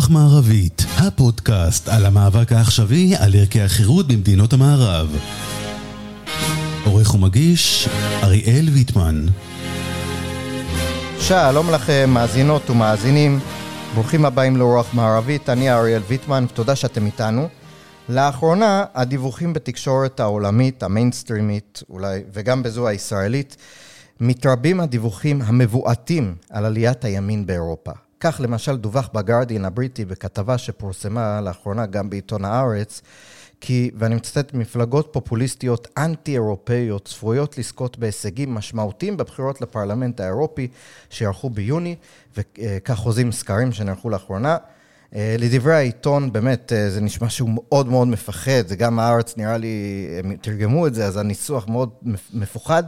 רוח מערבית, הפודקאסט על המאבק העכשווי על ערכי החירות במדינות המערב. עורך ומגיש, אריאל ויטמן. שלום לכם, מאזינות ומאזינים. ברוכים הבאים לרוח מערבית, אני אריאל ויטמן, ותודה שאתם איתנו. לאחרונה, הדיווחים בתקשורת העולמית, המיינסטרימית, אולי, וגם בזו הישראלית, מתרבים הדיווחים המבועתים על עליית הימין באירופה. כך למשל דווח בגרדיאן הבריטי בכתבה שפורסמה לאחרונה גם בעיתון הארץ, כי, ואני מצטט, מפלגות פופוליסטיות אנטי-אירופאיות צפויות לזכות בהישגים משמעותיים בבחירות לפרלמנט האירופי שיערכו ביוני, וכך חוזים סקרים שנערכו לאחרונה. אה, לדברי העיתון, באמת, אה, זה נשמע שהוא מאוד מאוד מפחד, זה גם הארץ, נראה לי, הם תרגמו את זה, אז הניסוח מאוד מפוחד.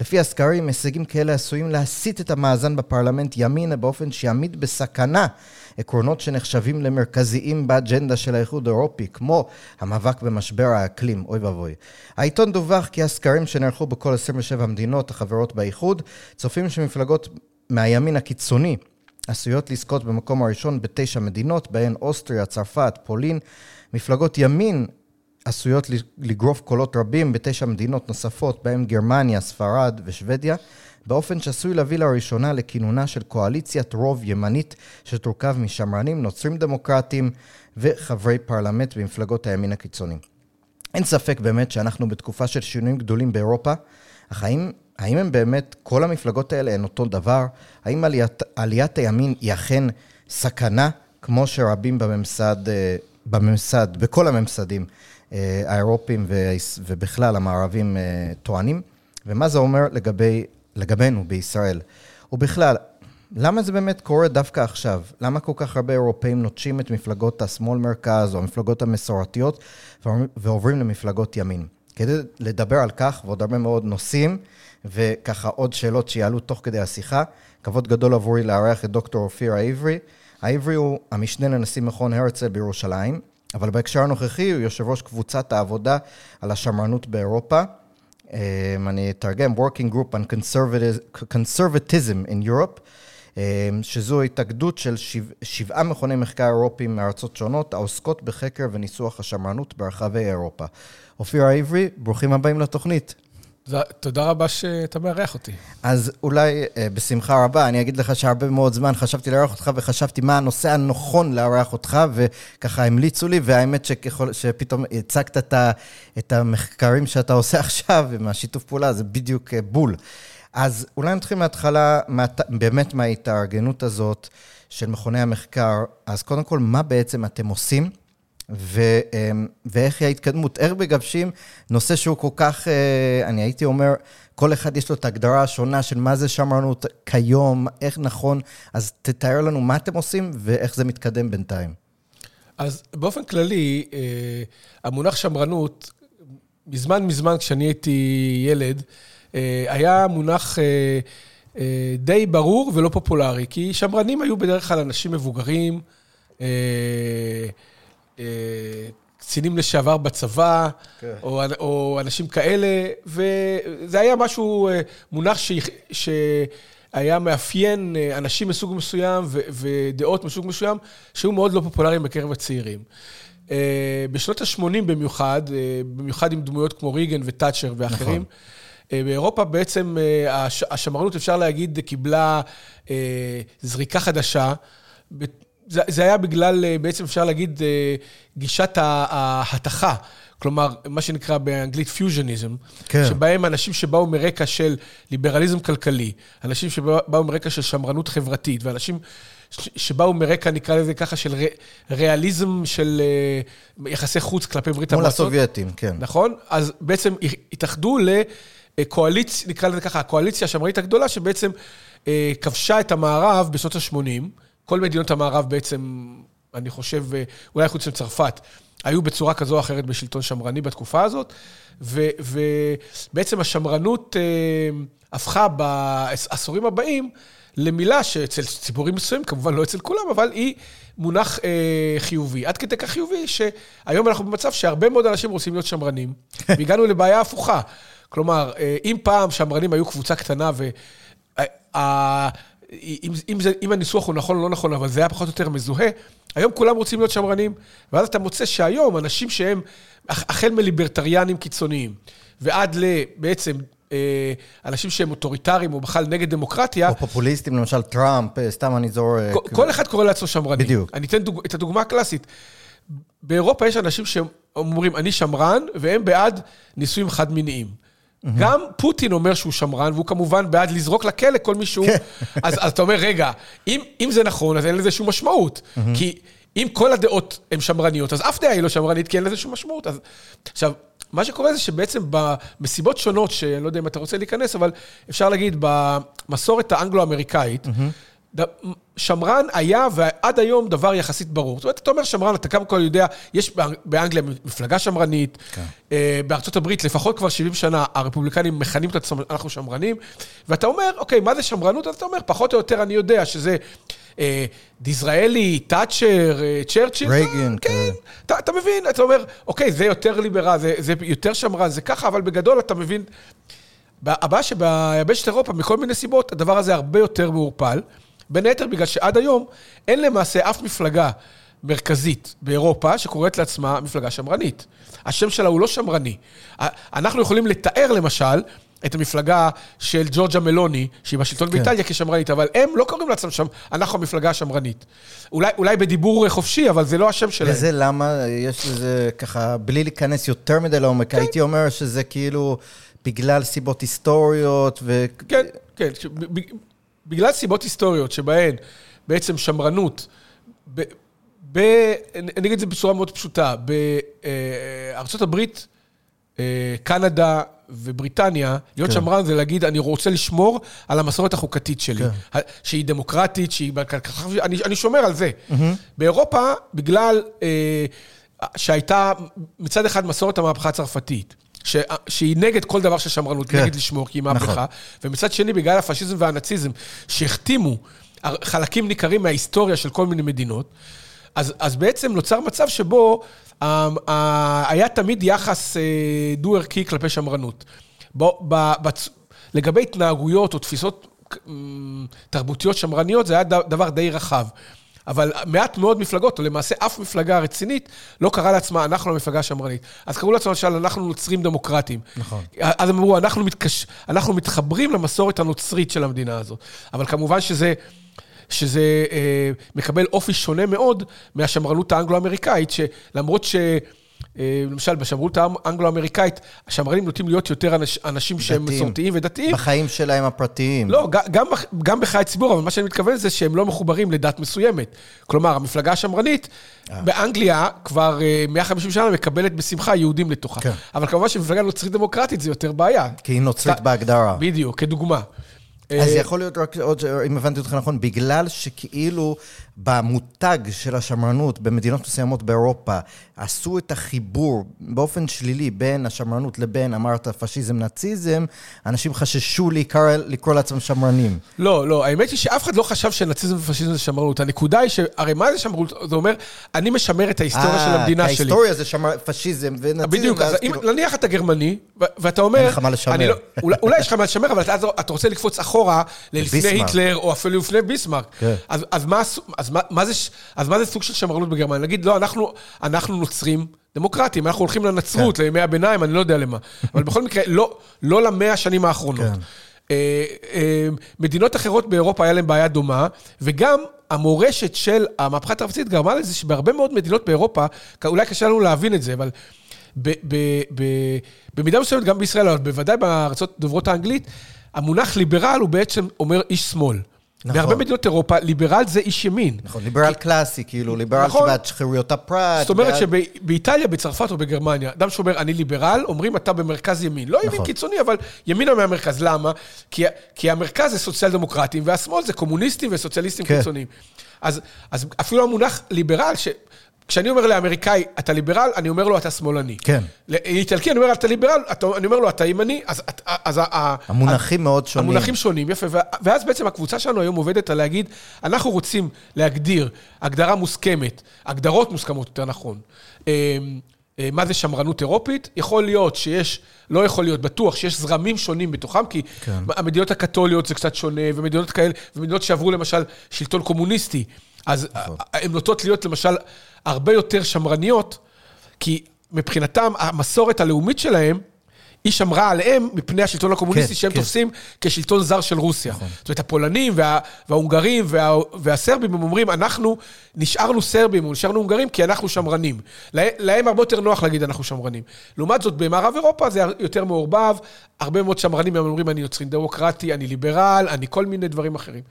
לפי הסקרים, הישגים כאלה עשויים להסיט את המאזן בפרלמנט ימינה באופן שיעמיד בסכנה עקרונות שנחשבים למרכזיים באג'נדה של האיחוד האירופי, כמו המאבק במשבר האקלים, אוי ואבוי. העיתון דווח כי הסקרים שנערכו בכל 27 המדינות החברות באיחוד, צופים שמפלגות מהימין הקיצוני עשויות לזכות במקום הראשון בתשע מדינות, בהן אוסטריה, צרפת, פולין. מפלגות ימין עשויות לגרוף קולות רבים בתשע מדינות נוספות, בהן גרמניה, ספרד ושוודיה, באופן שעשוי להביא לראשונה לכינונה של קואליציית רוב ימנית שתורכב משמרנים, נוצרים דמוקרטיים וחברי פרלמנט במפלגות הימין הקיצוני. אין ספק באמת שאנחנו בתקופה של שינויים גדולים באירופה, אך האם האם הם באמת, כל המפלגות האלה הן אותו דבר? האם עליית, עליית הימין היא אכן סכנה, כמו שרבים בממסד, אה, בממסד, בכל הממסדים אה, האירופיים ובכלל המערבים אה, טוענים? ומה זה אומר לגבי, לגבינו בישראל? ובכלל, למה זה באמת קורה דווקא עכשיו? למה כל כך הרבה אירופאים נוטשים את מפלגות השמאל-מרכז או המפלגות המסורתיות ועוברים למפלגות ימין? כדי לדבר על כך ועוד הרבה מאוד נושאים, וככה עוד שאלות שיעלו תוך כדי השיחה. כבוד גדול עבורי לארח את דוקטור אופיר העברי. העברי הוא המשנה לנשיא מכון הרצל בירושלים, אבל בהקשר הנוכחי הוא יושב ראש קבוצת העבודה על השמרנות באירופה. Um, אני אתרגם, Working Group on Conservatism in Europe, um, שזו התאגדות של שבע, שבעה מכוני מחקר אירופיים מארצות שונות, העוסקות בחקר וניסוח השמרנות ברחבי אירופה. אופיר העברי, ברוכים הבאים לתוכנית. תודה רבה שאתה מארח אותי. אז אולי אה, בשמחה רבה, אני אגיד לך שהרבה מאוד זמן חשבתי לארח אותך וחשבתי מה הנושא הנכון לארח אותך, וככה המליצו לי, והאמת שככל, שפתאום הצגת את, ה, את המחקרים שאתה עושה עכשיו, עם השיתוף פעולה, זה בדיוק אה, בול. אז אולי נתחיל מההתחלה, מה, באמת מההתארגנות הזאת של מכוני המחקר. אז קודם כל, מה בעצם אתם עושים? ו, אמ, ואיך היא ההתקדמות, איך מגבשים נושא שהוא כל כך, אה, אני הייתי אומר, כל אחד יש לו את ההגדרה השונה של מה זה שמרנות כיום, איך נכון, אז תתאר לנו מה אתם עושים ואיך זה מתקדם בינתיים. אז באופן כללי, אה, המונח שמרנות, מזמן מזמן כשאני הייתי ילד, אה, היה מונח די ברור ולא פופולרי, כי שמרנים היו בדרך כלל אנשים מבוגרים, קצינים לשעבר בצבא, כן. או, או אנשים כאלה, וזה היה משהו, אה, מונח ש, שהיה מאפיין אה, אנשים מסוג מסוים ודעות מסוג מסוים, שהיו מאוד לא פופולריים בקרב הצעירים. בשנות ה-80 במיוחד, במיוחד עם דמויות כמו ריגן וטאצ'ר ואחרים, נכון. באירופה בעצם השמרנות, אפשר להגיד, קיבלה זריקה חדשה. זה, זה היה בגלל, אה, בעצם אפשר להגיד, אה, גישת ההתכה. כלומר, מה שנקרא באנגלית פיוז'ניזם, כן. שבהם אנשים שבאו מרקע של ליברליזם כלכלי, אנשים שבאו מרקע של שמרנות חברתית, ואנשים שבאו מרקע, נקרא לזה ככה, של ריאליזם של אה, יחסי חוץ כלפי ברית המועצות. מול הסובייטים, כן. נכון? אז בעצם התאחדו לקואליציה, נקרא לזה ככה, הקואליציה השמרנית הגדולה, שבעצם כבשה את המערב בשנות ה-80. כל מדינות המערב בעצם, אני חושב, אולי חוץ מצרפת, היו בצורה כזו או אחרת בשלטון שמרני בתקופה הזאת, ו, ובעצם השמרנות אה, הפכה בעשורים הבאים למילה שאצל ציבורים מסוימים, כמובן לא אצל כולם, אבל היא מונח אה, חיובי. עד כדי כך חיובי שהיום אנחנו במצב שהרבה מאוד אנשים רוצים להיות שמרנים, והגענו לבעיה הפוכה. כלומר, אה, אם פעם שמרנים היו קבוצה קטנה, וה... אם, אם, זה, אם הניסוח הוא נכון או לא נכון, אבל זה היה פחות או יותר מזוהה, היום כולם רוצים להיות שמרנים, ואז אתה מוצא שהיום אנשים שהם, החל מליברטריאנים קיצוניים, ועד לבעצם אה, אנשים שהם אוטוריטריים או בכלל נגד דמוקרטיה. או פופוליסטים, למשל טראמפ, אה, סתם אני זור... כל, כל אחד קורא לעצמו שמרני. בדיוק. אני אתן דוג, את הדוגמה הקלאסית. באירופה יש אנשים שאומרים, אני שמרן, והם בעד נישואים חד-מיניים. גם פוטין אומר שהוא שמרן, והוא כמובן בעד לזרוק לכלא כל מישהו. כן. אז, אז אתה אומר, רגע, אם, זה נכון, אז אין לזה שום משמעות. כי אם כל הדעות הן שמרניות, אז אף דעה היא לא שמרנית, כי אין לזה שום משמעות. אז, עכשיו, מה שקורה זה שבעצם במסיבות שונות, שאני לא יודע אם אתה רוצה להיכנס, אבל אפשר להגיד, במסורת האנגלו-אמריקאית, mm-hmm. שמרן היה ועד היום דבר יחסית ברור. זאת אומרת, אתה אומר שמרן, אתה קודם כל יודע, יש באנגליה מפלגה שמרנית, כן. אה, בארצות הברית לפחות כבר 70 שנה הרפובליקנים מכנים את עצמם, אנחנו שמרנים, ואתה אומר, אוקיי, מה זה שמרנות? אז אתה אומר, פחות או יותר אני יודע שזה אה, דיזראלי, תאצ'ר, אה, צ'רצ'יל. רייגן. כן, כן. אתה, אתה מבין, אתה אומר, אוקיי, זה יותר ליברל, זה, זה יותר שמרן, זה ככה, אבל בגדול אתה מבין. הבעיה שביבשת אירופה, מכל מיני סיבות, הדבר הזה הרבה יותר מעורפל. בין היתר בגלל שעד היום אין למעשה אף מפלגה מרכזית באירופה שקוראת לעצמה מפלגה שמרנית. השם שלה הוא לא שמרני. אנחנו יכולים לתאר למשל את המפלגה של ג'ורג'ה מלוני, שהיא בשלטון כן. באיטליה כשמרנית, אבל הם לא קוראים לעצמם שם, אנחנו המפלגה השמרנית. אולי, אולי בדיבור חופשי, אבל זה לא השם שלהם. וזה למה, יש לזה ככה, בלי להיכנס יותר מדי לעומק, כן. הייתי אומר שזה כאילו בגלל סיבות היסטוריות ו... כן, כן. בגלל סיבות היסטוריות שבהן בעצם שמרנות, ב, ב, אני אגיד את זה בצורה מאוד פשוטה, בארצות הברית, אה, קנדה ובריטניה, להיות כן. שמרן זה להגיד, אני רוצה לשמור על המסורת החוקתית שלי, כן. שהיא דמוקרטית, שהיא... אני, אני שומר על זה. Mm-hmm. באירופה, בגלל אה, שהייתה מצד אחד מסורת המהפכה הצרפתית, שהיא נגד כל דבר של שמרנות, כן. נגד לשמור, כי היא מהפכה. נכון. ומצד שני, בגלל הפשיזם והנאציזם, שהחתימו חלקים ניכרים מההיסטוריה של כל מיני מדינות, אז, אז בעצם נוצר מצב שבו uh, uh, היה תמיד יחס uh, דו-ערכי כלפי שמרנות. בו, ב, בצ... לגבי התנהגויות או תפיסות תרבותיות שמרניות, זה היה דבר די רחב. אבל מעט מאוד מפלגות, או למעשה אף מפלגה רצינית, לא קראה לעצמה, אנחנו המפלגה השמרנית. אז קראו לעצמם למשל, אנחנו נוצרים דמוקרטיים. נכון. אז הם אמרו, אנחנו, מתקש... אנחנו מתחברים למסורת הנוצרית של המדינה הזאת. אבל כמובן שזה... שזה אה, מקבל אופי שונה מאוד מהשמרנות האנגלו-אמריקאית, שלמרות ש... אה, למשל, בשמרות האנגלו-אמריקאית, השמרנים נוטים להיות יותר אנש, אנשים שהם מסורתיים ודתיים. בחיים שלהם הפרטיים. לא, גם, גם בחיי ציבור, אבל מה שאני מתכוון זה שהם לא מחוברים לדת מסוימת. כלומר, המפלגה השמרנית, אה. באנגליה כבר 150 אה, שנה מקבלת בשמחה יהודים לתוכה. כן. אבל כמובן שמפלגה נוצרית דמוקרטית זה יותר בעיה. כי היא נוצרית בהגדרה. בדיוק, כדוגמה. אז יכול להיות רק עוד, אם הבנתי אותך נכון, בגלל שכאילו במותג של השמרנות במדינות מסוימות באירופה עשו את החיבור באופן שלילי בין השמרנות לבין, אמרת, פשיזם, נאציזם, אנשים חששו לקרוא, לקרוא לעצמם שמרנים. לא, לא, האמת היא שאף אחד לא חשב שנאציזם ופשיזם זה שמרנות. הנקודה היא שהרי מה זה שמרנות? זה אומר, אני משמר את ההיסטוריה של המדינה שלי. ההיסטוריה זה שמר, פשיזם ונאציזם. בדיוק, אז אם כאילו- נניח אתה גרמני, ואתה אומר... אין לך מה לשמר. לא, אולי יש לך מה לשמר, אבל אתה רוצה לקפוץ אחורה ללפני היטלר, או אפילו לפני ביסמרק. כן. אז מה... אז מה, מה זה, אז מה זה סוג של שמרנות בגרמניה? נגיד, לא, אנחנו, אנחנו נוצרים דמוקרטים, אנחנו הולכים לנצרות, כן. לימי הביניים, אני לא יודע למה. אבל בכל מקרה, לא, לא למאה השנים האחרונות. כן. אה, אה, מדינות אחרות באירופה היה להן בעיה דומה, וגם המורשת של המהפכה התרבותית גרמה לזה שבהרבה מאוד מדינות באירופה, אולי קשה לנו להבין את זה, אבל ב, ב, ב, במידה מסוימת גם בישראל, אבל בוודאי בארצות דוברות האנגלית, המונח ליברל הוא בעצם אומר איש שמאל. נכון. בהרבה מדינות אירופה, ליברל זה איש ימין. נכון, ליברל כי... קלאסי, כאילו, ליברל נכון. שבעד חירויות הפרט. זאת אומרת בעד... שבאיטליה, בצרפת או בגרמניה, אדם שאומר, אני ליברל, אומרים, אתה במרכז ימין. לא נכון. ימין קיצוני, אבל ימינה מהמרכז. למה? כי, כי המרכז זה סוציאל דמוקרטים, והשמאל זה קומוניסטים וסוציאליסטים כן. קיצוניים. אז, אז אפילו המונח ליברל, ש... כשאני אומר לאמריקאי, אתה ליברל, אני אומר לו, אתה שמאלני. כן. לאיטלקי, אני אומר, אתה ליברל, אתה, אני אומר לו, אתה ימני, אז... אז המונחים ה, מאוד שונים. המונחים שונים, יפה. ואז בעצם הקבוצה שלנו היום עובדת על להגיד, אנחנו רוצים להגדיר הגדרה מוסכמת, הגדרות מוסכמות, יותר נכון, אמ, אה, מה זה שמרנות אירופית. יכול להיות שיש, לא יכול להיות, בטוח שיש זרמים שונים בתוכם, כי כן. המדינות הקתוליות זה קצת שונה, ומדינות כאלה, ומדינות שעברו למשל שלטון קומוניסטי, אז נכון. הן נוטות להיות למשל הרבה יותר שמרניות, כי מבחינתם המסורת הלאומית שלהם, היא שמרה עליהם מפני השלטון הקומוניסטי כן, שהם כן. תופסים כשלטון זר של רוסיה. נכון. זאת אומרת, הפולנים וה, וההונגרים וה, והסרבים, הם אומרים, אנחנו נשארנו סרבים או נשארנו הונגרים כי אנחנו שמרנים. להם הרבה יותר נוח להגיד אנחנו שמרנים. לעומת זאת, במערב אירופה זה יותר מעורבב, הרבה מאוד שמרנים הם אומרים, אני יוצרין דמוקרטי, אני ליברל, אני כל מיני דברים אחרים.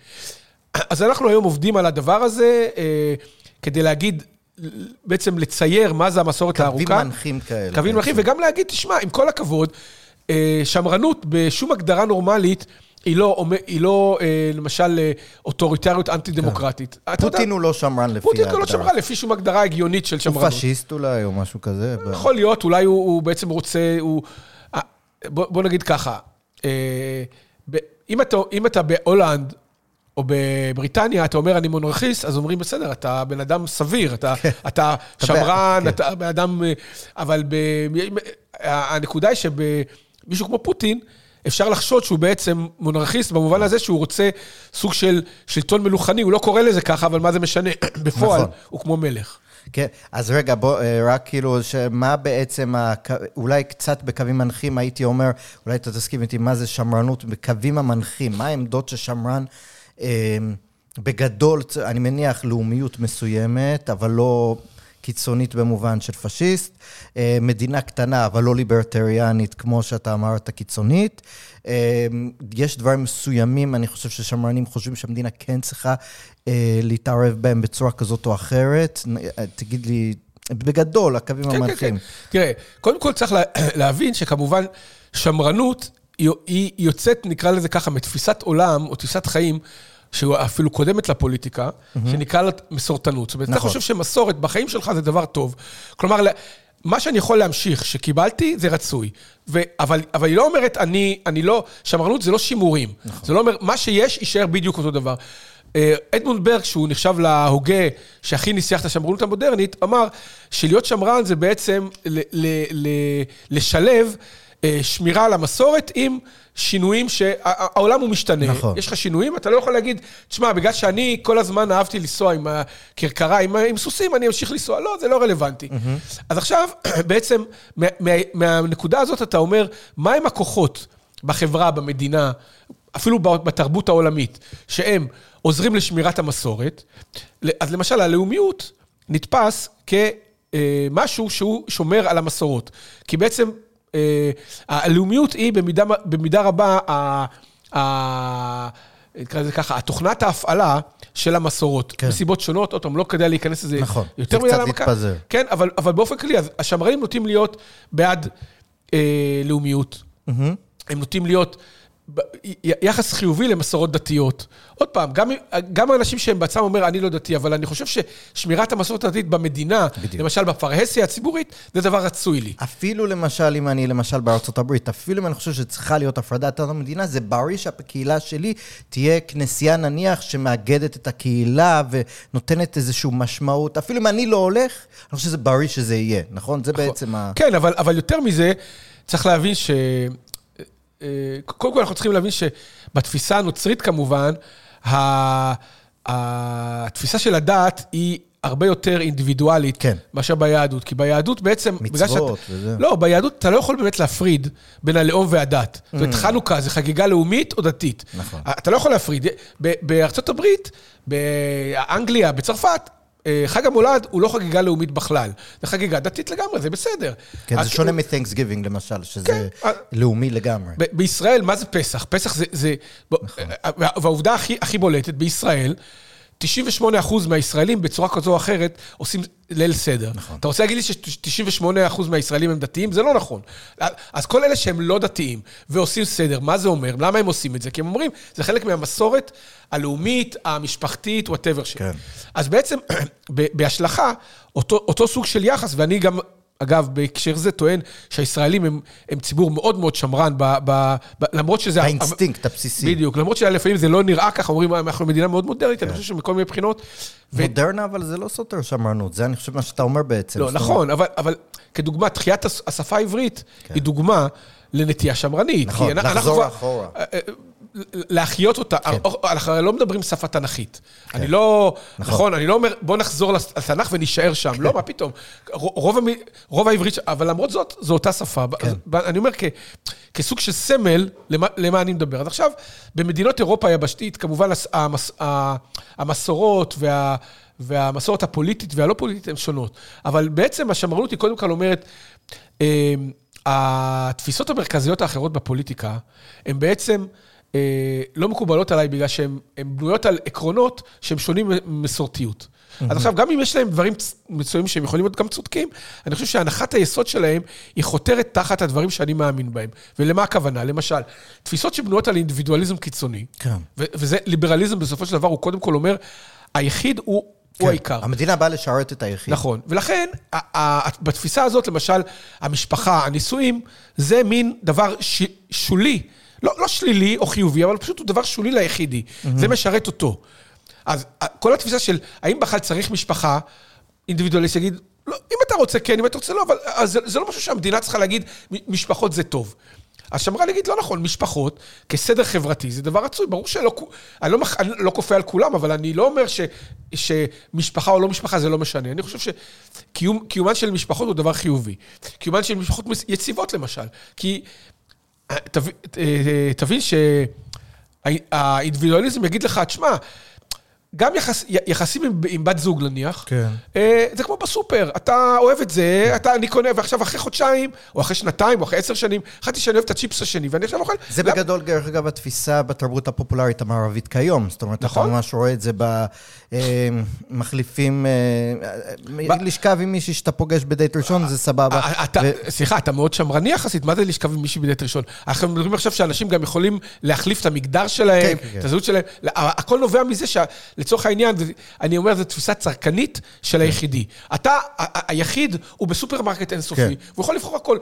אז אנחנו היום עובדים על הדבר הזה אה, כדי להגיד, בעצם לצייר מה זה המסורת הארוכה. קווים מנחים כאלה. קווים מנחים, וגם להגיד, תשמע, עם כל הכבוד, אה, שמרנות בשום הגדרה נורמלית, היא לא, היא לא אה, למשל, אה, אוטוריטריות אנטי-דמוקרטית. כן. פוטין הוא לא שמרן לפי ההגדרה. פוטין הוא לא שמרן לפי שום הגדרה הגיונית של שמרנות. הוא פשיסט אולי, או משהו כזה. יכול להיות, אולי הוא, הוא בעצם רוצה, הוא... בוא, בוא נגיד ככה, אם אתה, אם אתה בהולנד, או בבריטניה, אתה אומר, אני מונרכיסט, אז אומרים, בסדר, אתה בן אדם סביר, אתה, כן. אתה שמרן, כן. אתה בן אדם... אבל ב, הנקודה היא שבמישהו כמו פוטין, אפשר לחשוד שהוא בעצם מונרכיסט, במובן הזה שהוא רוצה סוג של שלטון מלוכני, הוא לא קורא לזה ככה, אבל מה זה משנה? בפועל, נכון. הוא כמו מלך. כן, אז רגע, בוא, אה, רק כאילו, מה בעצם, אולי קצת בקווים מנחים, הייתי אומר, אולי אתה תסכים איתי, מה זה שמרנות בקווים המנחים? מה העמדות של שמרן? אמ, בגדול, אני מניח לאומיות מסוימת, אבל לא קיצונית במובן של פשיסט. אה, מדינה קטנה, אבל לא ליברטריאנית, כמו שאתה אמרת, קיצונית. אה, יש דברים מסוימים, אני חושב ששמרנים חושבים שהמדינה כן צריכה אה, להתערב בהם בצורה כזאת או אחרת. תגיד לי, בגדול, הקווים כן, המנחים. כן, כן. תראה, קודם כל צריך להבין שכמובן שמרנות היא יוצאת, נקרא לזה ככה, מתפיסת עולם או תפיסת חיים. שאפילו קודמת לפוליטיקה, mm-hmm. שנקרא לה מסורתנות. זאת אומרת, נכון. אתה חושב שמסורת בחיים שלך זה דבר טוב. כלומר, מה שאני יכול להמשיך, שקיבלתי, זה רצוי. ו, אבל, אבל היא לא אומרת, אני, אני לא, שמרנות זה לא שימורים. נכון. זה לא אומר, מה שיש יישאר בדיוק אותו דבר. אה, אדמונד ברג, שהוא נחשב להוגה שהכי ניסח את השמרנות המודרנית, אמר שלהיות שמרן זה בעצם ל, ל, ל, לשלב שמירה על המסורת עם שינויים שהעולם הוא משתנה. נכון. יש לך שינויים, אתה לא יכול להגיד, תשמע, בגלל שאני כל הזמן אהבתי לנסוע עם הכרכרה, עם, עם סוסים, אני אמשיך לנסוע. לא, זה לא רלוונטי. Mm-hmm. אז עכשיו, בעצם, מה, מה, מהנקודה הזאת אתה אומר, מהם הכוחות בחברה, במדינה, אפילו בתרבות העולמית, שהם עוזרים לשמירת המסורת? אז למשל, הלאומיות נתפס כמשהו שהוא שומר על המסורות. כי בעצם אה, הלאומיות היא במידה, במידה רבה, נקרא לזה ככה, התוכנת ההפעלה של המסורות. כן. מסיבות שונות, עוד פעם, לא כדאי להיכנס לזה נכון, יותר מדי לעמקה. נכון, זה קצת להתפזר. כן, אבל, אבל באופן כללי, אז השמרנים נוטים להיות בעד אה, לאומיות. Mm-hmm. הם נוטים להיות יחס חיובי למסורות דתיות. עוד פעם, גם, גם האנשים שהם בעצמם אומר, אני לא דתי, אבל אני חושב ששמירת המסורת הדתית במדינה, בדיוק. למשל בפרהסיה הציבורית, זה דבר רצוי לי. אפילו למשל, אם אני למשל בארצות הברית, אפילו אם אני חושב שצריכה להיות הפרדת המדינה, זה בריא שהקהילה שלי תהיה כנסייה נניח שמאגדת את הקהילה ונותנת איזושהי משמעות. אפילו אם אני לא הולך, אני חושב שזה בריא שזה יהיה, נכון? זה נכון. בעצם ה... כן, אבל, אבל יותר מזה, צריך להבין ש... אה, קודם כל אנחנו צריכים להבין שבתפיסה הנוצרית כמובן, התפיסה של הדת היא הרבה יותר אינדיבידואלית כן. מאשר ביהדות. כי ביהדות בעצם... מצוות שאת, וזה. לא, ביהדות אתה לא יכול באמת להפריד בין הלאום והדת. Mm. זאת אומרת, mm. חנוכה זה חגיגה לאומית או דתית. נכון. אתה לא יכול להפריד. בארצות הברית, באנגליה, בצרפת, חג המולד הוא לא חגיגה לאומית בכלל, זה חגיגה דתית לגמרי, זה בסדר. כן, זה שונה מ-Thanksgiving למשל, שזה כן, לאומי לגמרי. בישראל, מה זה פסח? פסח זה... נכון. והעובדה הכי, הכי בולטת, בישראל, 98% מהישראלים בצורה כזו או אחרת עושים ליל סדר. נכון. אתה רוצה להגיד לי ש-98% מהישראלים הם דתיים? זה לא נכון. אז כל אלה שהם לא דתיים ועושים סדר, מה זה אומר? למה הם עושים את זה? כי הם אומרים, זה חלק מהמסורת הלאומית, המשפחתית, whatever שלהם. כן. אז בעצם, בהשלכה, אותו, אותו סוג של יחס, ואני גם אגב, בהקשר זה טוען שהישראלים הם, הם ציבור מאוד מאוד שמרן, ב, ב, ב, למרות שזה... האינסטינקט הבסיסי. בדיוק, למרות שלפעמים זה לא נראה ככה, אומרים, אנחנו מדינה מאוד מודרנית, כן. אני חושב שמכל מיני בחינות... מודרנה, ו... אבל זה לא סותר שמרנות, זה אני חושב מה שאתה אומר בעצם. לא, נכון, אבל, אבל כדוגמה, תחיית השפה העברית כן. היא דוגמה לנטייה שמרנית. נכון, לחזור אחורה. להחיות אותה. כן. אנחנו לא מדברים שפה תנכית. כן. אני לא, נכון. נכון, אני לא אומר, בוא נחזור לתנ"ך ונישאר שם. כן. לא, מה פתאום. רוב, רוב העברית, אבל למרות זאת, זו אותה שפה. כן. אני אומר, כ, כסוג של סמל, למה, למה אני מדבר. אז עכשיו, במדינות אירופה היבשתית, כמובן המס, המסורות וה... והמסורת הפוליטית והלא פוליטית הן שונות. אבל בעצם השמרנות היא קודם כל אומרת, אה, התפיסות המרכזיות האחרות בפוליטיקה, הן בעצם... אה, לא מקובלות עליי בגלל שהן בנויות על עקרונות שהם שונים ממסורתיות. אז עכשיו, גם אם יש להם דברים מסוימים שהם יכולים להיות גם צודקים, אני חושב שהנחת היסוד שלהם היא חותרת תחת הדברים שאני מאמין בהם. ולמה הכוונה? למשל, תפיסות שבנויות על אינדיבידואליזם קיצוני, כן. וזה ליברליזם בסופו של דבר, הוא קודם כל אומר, היחיד הוא כן, הוא העיקר. המדינה באה לשרת את היחיד. נכון, ולכן בתפיסה הזאת, למשל, המשפחה, הנישואים, זה מין דבר ש, שולי לא, לא שלילי או חיובי, אבל פשוט הוא דבר שולי ליחידי. Mm-hmm. זה משרת אותו. אז כל התפיסה של האם בכלל צריך משפחה אינדיבידואליסט, יגיד, לא, אם אתה רוצה כן, אם אתה רוצה לא, אבל זה, זה לא משהו שהמדינה צריכה להגיד, משפחות זה טוב. אז שמרה להגיד, לא נכון, משפחות, כסדר חברתי, זה דבר רצוי. ברור שלא, אני לא, אני לא כופה על כולם, אבל אני לא אומר ש, שמשפחה או לא משפחה זה לא משנה. אני חושב שקיומן של משפחות הוא דבר חיובי. קיומן של משפחות יציבות, למשל. כי תבין שהאינדיבידואליזם יגיד לך, תשמע, גם יחס, יחסים עם, עם בת זוג נניח, כן. אה, זה כמו בסופר, אתה אוהב את זה, כן. אתה, אני קונה, ועכשיו אחרי חודשיים, או אחרי שנתיים, או אחרי עשר שנים, החלטתי שאני אוהב את הצ'יפס השני, ואני עכשיו אוכל... זה למה... בגדול, דרך אגב, התפיסה בתרבות הפופולרית המערבית כיום. זאת אומרת, נכון? אתה ממש רואה את זה במחליפים, אה, אה, ב... לשכב עם מישהי שאתה פוגש בדייט ראשון, זה סבבה. אתה, ו... סליחה, אתה מאוד שמרני יחסית, מה זה לשכב עם מישהי בדייט ראשון? אנחנו מדברים עכשיו שאנשים גם יכולים להחליף את המגדר שלהם, כן, כן. את הזהות שלהם, הכל נובע מזה ש... לצורך העניין, אני אומר, זו תפיסה צרכנית של היחידי. אתה, היחיד הוא בסופרמרקט אינסופי, כן. והוא יכול לבחור הכל,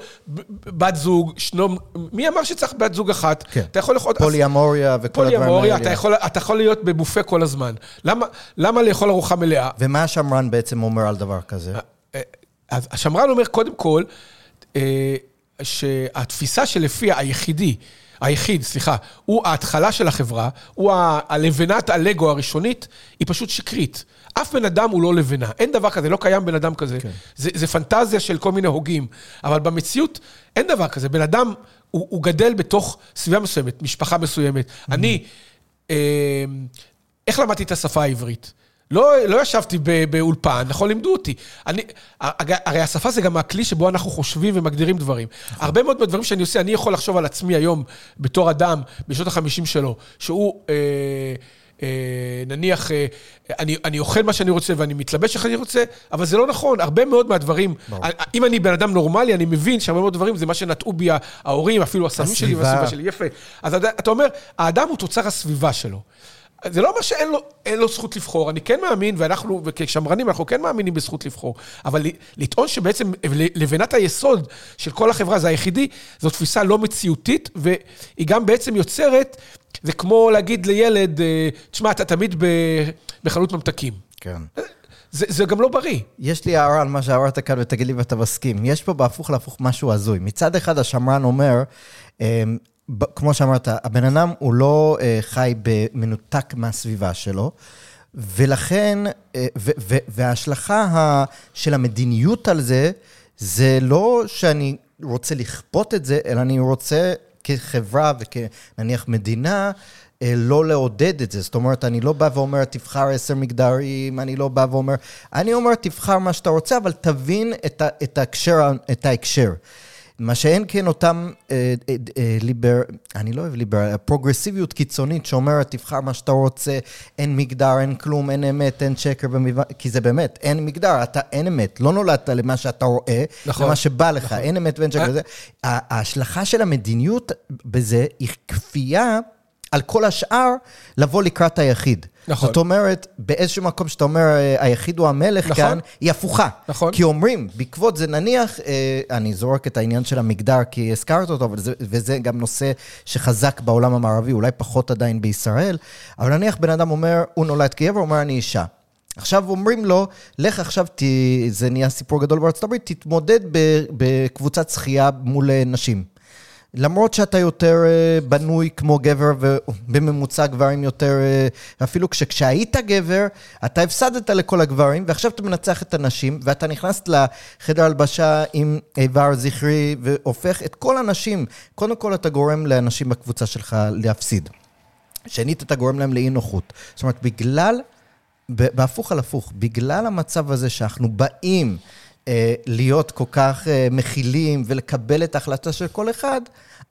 בת זוג, שנום, מי אמר שצריך בת זוג אחת? כן. אתה יכול לאכול... פוליאמוריה וכל הדברים האלה. פוליאמוריה, אתה יכול, אתה יכול להיות בבופה כל הזמן. למה, למה לאכול ארוחה מלאה? ומה השמרן בעצם אומר על דבר כזה? אה, אז השמרן אומר, קודם כל, אה, שהתפיסה שלפיה היחידי, היחיד, סליחה, הוא ההתחלה של החברה, הוא הלבנת הלגו הראשונית, היא פשוט שקרית. אף בן אדם הוא לא לבנה, אין דבר כזה, לא קיים בן אדם כזה. כן. זה, זה פנטזיה של כל מיני הוגים, אבל במציאות אין דבר כזה. בן אדם, הוא, הוא גדל בתוך סביבה מסוימת, משפחה מסוימת. Mm-hmm. אני, אה, איך למדתי את השפה העברית? לא, לא ישבתי באולפן, נכון, לימדו אותי. אני, הרי השפה זה גם הכלי שבו אנחנו חושבים ומגדירים דברים. נכון. הרבה מאוד מהדברים שאני עושה, אני יכול לחשוב על עצמי היום, בתור אדם, בשנות החמישים שלו, שהוא... אה, אה, נניח, אה, אני, אני אוכל מה שאני רוצה ואני מתלבש איך אני רוצה, אבל זה לא נכון. הרבה מאוד מהדברים, ברור. אם אני בן אדם נורמלי, אני מבין שהרבה מאוד דברים זה מה שנטעו בי ההורים, אפילו הסמים שלי והסביבה שלי. יפה. אז אתה אומר, האדם הוא תוצר הסביבה שלו. זה לא אומר שאין לו, לו זכות לבחור, אני כן מאמין, ואנחנו, וכשמרנים, אנחנו כן מאמינים בזכות לבחור, אבל לטעון שבעצם לבנת היסוד של כל החברה זה היחידי, זו תפיסה לא מציאותית, והיא גם בעצם יוצרת, זה כמו להגיד לילד, אה, תשמע, אתה תמיד בחנות ממתקים. כן. זה, זה גם לא בריא. יש לי הערה על מה שאמרת כאן, ותגיד לי אם אתה מסכים. יש פה בהפוך להפוך משהו הזוי. מצד אחד, השמרן אומר, אמ, כמו שאמרת, הבן אדם הוא לא אה, חי במנותק מהסביבה שלו, ולכן, אה, וההשלכה של המדיניות על זה, זה לא שאני רוצה לכפות את זה, אלא אני רוצה כחברה וכנניח מדינה, אה, לא לעודד את זה. זאת אומרת, אני לא בא ואומר, תבחר עשר מגדרים, אני לא בא ואומר, אני אומר, תבחר מה שאתה רוצה, אבל תבין את, ה, את, ההקשר, את ההקשר. מה שאין כן אותם אה, אה, אה, ליבר, אני לא אוהב ליבר, פרוגרסיביות קיצונית שאומרת, תבחר מה שאתה רוצה, אין מגדר, אין כלום, אין אמת, אין שקר, במבא... כי זה באמת, אין מגדר, אתה אין אמת, לא נולדת למה שאתה רואה, נכון, למה שבא לך, נכון. אין אמת ואין שקר. ההשלכה של המדיניות בזה היא כפייה על כל השאר לבוא לקראת היחיד. נכון. זאת אומרת, באיזשהו מקום שאתה אומר, אה, היחיד הוא המלך נכון. כאן, היא הפוכה. נכון. כי אומרים, בעקבות זה נניח, אה, אני זורק את העניין של המגדר כי הזכרת אותו, אבל זה, וזה גם נושא שחזק בעולם המערבי, אולי פחות עדיין בישראל, אבל נניח בן אדם אומר, הוא נולד כגבר, הוא אומר, אני אישה. עכשיו אומרים לו, לך עכשיו, ת... זה נהיה סיפור גדול בארצות הברית, תתמודד בקבוצת שחייה מול נשים. למרות שאתה יותר אה, בנוי כמו גבר, ובממוצע גברים יותר, אה, אפילו כש, כשהיית גבר, אתה הפסדת לכל הגברים, ועכשיו אתה מנצח את הנשים, ואתה נכנס לחדר הלבשה עם איבר זכרי, והופך את כל הנשים, קודם כל אתה גורם לאנשים בקבוצה שלך להפסיד. שנית, אתה גורם להם לאי נוחות. זאת אומרת, בגלל, בהפוך על הפוך, בגלל המצב הזה שאנחנו באים להיות כל כך אה, מכילים ולקבל את ההחלטה של כל אחד,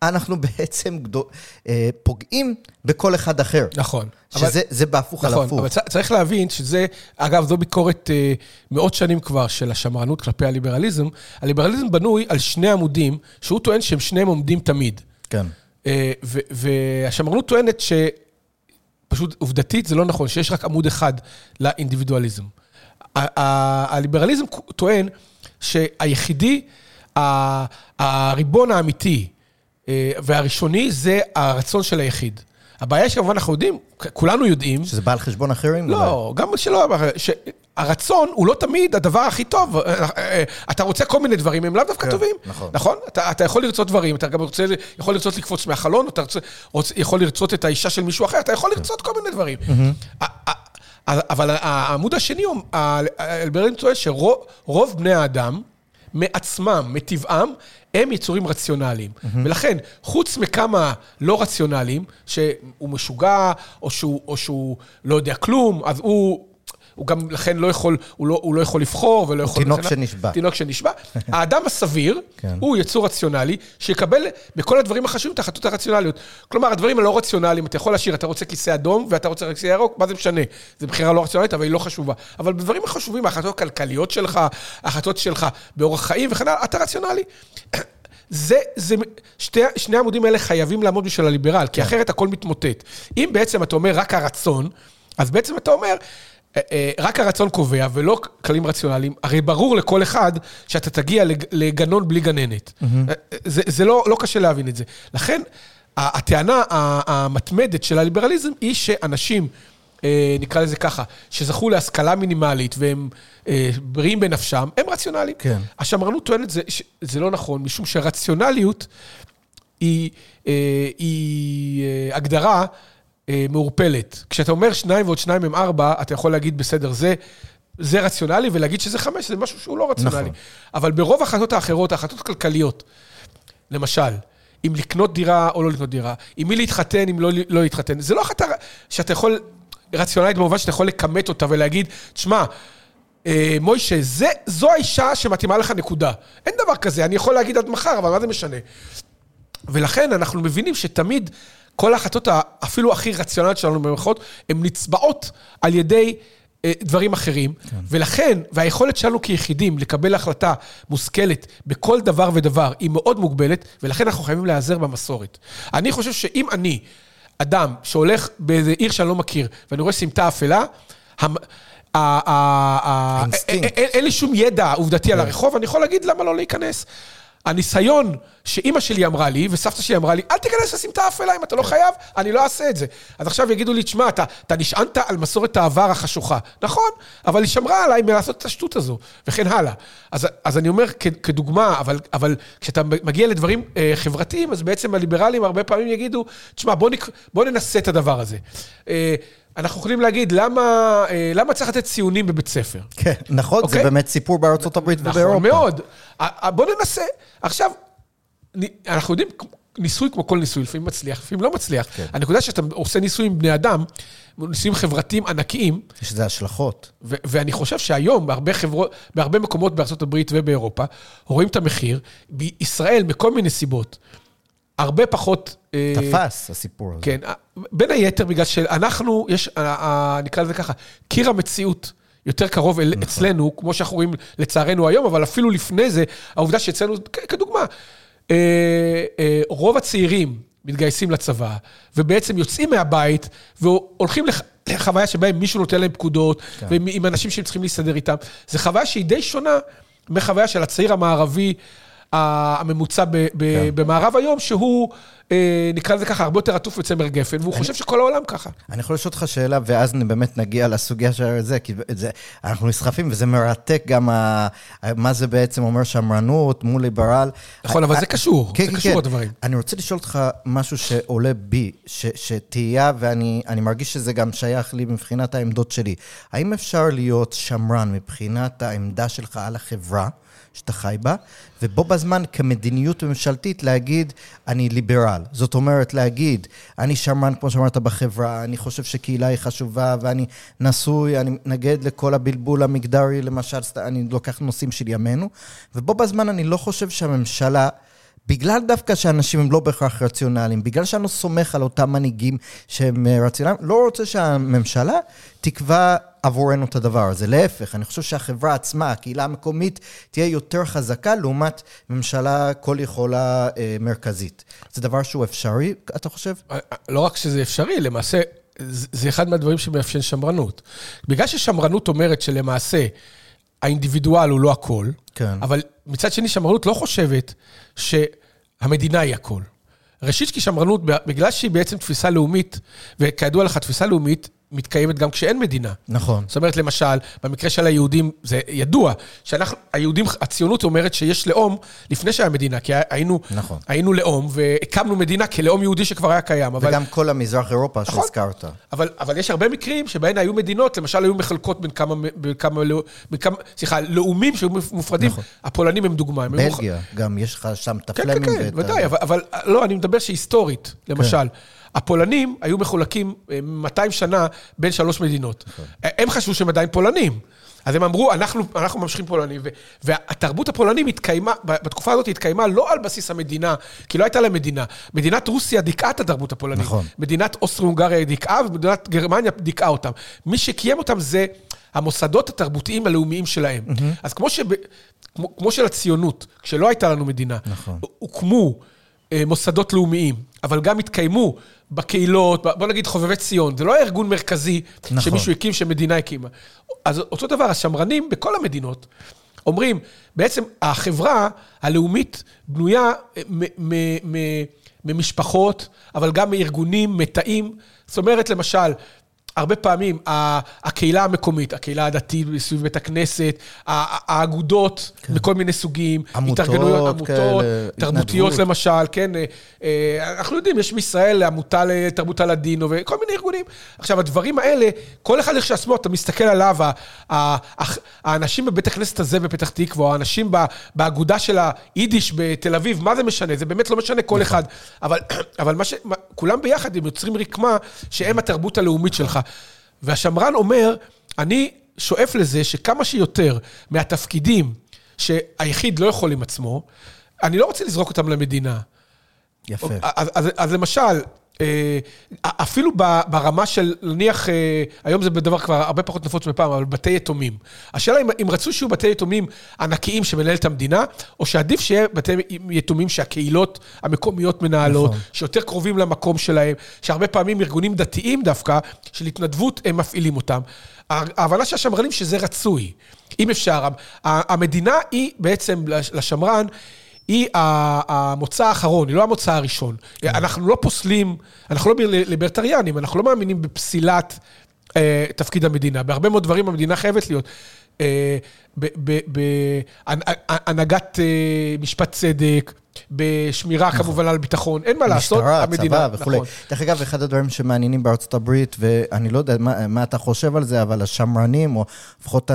אנחנו בעצם גדו, אה, פוגעים בכל אחד אחר. נכון. שזה זה בהפוך על נכון, הפוך. אבל צ- צריך להבין שזה, אגב, זו ביקורת אה, מאות שנים כבר של השמרנות כלפי הליברליזם. הליברליזם בנוי על שני עמודים, שהוא טוען שהם שניהם עומדים תמיד. כן. אה, והשמרנות טוענת ש... פשוט עובדתית זה לא נכון, שיש רק עמוד אחד לאינדיבידואליזם. הליברליזם טוען שהיחידי, הריבון האמיתי אה, והראשוני זה הרצון של היחיד. הבעיה שכמובן אנחנו יודעים, כולנו יודעים, שזה בא על חשבון אחרים? לא, גם שלא, שהרצון הוא לא תמיד הדבר הכי טוב. אה, אה, אתה רוצה כל מיני דברים, הם לאו דווקא כן, טובים. נכון. נכון? אתה, אתה יכול לרצות דברים, אתה גם רוצה, יכול לרצות לקפוץ מהחלון, אתה רוצה, יכול לרצות את האישה של מישהו אחר, אתה יכול לרצות כל מיני דברים. אבל העמוד השני, האלברין טוען שרוב רוב בני האדם, מעצמם, מטבעם, הם יצורים רציונליים. ולכן, חוץ מכמה לא רציונליים, שהוא משוגע, או שהוא, או שהוא לא יודע כלום, אז הוא... הוא גם לכן לא יכול, הוא לא, הוא לא יכול לבחור ולא יכול... תינוק וכן- שנשבע. תינוק שנשבע. האדם הסביר, כן. הוא יצור רציונלי, שיקבל בכל הדברים החשובים את ההחלטות הרציונליות. כלומר, הדברים הלא רציונליים, אתה יכול להשאיר, אתה רוצה כיסא אדום ואתה רוצה כיסא ירוק, מה זה משנה? זו בחירה לא רציונלית, אבל היא לא חשובה. אבל בדברים החשובים, ההחלטות הכלכליות שלך, ההחלטות שלך באורח חיים וכן הלאה, אתה רציונלי. זה, זה, שתי, שני העמודים האלה חייבים לעמוד בשביל הליברל, כי אחרת הכל מתמוטט. אם בעצם אתה אומר רק הרצון, אז בעצם אתה אומר, רק הרצון קובע ולא כללים רציונליים, הרי ברור לכל אחד שאתה תגיע לג- לגנון בלי גננת. אה, זה, זה לא, לא קשה להבין את זה. לכן, הטענה המתמדת של הליברליזם היא שאנשים, אה, נקרא לזה ככה, שזכו להשכלה מינימלית והם אה, בריאים בנפשם, הם רציונליים. כן. השמרנות טוענת זה, זה לא נכון, משום שרציונליות היא, אה, היא אה, הגדרה אה, מעורפלת. כשאתה אומר שניים ועוד שניים הם ארבע, אתה יכול להגיד, בסדר, זה, זה רציונלי, ולהגיד שזה חמש, זה משהו שהוא לא רציונלי. נכון. אבל ברוב ההחלטות האחרות, ההחלטות הכלכליות, למשל, אם לקנות דירה או לא לקנות דירה, עם מי להתחתן, אם לא, לא להתחתן, זה לא החלטה שאתה יכול, רציונלית במובן שאתה יכול לכמת אותה ולהגיד, תשמע, אה, מוישה, זה, זו האישה שמתאימה לך נקודה. אין דבר כזה, אני יכול להגיד עד מחר, אבל מה זה משנה? ולכן אנחנו מבינים שתמיד כל ההחלטות אפילו הכי רציונליות שלנו במערכות, הן נצבעות על ידי אה, דברים אחרים. כן. ולכן, והיכולת שלנו כיחידים לקבל החלטה מושכלת בכל דבר ודבר היא מאוד מוגבלת, ולכן אנחנו חייבים להיעזר במסורת. אני חושב שאם אני, אדם שהולך באיזה עיר שאני לא מכיר, ואני רואה סמטה אפלה, המ-. אין אין לי שום ידע עובדתי על הרחוב, אני יכול להגיד למה לא להיכנס. הניסיון שאימא שלי אמרה לי, וסבתא שלי אמרה לי, אל תיכנס לסמטה האפלה, אם אתה לא חייב, אני לא אעשה את זה. אז עכשיו יגידו לי, תשמע, אתה, אתה נשענת על מסורת העבר החשוכה. נכון, אבל היא שמרה עליי מלעשות את השטות הזו, וכן הלאה. אז, אז אני אומר, כ, כדוגמה, אבל, אבל כשאתה מגיע לדברים אה, חברתיים, אז בעצם הליברלים הרבה פעמים יגידו, תשמע, בוא, נק, בוא ננסה את הדבר הזה. אה, אנחנו יכולים להגיד, למה, אה, למה צריך לתת ציונים בבית ספר? כן, נכון, זה אוקיי? באמת סיפור בארצות הברית ובאירופה. נכון מאוד. בוא ננסה. עכשיו, אנחנו יודעים, ניסוי כמו כל ניסוי, לפעמים מצליח, לפעמים לא מצליח. כן. הנקודה שאתה עושה ניסוי עם בני אדם, ניסויים חברתיים ענקיים, יש לזה השלכות. ו- ואני חושב שהיום, בהרבה חברות, בהרבה מקומות בארצות הברית ובאירופה, רואים את המחיר. בישראל, מכל מיני סיבות, הרבה פחות... אה, תפס הסיפור הזה. כן, בין היתר בגלל שאנחנו, יש, אה, אה, נקרא לזה ככה, קיר המציאות יותר קרוב אל, אצלנו, כמו שאנחנו רואים לצערנו היום, אבל אפילו לפני זה, העובדה שאצלנו, כדוגמה, אה, אה, רוב הצעירים מתגייסים לצבא, ובעצם יוצאים מהבית והולכים לח... לחוויה שבה מישהו נותן להם פקודות, כן. ועם אנשים שהם צריכים להסתדר איתם. זו חוויה שהיא די שונה מחוויה של הצעיר המערבי הממוצע ב- ב- כן. במערב היום, שהוא, אה, נקרא לזה ככה, הרבה יותר עטוף בצמר גפן, והוא אני, חושב שכל העולם ככה. אני יכול לשאול אותך שאלה, ואז באמת נגיע לסוגיה של זה, כי זה, אנחנו נסחפים, וזה מרתק גם ה, מה זה בעצם אומר שמרנות מול ליברל. נכון, אבל זה קשור, כן, זה כן, קשור כן. הדברים. אני רוצה לשאול אותך משהו שעולה בי, שתהייה, ואני מרגיש שזה גם שייך לי מבחינת העמדות שלי. האם אפשר להיות שמרן מבחינת העמדה שלך על החברה? שאתה חי בה, ובו בזמן כמדיניות ממשלתית להגיד, אני ליברל. זאת אומרת, להגיד, אני שמרן, כמו שאמרת, בחברה, אני חושב שקהילה היא חשובה, ואני נשוי, אני מתנגד לכל הבלבול המגדרי, למשל, אני לוקח נושאים של ימינו, ובו בזמן אני לא חושב שהממשלה... בגלל דווקא שאנשים הם לא בהכרח רציונליים, בגלל שאני לא סומך על אותם מנהיגים שהם אה, רציונליים, לא רוצה שהממשלה תקבע עבורנו את הדבר הזה. להפך, אני חושב שהחברה עצמה, הקהילה המקומית, תהיה יותר חזקה לעומת ממשלה כל יכולה אה, מרכזית. זה דבר שהוא אפשרי, אתה חושב? אה, אה, לא רק שזה אפשרי, למעשה, זה אחד מהדברים שמאפיין שמרנות. בגלל ששמרנות אומרת שלמעשה האינדיבידואל הוא לא הכל, כן. אבל מצד שני, שמרנות לא חושבת שהמדינה היא הכל. ראשית, כי שמרנות, בגלל שהיא בעצם תפיסה לאומית, וכידוע לך, תפיסה לאומית מתקיימת גם כשאין מדינה. נכון. זאת אומרת, למשל, במקרה של היהודים, זה ידוע, שאנחנו, היהודים, הציונות אומרת שיש לאום לפני שהיה מדינה, כי היינו, נכון. היינו לאום והקמנו מדינה כלאום יהודי שכבר היה קיים. אבל... וגם כל המזרח אירופה נכון, שהזכרת. אבל, אבל יש הרבה מקרים שבהן היו מדינות, למשל, היו מחלקות בין כמה, בין כמה, בין כמה סליחה, לאומים שהיו מופרדים. נכון. הפולנים הם דוגמה. בלגיה, מוכ... גם יש לך שם את הפלמים. כן, כן, כן, ודאי, אבל, אבל לא, אני מדבר שהיסטורית, למשל. כן. הפולנים היו מחולקים 200 אה, שנה בין שלוש מדינות. נכון. הם חשבו שהם עדיין פולנים. אז הם אמרו, אנחנו, אנחנו ממשיכים פולנים, והתרבות הפולנים התקיימה, בתקופה הזאת התקיימה לא על בסיס המדינה, כי לא הייתה לה מדינה. מדינת רוסיה דיכאה את התרבות הפולנית. נכון. מדינת אוסטרו-הונגריה דיכאה, ומדינת גרמניה דיכאה אותם. מי שקיים אותם זה המוסדות התרבותיים הלאומיים שלהם. Mm-hmm. אז כמו, שב, כמו, כמו שלציונות, כשלא הייתה לנו מדינה, נכון. הוקמו מוסדות לאומיים, אבל גם התקיימו בקהילות, בוא נגיד חובבי ציון, זה לא היה ארגון מרכזי נכון. שמישהו הקים, שמדינה הקימה. אז אותו דבר, השמרנים בכל המדינות אומרים, בעצם החברה הלאומית בנויה ממשפחות, אבל גם מארגונים, מתאים. זאת אומרת, למשל, הרבה פעמים הקהילה המקומית, הקהילה הדתית סביב בית הכנסת, האגודות כן. בכל מיני סוגים, עמותות, התארגנויות, עמותות, כאלה, תרבותיות התנדבות. למשל, כן, אה, אה, אנחנו יודעים, יש בישראל עמותה לתרבות הלדינו וכל מיני ארגונים. עכשיו, הדברים האלה, כל אחד איך שעצמו, אתה מסתכל עליו, האנשים בבית הכנסת הזה בפתח תקווה, האנשים באגודה של היידיש בתל אביב, מה זה משנה? זה באמת לא משנה כל נכון. אחד. אבל, אבל מה ש... כולם ביחד, הם יוצרים רקמה שהם התרבות הלאומית שלך. והשמרן אומר, אני שואף לזה שכמה שיותר מהתפקידים שהיחיד לא יכול עם עצמו, אני לא רוצה לזרוק אותם למדינה. יפה. אז, אז, אז למשל, אפילו ברמה של, נניח, אה, היום זה בדבר כבר הרבה פחות נפוץ מפעם, אבל בתי יתומים. השאלה אם, אם רצו שיהיו בתי יתומים ענקיים שמנהל את המדינה, או שעדיף שיהיה בתי יתומים שהקהילות המקומיות מנהלות, נכון. שיותר קרובים למקום שלהם, שהרבה פעמים ארגונים דתיים דווקא, של התנדבות, הם מפעילים אותם. ההבנה של השמרנים שזה רצוי, אם אפשר. המדינה היא בעצם לשמרן, היא המוצא האחרון, היא לא המוצא הראשון. כן. אנחנו לא פוסלים, אנחנו לא ליברטריאנים, אנחנו לא מאמינים בפסילת אה, תפקיד המדינה. בהרבה מאוד דברים המדינה חייבת להיות. אה, בהנהגת אה, משפט צדק, בשמירה נכון. כמובן על ביטחון, אין מה לעשות, משטרה, המדינה, צבא וכולי. נכון. דרך אגב, אחד הדברים שמעניינים בארצות הברית, ואני לא יודע מה, מה אתה חושב על זה, אבל השמרנים, או לפחות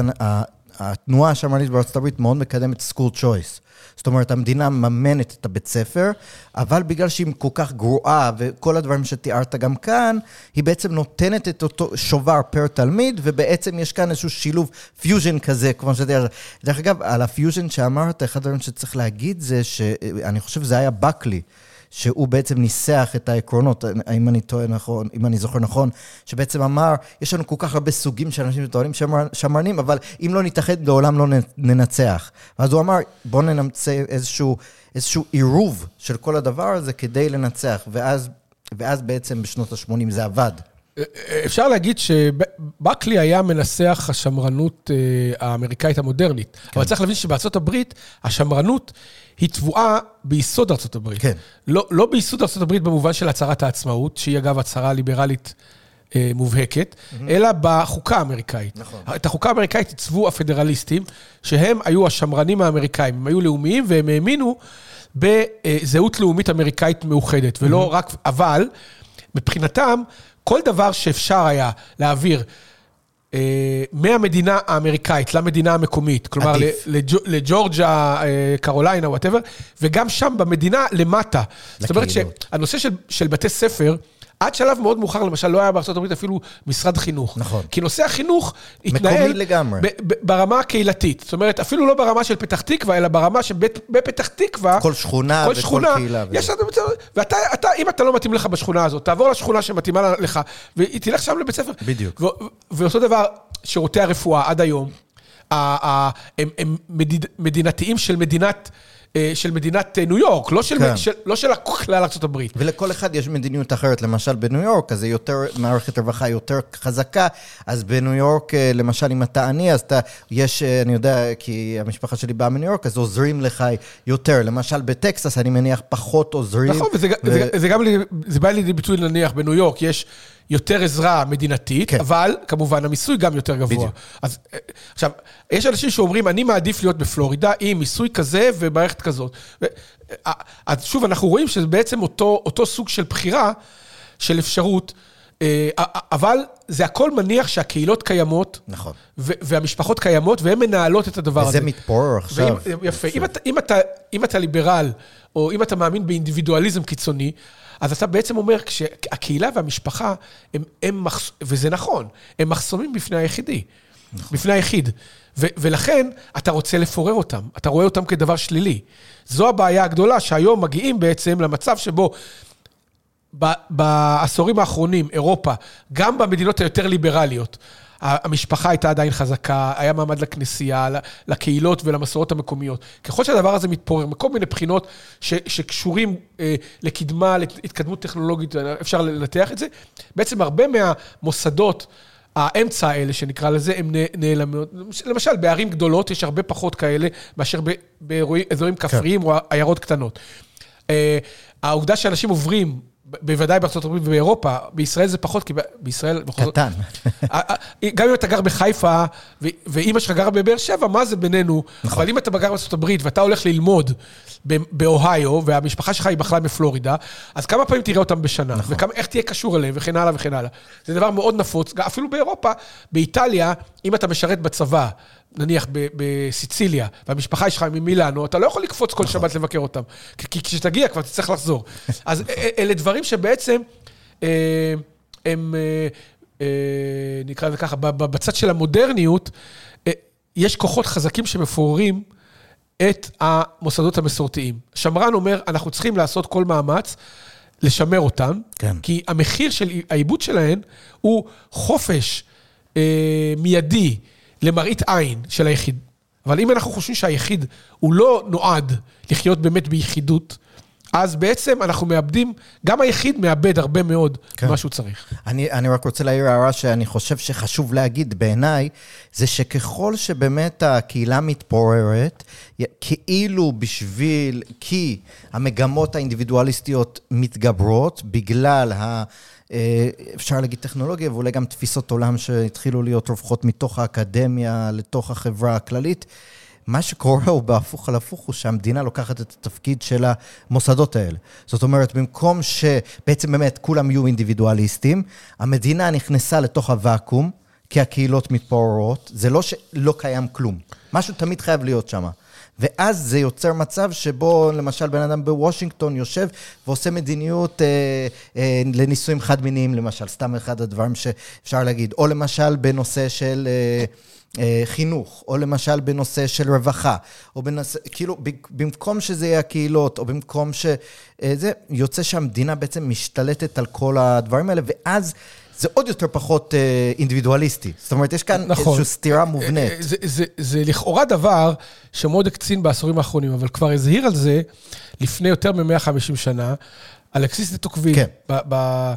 התנועה השמרנית בארצות הברית מאוד מקדמת school choice. זאת אומרת, המדינה מממנת את הבית ספר, אבל בגלל שהיא כל כך גרועה, וכל הדברים שתיארת גם כאן, היא בעצם נותנת את אותו שובר per תלמיד, ובעצם יש כאן איזשהו שילוב פיוז'ן כזה, כמו שתיארת. דרך אגב, על הפיוז'ן שאמרת, אחד הדברים שצריך להגיד זה שאני חושב שזה היה בקלי. שהוא בעצם ניסח את העקרונות, אם אני טועה נכון, אם אני זוכר נכון, שבעצם אמר, יש לנו כל כך הרבה סוגים של אנשים שטוענים שמר, שמרנים, אבל אם לא נתאחד, לעולם לא ננצח. ואז הוא אמר, בואו נמצא איזשהו, איזשהו עירוב של כל הדבר הזה כדי לנצח, ואז, ואז בעצם בשנות ה-80 זה עבד. אפשר להגיד שבקלי היה מנסח השמרנות אה, האמריקאית המודרנית, כן. אבל צריך להבין שבארצות הברית, השמרנות היא תבואה ביסוד ארצות הברית. כן. לא, לא ביסוד ארצות הברית במובן של הצהרת העצמאות, שהיא אגב הצהרה ליברלית אה, מובהקת, mm-hmm. אלא בחוקה האמריקאית. נכון. את החוקה האמריקאית עיצבו הפדרליסטים, שהם היו השמרנים האמריקאים, הם היו לאומיים והם האמינו בזהות לאומית אמריקאית מאוחדת, ולא mm-hmm. רק, אבל מבחינתם, כל דבר שאפשר היה להעביר מהמדינה האמריקאית למדינה המקומית, כלומר לג'ורג'ה, אה, קרוליינה, וואטאבר, וגם שם במדינה למטה. זאת אומרת שהנושא של בתי ספר, עד שלב מאוד מאוחר, למשל, לא היה הברית אפילו משרד חינוך. נכון. כי נושא החינוך התנהל... לגמרי. ברמה הקהילתית. זאת אומרת, אפילו לא ברמה של פתח תקווה, אלא ברמה שבפתח תקווה... כל שכונה כל וכל שכונה, קהילה. יש לנו... ואתה, אתה, אם אתה לא מתאים לך בשכונה הזאת, תעבור לשכונה שמתאימה לך, ותלך שם לבית ספר. בדיוק. ואותו דבר, שירותי הרפואה עד היום, הם, הם מדינתיים של מדינת... אה, של מדינת אה, ניו יורק, לא של, כן. של, לא של כלל ארה"ב. ולכל אחד יש מדיניות אחרת. למשל, בניו יורק, אז זה יותר, מערכת רווחה יותר חזקה, אז בניו יורק, אה, למשל, אם אתה עני, אז אתה, יש, אני יודע, כי המשפחה שלי באה מניו יורק, אז עוזרים לך יותר. למשל, בטקסס, אני מניח, פחות עוזרים. נכון, וזה ו... זה, זה גם, זה בא לידי ביטוי, נניח, בניו יורק יש... יותר עזרה מדינתית, כן. אבל כמובן המיסוי גם יותר גבוה. בדיוק. אז עכשיו, יש אנשים שאומרים, אני מעדיף להיות בפלורידה עם מיסוי כזה ומערכת כזאת. ו, אז שוב, אנחנו רואים שזה בעצם אותו, אותו סוג של בחירה, של אפשרות. אה, אבל זה הכל מניח שהקהילות קיימות, נכון. והמשפחות קיימות, והן מנהלות את הדבר וזה הזה. וזה מתפורר עכשיו. ואם, יפה. אם אתה, אם, אתה, אם אתה ליברל, או אם אתה מאמין באינדיבידואליזם קיצוני, אז אתה בעצם אומר, שהקהילה והמשפחה, הם, הם מחס... וזה נכון, הם מחסומים בפני היחידי, נכון. בפני היחיד. ו- ולכן אתה רוצה לפורר אותם, אתה רואה אותם כדבר שלילי. זו הבעיה הגדולה, שהיום מגיעים בעצם למצב שבו בעשורים האחרונים, אירופה, גם במדינות היותר ליברליות, המשפחה הייתה עדיין חזקה, היה מעמד לכנסייה, לקהילות ולמסורות המקומיות. ככל שהדבר הזה מתפורר, מכל מיני בחינות ש, שקשורים אה, לקדמה, להתקדמות טכנולוגית, אפשר לנתח את זה, בעצם הרבה מהמוסדות, האמצע האלה, שנקרא לזה, הם נעלמות. למשל, בערים גדולות יש הרבה פחות כאלה מאשר באזורים כן. כפריים כן. או עיירות קטנות. אה, העובדה שאנשים עוברים בוודאי בארצות הברית ובאירופה, בישראל זה פחות, כי בישראל... קטן. גם אם אתה גר בחיפה, ואימא שלך גרה בבאר שבע, מה זה בינינו? נכון. אבל אם אתה גר בארצות הברית ואתה הולך ללמוד באוהיו, והמשפחה שלך היא בכלל מפלורידה, אז כמה פעמים תראה אותם בשנה? נכון. ואיך תהיה קשור אליהם, וכן הלאה וכן הלאה. זה דבר מאוד נפוץ, אפילו באירופה, באיטליה, אם אתה משרת בצבא, נניח בסיציליה, והמשפחה שלך ממילאנו, אתה לא יכול לקפוץ כל נכון. שבת לבקר אותם. כי כשתגיע כבר תצטרך לחזור. אז אלה דברים שבעצם אה, הם, אה, אה, נקרא לזה ככה, בצד של המודרניות, יש כוחות חזקים שמפוררים את המוסדות המסורתיים. שמרן אומר, אנחנו צריכים לעשות כל מאמץ. לשמר אותם, כן. כי המחיר של העיבוד שלהן הוא חופש אה, מיידי, למראית עין של היחיד. אבל אם אנחנו חושבים שהיחיד הוא לא נועד לחיות באמת ביחידות, אז בעצם אנחנו מאבדים, גם היחיד מאבד הרבה מאוד כן. מה שהוא צריך. אני, אני רק רוצה להעיר הערה שאני חושב שחשוב להגיד בעיניי, זה שככל שבאמת הקהילה מתפוררת, כאילו בשביל, כי המגמות האינדיבידואליסטיות מתגברות בגלל ה... אה, אפשר להגיד טכנולוגיה, ואולי גם תפיסות עולם שהתחילו להיות רווחות מתוך האקדמיה לתוך החברה הכללית. מה שקורה הוא בהפוך על הפוך, הוא שהמדינה לוקחת את התפקיד של המוסדות האלה. זאת אומרת, במקום שבעצם באמת כולם יהיו אינדיבידואליסטים, המדינה נכנסה לתוך הוואקום, כי הקהילות מתפוררות, זה לא שלא קיים כלום. משהו תמיד חייב להיות שם. ואז זה יוצר מצב שבו למשל בן אדם בוושינגטון יושב ועושה מדיניות אה, אה, לנישואים חד-מיניים, למשל, סתם אחד הדברים שאפשר להגיד. או למשל בנושא של... אה, חינוך, או למשל בנושא של רווחה, או בנושא, כאילו, במקום שזה יהיה הקהילות, או במקום שזה, אה, יוצא שהמדינה בעצם משתלטת על כל הדברים האלה, ואז זה עוד יותר פחות אה, אינדיבידואליסטי. זאת אומרת, יש כאן נכון. איזושהי סתירה מובנית. זה, זה, זה, זה לכאורה דבר שמאוד הקצין בעשורים האחרונים, אבל כבר הזהיר על זה לפני יותר מ-150 שנה, אלכסיס דה טוקוויל. כן. ב, ב,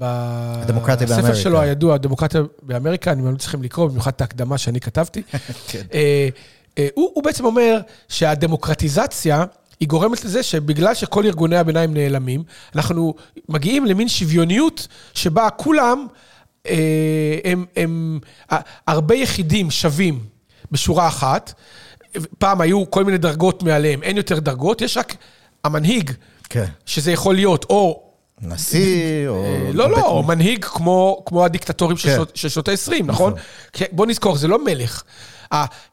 הדמוקרטיה באמריקה. בספר שלו הידוע, הדמוקרטיה באמריקה, אני ממליץ לכם לקרוא, במיוחד את ההקדמה שאני כתבתי. כן. אה, אה, הוא, הוא בעצם אומר שהדמוקרטיזציה... היא גורמת לזה שבגלל שכל ארגוני הביניים נעלמים, אנחנו מגיעים למין שוויוניות שבה כולם אה, הם, הם הרבה יחידים שווים בשורה אחת. פעם היו כל מיני דרגות מעליהם, אין יותר דרגות, יש רק המנהיג, כן. שזה יכול להיות או נשיא, או... לא, לא, או מנהיג כמו, הדיקטטורים כן. של שנות ה-20, נכון? נכון? בוא נזכור, זה לא מלך.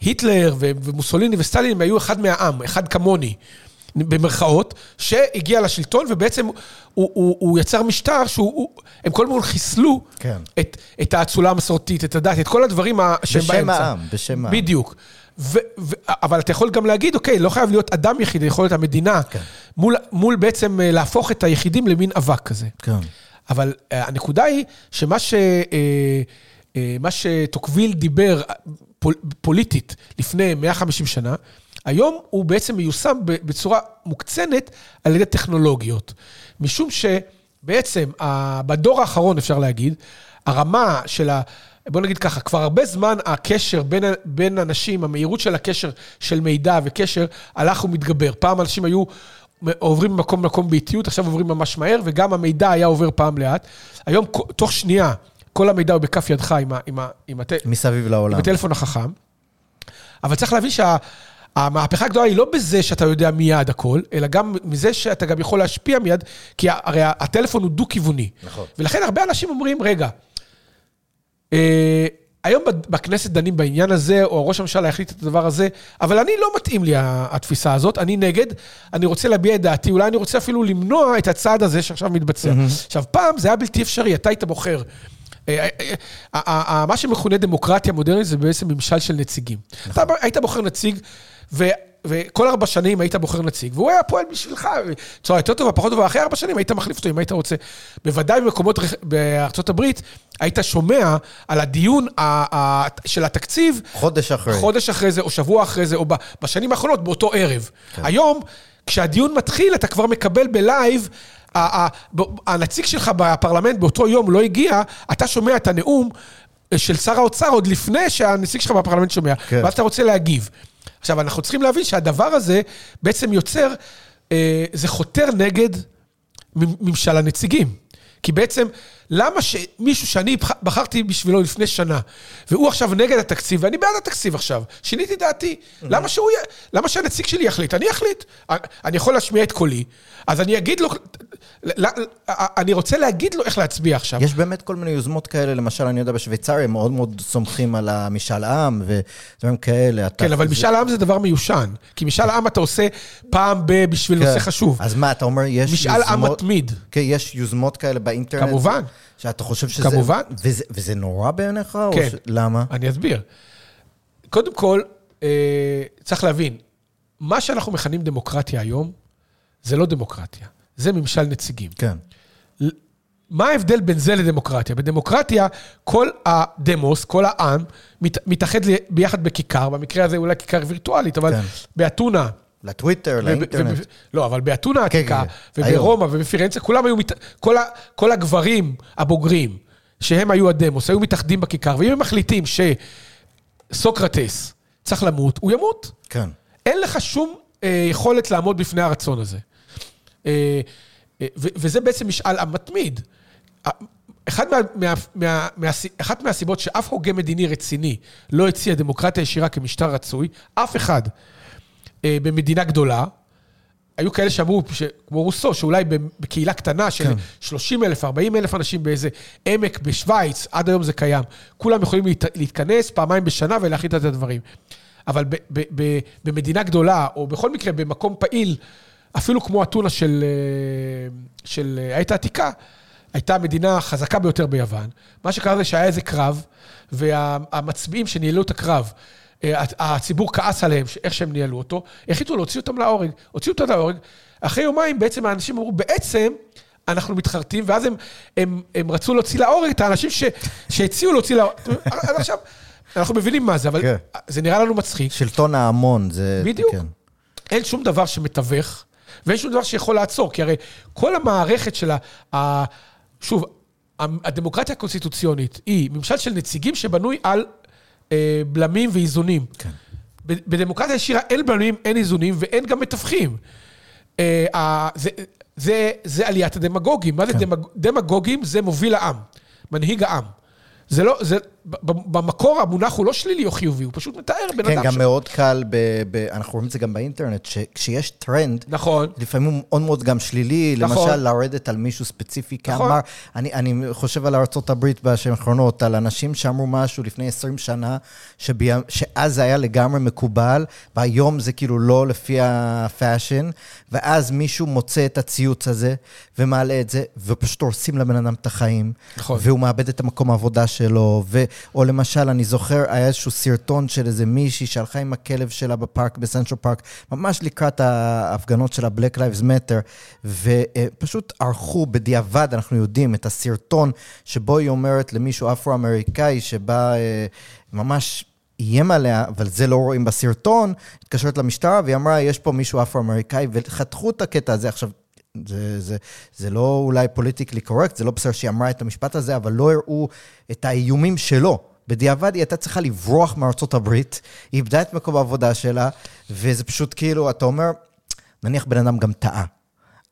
היטלר ומוסוליני וסטלין היו אחד מהעם, אחד כמוני. במרכאות, שהגיע לשלטון, ובעצם הוא, הוא, הוא יצר משטר שהם כל הזמן חיסלו כן. את, את האצולה המסורתית, את הדת, את כל הדברים שהם באמצע. בשם העם, בשם העם. בדיוק. ו, ו, אבל אתה יכול גם להגיד, אוקיי, לא חייב להיות אדם יחיד, יכול להיות המדינה, כן. מול, מול בעצם אה, להפוך את היחידים למין אבק כזה. כן. אבל אה, הנקודה היא שמה ש... אה, שטוקוויל דיבר פול, פוליטית לפני 150 שנה, היום הוא בעצם מיושם בצורה מוקצנת על ידי טכנולוגיות. משום שבעצם בדור האחרון, אפשר להגיד, הרמה של ה... בוא נגיד ככה, כבר הרבה זמן הקשר בין, בין אנשים, המהירות של הקשר של מידע וקשר, הלך ומתגבר. פעם אנשים היו עוברים ממקום למקום באיטיות, עכשיו עוברים ממש מהר, וגם המידע היה עובר פעם לאט. היום, תוך שנייה, כל המידע הוא בכף ידך עם, ה, עם, ה, עם, הט... מסביב לעולם. עם הטלפון החכם. אבל צריך להבין שה... המהפכה הגדולה היא לא בזה שאתה יודע מיד הכל, אלא גם מזה שאתה גם יכול להשפיע מיד, כי הרי הטלפון הוא דו-כיווני. נכון. ולכן הרבה אנשים אומרים, רגע, היום בכנסת דנים בעניין הזה, או ראש הממשלה יחליט את הדבר הזה, אבל אני לא מתאים לי התפיסה הזאת, אני נגד, אני רוצה להביע את דעתי, אולי אני רוצה אפילו למנוע את הצעד הזה שעכשיו מתבצע. עכשיו, פעם זה היה בלתי אפשרי, אתה היית בוחר. אה, אה, אה, מה שמכונה דמוקרטיה מודרנית זה בעצם ממשל של נציגים. נכון. אתה היית בוחר נציג. וכל ארבע שנים היית בוחר נציג, והוא היה פועל בשבילך בצורה יותר טובה, פחות טובה, אחרי ארבע שנים היית מחליף אותו אם היית רוצה. בוודאי במקומות בארצות הברית, היית שומע על הדיון של התקציב. חודש אחרי. חודש אחרי זה, או שבוע אחרי זה, או בשנים האחרונות, באותו ערב. כן. היום, כשהדיון מתחיל, אתה כבר מקבל בלייב הנציג שלך בפרלמנט באותו יום לא הגיע, אתה שומע את הנאום של שר האוצר עוד לפני שהנציג שלך בפרלמנט שומע, כן. ואז אתה רוצה להגיב. עכשיו, אנחנו צריכים להבין שהדבר הזה בעצם יוצר, אה, זה חותר נגד ממשל הנציגים. כי בעצם, למה שמישהו שאני בחרתי בשבילו לפני שנה, והוא עכשיו נגד התקציב, ואני בעד התקציב עכשיו, שיניתי דעתי, mm-hmm. למה שהוא, למה שהנציג שלי יחליט? אני אחליט. אני יכול להשמיע את קולי, אז אני אגיד לו, אני רוצה להגיד לו איך להצביע עכשיו. יש באמת כל מיני יוזמות כאלה, למשל, אני יודע, בשוויצריה הם מאוד מאוד סומכים על המשאל עם ודברים כאלה. כן, אבל משאל עם זה דבר מיושן. כי משאל עם אתה עושה פעם ב... בשביל נושא כן. חשוב. אז מה, אתה אומר, יש יוזמות... משאל עם מתמיד. כן, יש יוזמות כאלה באינטרנט. כמובן. שאתה חושב שזה... כמובן. וזה, וזה נורא בעיניך? כן. ש... למה? אני אסביר. קודם כל, אה, צריך להבין, מה שאנחנו מכנים דמוקרטיה היום, זה לא דמוקרטיה. זה ממשל נציגים. כן. מה ההבדל בין זה לדמוקרטיה? בדמוקרטיה, כל הדמוס, כל העם, מת, מתאחד ביחד בכיכר, במקרה הזה אולי כיכר וירטואלית, אבל כן. באתונה. לטוויטר, לאינטרנט. לא, אבל באתונה העתיקה, כן, כן. וברומא ובפירנצה, כולם היו. כל, הגברים הבוגרים, שהם היו הדמוס, היו מתאחדים בכיכר, ואם הם מחליטים שסוקרטס צריך למות, הוא ימות. כן. אין לך שום אה, יכולת לעמוד בפני הרצון הזה. אה, אה, וזה בעצם משאל המתמיד. אחד מה, מה, מה, מה, אחת מהסיבות שאף הוגה מדיני רציני לא הציע דמוקרטיה ישירה כמשטר רצוי, אף אחד במדינה גדולה, היו כאלה שאמרו, ש, כמו רוסו, שאולי בקהילה קטנה של כן. 30 אלף, 40 אלף אנשים באיזה עמק בשוויץ, עד היום זה קיים. כולם יכולים להת, להתכנס פעמיים בשנה ולהחליט את הדברים. אבל ב, ב, ב, במדינה גדולה, או בכל מקרה במקום פעיל, אפילו כמו אתונה של, אה, של העת העתיקה, הייתה המדינה החזקה ביותר ביוון. מה שקרה זה שהיה איזה קרב, והמצביעים שניהלו את הקרב, אה, הציבור כעס עליהם, איך שהם ניהלו אותו, החליטו להוציא אותם להורג. הוציאו אותם להורג. אחרי יומיים בעצם האנשים אמרו, בעצם אנחנו מתחרטים, ואז הם, הם, הם רצו להוציא להורג את האנשים ש, שהציעו להוציא להורג. אז עכשיו, אנחנו מבינים מה זה, אבל כן. זה נראה לנו מצחיק. שלטון ההמון, זה... בדיוק. כן. אין שום דבר שמתווך, ואין שום דבר שיכול לעצור, כי הרי כל המערכת של ה... שוב, הדמוקרטיה הקונסטיטוציונית היא ממשל של נציגים שבנוי על אה, בלמים ואיזונים. כן. בדמוקרטיה ישירה אין בלמים, אין איזונים ואין גם מתווכים. אה, זה, זה, זה עליית הדמגוגים. מה זה כן. דמג, דמגוגים? זה מוביל העם, מנהיג העם. זה לא, זה, במקור המונח הוא לא שלילי או חיובי, הוא פשוט מתאר בן כן, אדם כן, גם. מאוד קל, ב, ב, אנחנו רואים את זה גם באינטרנט, שכשיש טרנד, נכון. לפעמים הוא מאוד מאוד גם שלילי, נכון. למשל לרדת על מישהו ספציפי נכון. כאמר, אני, אני חושב על ארה"ב בשנים האחרונות, על אנשים שאמרו משהו לפני 20 שנה, שבי, שאז זה היה לגמרי מקובל, והיום זה כאילו לא לפי ה fashion, ואז מישהו מוצא את הציוץ הזה, ומעלה את זה, ופשוט הורסים לבן אדם את החיים, נכון. והוא מאבד את המקום העבודה שלו, ו... או למשל, אני זוכר, היה איזשהו סרטון של איזה מישהי שהלכה עם הכלב שלה בפארק, בסנטרל פארק, ממש לקראת ההפגנות של ה-Black Lives Matter, ופשוט ערכו בדיעבד, אנחנו יודעים, את הסרטון שבו היא אומרת למישהו אפרו-אמריקאי שבא אה, ממש... איים עליה, אבל זה לא רואים בסרטון, התקשרת למשטרה והיא אמרה, יש פה מישהו אפרו-אמריקאי, וחתכו את הקטע הזה. עכשיו, זה, זה, זה לא אולי פוליטיקלי קורקט, זה לא בסדר שהיא אמרה את המשפט הזה, אבל לא הראו את האיומים שלו. בדיעבד היא הייתה צריכה לברוח מארצות הברית, היא איבדה את מקום העבודה שלה, וזה פשוט כאילו, אתה אומר, נניח בן אדם גם טעה.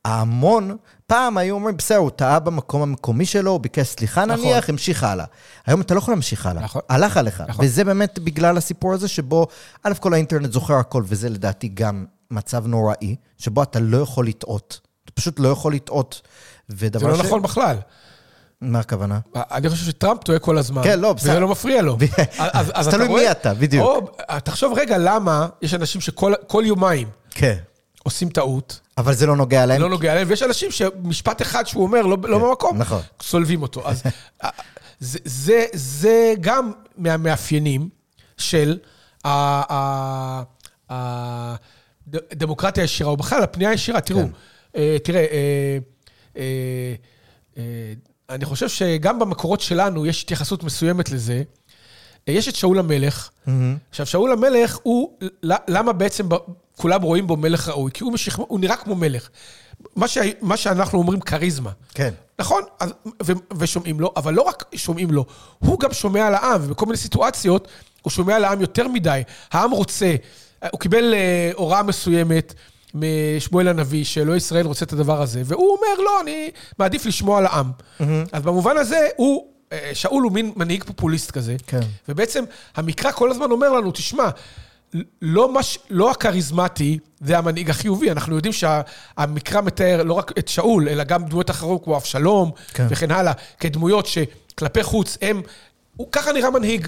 ההמון, פעם היו אומרים, בסדר, הוא טעה במקום המקומי שלו, הוא ביקש סליחה נכון. נניח, המשיך הלאה. היום אתה לא יכול להמשיך הלאה, נכון. הלך עליך. נכון. וזה באמת בגלל הסיפור הזה שבו, א' כל האינטרנט זוכר הכל, וזה לדעתי גם מצב נוראי, שבו אתה לא יכול לטעות. פשוט לא יכול לטעות. זה לא ש... נכון בכלל. מה הכוונה? אני חושב שטראמפ טועה כל הזמן. כן, לא, בסדר. וזה לא מפריע לו. אז, אז תלוי מי אתה, בדיוק. או, תחשוב רגע, למה יש אנשים שכל יומיים כן. עושים טעות. אבל זה לא נוגע להם. לא נוגע להם, ויש אנשים שמשפט אחד שהוא אומר, לא, לא כן, לא במקום, נכון. סולבים אותו. אז זה, זה, זה גם מהמאפיינים של הדמוקרטיה הישירה, או בכלל הפנייה הישירה. תראו, כן. אה, תראה, אה, אה, אני חושב שגם במקורות שלנו יש התייחסות מסוימת לזה. יש את שאול המלך. Mm-hmm. עכשיו, שאול המלך הוא, למה בעצם כולם רואים בו מלך ראוי? כי הוא, משכ... הוא נראה כמו מלך. מה, ש... מה שאנחנו אומרים כריזמה. כן. נכון? אז, ו... ושומעים לו, אבל לא רק שומעים לו, הוא גם שומע לעם, ובכל מיני סיטואציות הוא שומע לעם יותר מדי. העם רוצה, הוא קיבל הוראה מסוימת. משמואל הנביא, שאלוהי ישראל רוצה את הדבר הזה, והוא אומר, לא, אני מעדיף לשמוע לעם. Mm-hmm. אז במובן הזה, הוא, אה, שאול הוא מין מנהיג פופוליסט כזה, כן. ובעצם המקרא כל הזמן אומר לנו, תשמע, לא, מש, לא הכריזמטי זה המנהיג החיובי, אנחנו יודעים שהמקרא מתאר לא רק את שאול, אלא גם דמויות אחרות כמו אבשלום כן. וכן הלאה, כדמויות שכלפי חוץ הם, הוא ככה נראה מנהיג.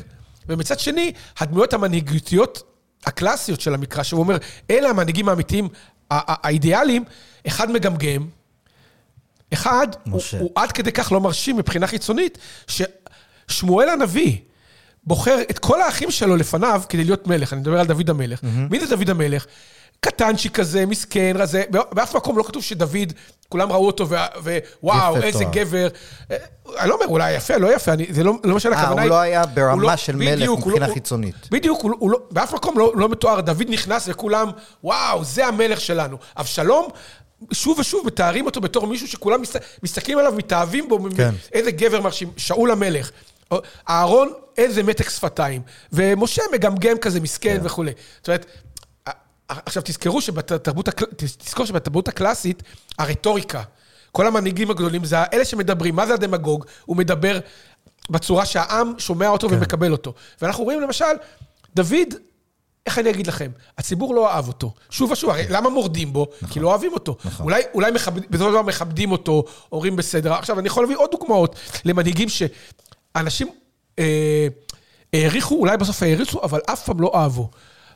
ומצד שני, הדמויות המנהיגותיות הקלאסיות של המקרא, שהוא אומר, אלה המנהיגים האמיתיים, האידיאליים, אחד מגמגם, אחד, הוא, הוא עד כדי כך לא מרשים מבחינה חיצונית, ששמואל הנביא בוחר את כל האחים שלו לפניו כדי להיות מלך. אני מדבר על דוד המלך. Mm-hmm. מי זה דוד המלך? קטנצ'יק כזה, מסכן, רזה, באף מקום לא כתוב שדוד, כולם ראו אותו, ווואו, איזה. גבר. אה, אני לא אומר, אולי יפה, לא יפה, אני, זה לא, לא משנה, הכוונה היא... אה, הוא לא היה ברמה לא, של מלך מבחינה לא, חיצונית. בדיוק, לא, באף מקום לא, לא מתואר, דוד נכנס וכולם, וואו, זה המלך שלנו. אבשלום, שוב ושוב מתארים אותו בתור מישהו שכולם מסת, מסתכלים עליו, מתאהבים בו, כן. איזה גבר מרשים, שאול המלך. אהרון, איזה מתק שפתיים. ומשה מגמגם כזה, מסכן כן. וכולי. זאת אומרת, עכשיו, תזכרו שבתרבות, תזכור שבתרבות הקלאסית, הרטוריקה, כל המנהיגים הגדולים זה אלה שמדברים. מה זה הדמגוג? הוא מדבר בצורה שהעם שומע אותו כן. ומקבל אותו. ואנחנו רואים למשל, דוד, איך אני אגיד לכם? הציבור לא אהב אותו. שוב ושוב, הרי למה מורדים בו? נכון. כי לא אוהבים אותו. נכון. אולי, אולי מכבד, בסופו של דבר מכבדים אותו, אומרים בסדר. עכשיו, אני יכול להביא עוד דוגמאות למנהיגים שאנשים אה, העריכו, אולי בסוף העריצו, אבל אף פעם לא אהבו.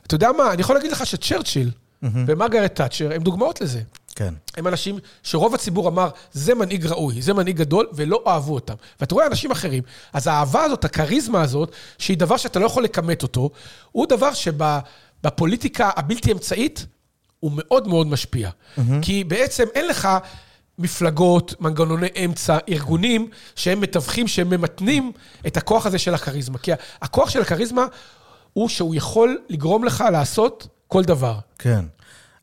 אתה יודע מה, אני יכול להגיד לך שצ'רצ'יל ומרגרט תאצ'ר הם דוגמאות לזה. כן. הם אנשים שרוב הציבור אמר, זה מנהיג ראוי, זה מנהיג גדול, ולא אהבו אותם. ואתה רואה אנשים אחרים, אז האהבה הזאת, הכריזמה הזאת, שהיא דבר שאתה לא יכול לכמת אותו, הוא דבר שבפוליטיקה הבלתי אמצעית, הוא מאוד מאוד משפיע. Mm-hmm. כי בעצם אין לך מפלגות, מנגנוני אמצע, ארגונים, שהם מתווכים, שהם ממתנים את הכוח הזה של הכריזמה. כי הכוח של הכריזמה הוא שהוא יכול לגרום לך לעשות כל דבר. כן.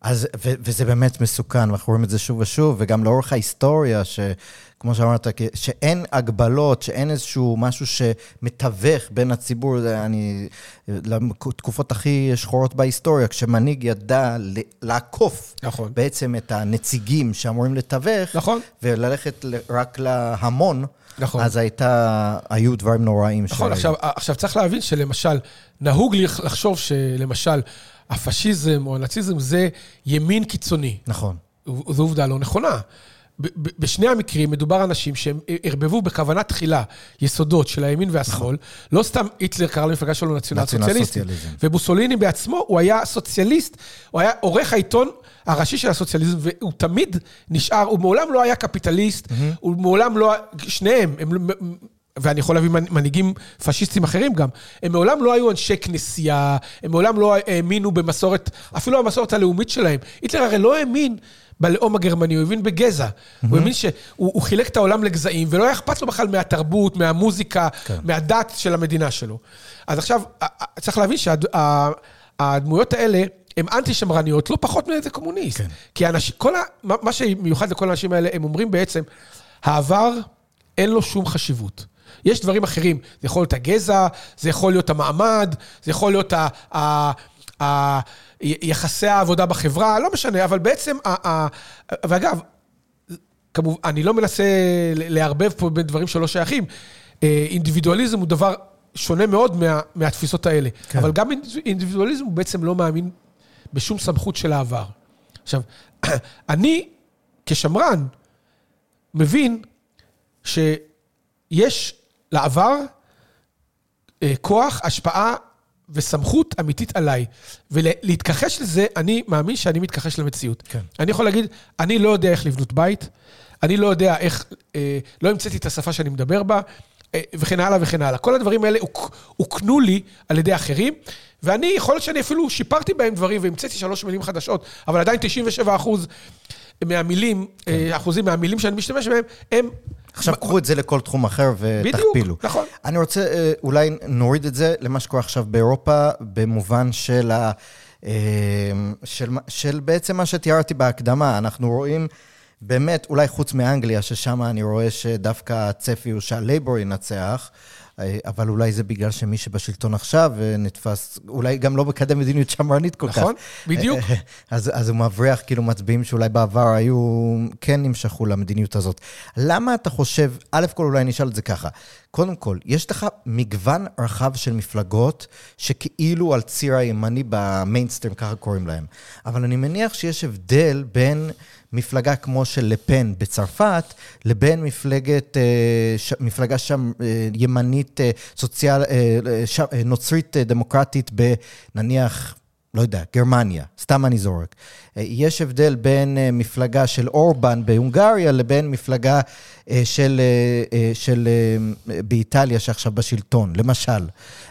אז, ו- וזה באמת מסוכן, אנחנו רואים את זה שוב ושוב, וגם לאורך ההיסטוריה, שכמו שאמרת, שאין הגבלות, שאין איזשהו משהו שמתווך בין הציבור, אני, לתקופות הכי שחורות בהיסטוריה, כשמנהיג ידע לעקוף נכון. בעצם את הנציגים שאמורים לתווך, נכון. וללכת רק להמון. נכון. אז הייתה, היו דברים נוראים. נכון, ש... עכשיו, עכשיו צריך להבין שלמשל, נהוג לחשוב שלמשל, הפשיזם או הנאציזם זה ימין קיצוני. נכון. זו עובדה לא נכונה. בשני המקרים מדובר אנשים שהם ערבבו בכוונה תחילה יסודות של הימין והשמאל. לא סתם היטלר קרא למפלגה שלו נציונל סוציאליסטי. ובוסוליני בעצמו, הוא היה סוציאליסט, הוא היה עורך העיתון הראשי של הסוציאליזם, והוא תמיד נשאר, הוא מעולם לא היה קפיטליסט, הוא מעולם לא, שניהם, הם ואני יכול להביא מנהיגים פשיסטים אחרים גם, הם מעולם לא היו אנשי כנסייה, הם מעולם לא האמינו במסורת, אפילו המסורת הלאומית שלהם. היטלר הרי לא האמין בלאום הגרמני, הוא האמין בגזע. Mm-hmm. הוא האמין שהוא חילק את העולם לגזעים, ולא היה אכפת לו בכלל מהתרבות, מהמוזיקה, כן. מהדת של המדינה שלו. אז עכשיו, צריך להבין שהדמויות האלה... הן אנטי-שמרניות, לא פחות מאיזה קומוניסט. כן. כי אנשים, כל ה... מה שמיוחד לכל האנשים האלה, הם אומרים בעצם, העבר, אין לו שום חשיבות. יש דברים אחרים, זה יכול להיות הגזע, זה יכול להיות המעמד, זה יכול להיות ה... ה, ה יחסי העבודה בחברה, לא משנה, אבל בעצם, ה, ה, ואגב, כמובן, אני לא מנסה לערבב פה בין דברים שלא שייכים. אה, אינדיבידואליזם הוא דבר שונה מאוד מה, מהתפיסות האלה. כן. אבל גם אינדיבידואליזם הוא בעצם לא מאמין בשום סמכות של העבר. עכשיו, אני, כשמרן, מבין שיש לעבר אה, כוח, השפעה וסמכות אמיתית עליי. ולהתכחש לזה, אני מאמין שאני מתכחש למציאות. כן. אני יכול להגיד, אני לא יודע איך לבנות בית, אני לא יודע איך, אה, לא המצאתי את השפה שאני מדבר בה, וכן הלאה וכן הלאה. כל הדברים האלה הוקנו לי על ידי אחרים, ואני, יכול להיות שאני אפילו שיפרתי בהם דברים והמצאתי שלוש מילים חדשות, אבל עדיין 97 אחוז מהמילים, כן. אה, אחוזים מהמילים שאני משתמש בהם, הם... עכשיו קחו את זה לכל תחום אחר ותכפילו. בדיוק, נכון. אני רוצה, אה, אולי נוריד את זה למה שקורה עכשיו באירופה, במובן של ה... אה, של, של בעצם מה שתיארתי בהקדמה. אנחנו רואים באמת, אולי חוץ מאנגליה, ששם אני רואה שדווקא הצפי הוא שהלייבור ינצח, אה, אבל אולי זה בגלל שמי שבשלטון עכשיו אה, נתפס, אולי גם לא מקדם מדיניות שמרנית כל נכון, כך. נכון, בדיוק. אה, אז, אז הוא מבריח כאילו מצביעים שאולי בעבר היו, כן נמשכו למדיניות הזאת. למה אתה חושב, א' כל אולי נשאל את זה ככה, קודם כל, יש לך מגוון רחב של מפלגות שכאילו על ציר הימני במיינסטרים, ככה קוראים להם. אבל אני מניח שיש הבדל בין... מפלגה כמו של לפן בצרפת, לבין מפלגת, אה, מפלגה שם אה, ימנית, אה, סוציאל, נוצרית דמוקרטית בנניח, לא יודע, גרמניה, סתם אני זורק. יש הבדל בין מפלגה של אורבן בהונגריה לבין מפלגה של, של באיטליה שעכשיו בשלטון, למשל.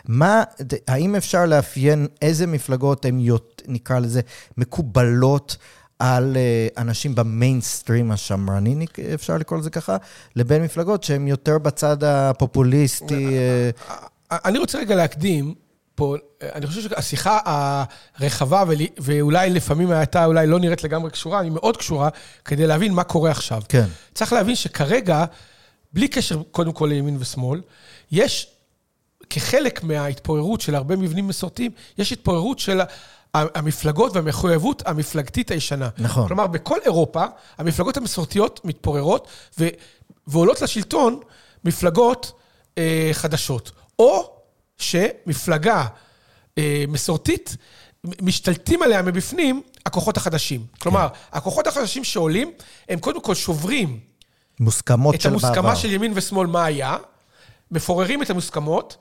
מה, האם אפשר לאפיין איזה מפלגות הן, נקרא לזה, מקובלות? על אה, אנשים במיינסטרים השמרני, אפשר לקרוא לזה ככה, לבין מפלגות שהן יותר בצד הפופוליסטי. אה, אה, אני רוצה רגע להקדים פה, אני חושב שהשיחה הרחבה, ואולי לפעמים הייתה אולי לא נראית לגמרי קשורה, היא מאוד קשורה, כדי להבין מה קורה עכשיו. כן. צריך להבין שכרגע, בלי קשר קודם כל לימין ושמאל, יש, כחלק מההתפוררות של הרבה מבנים מסורתיים, יש התפוררות של... המפלגות והמחויבות המפלגתית הישנה. נכון. כלומר, בכל אירופה, המפלגות המסורתיות מתפוררות ו, ועולות לשלטון מפלגות אה, חדשות. או שמפלגה אה, מסורתית, משתלטים עליה מבפנים הכוחות החדשים. כלומר, כן. הכוחות החדשים שעולים, הם קודם כל שוברים... מוסכמות של בעבר. את המוסכמה של ימין ושמאל, מה היה, מפוררים את המוסכמות,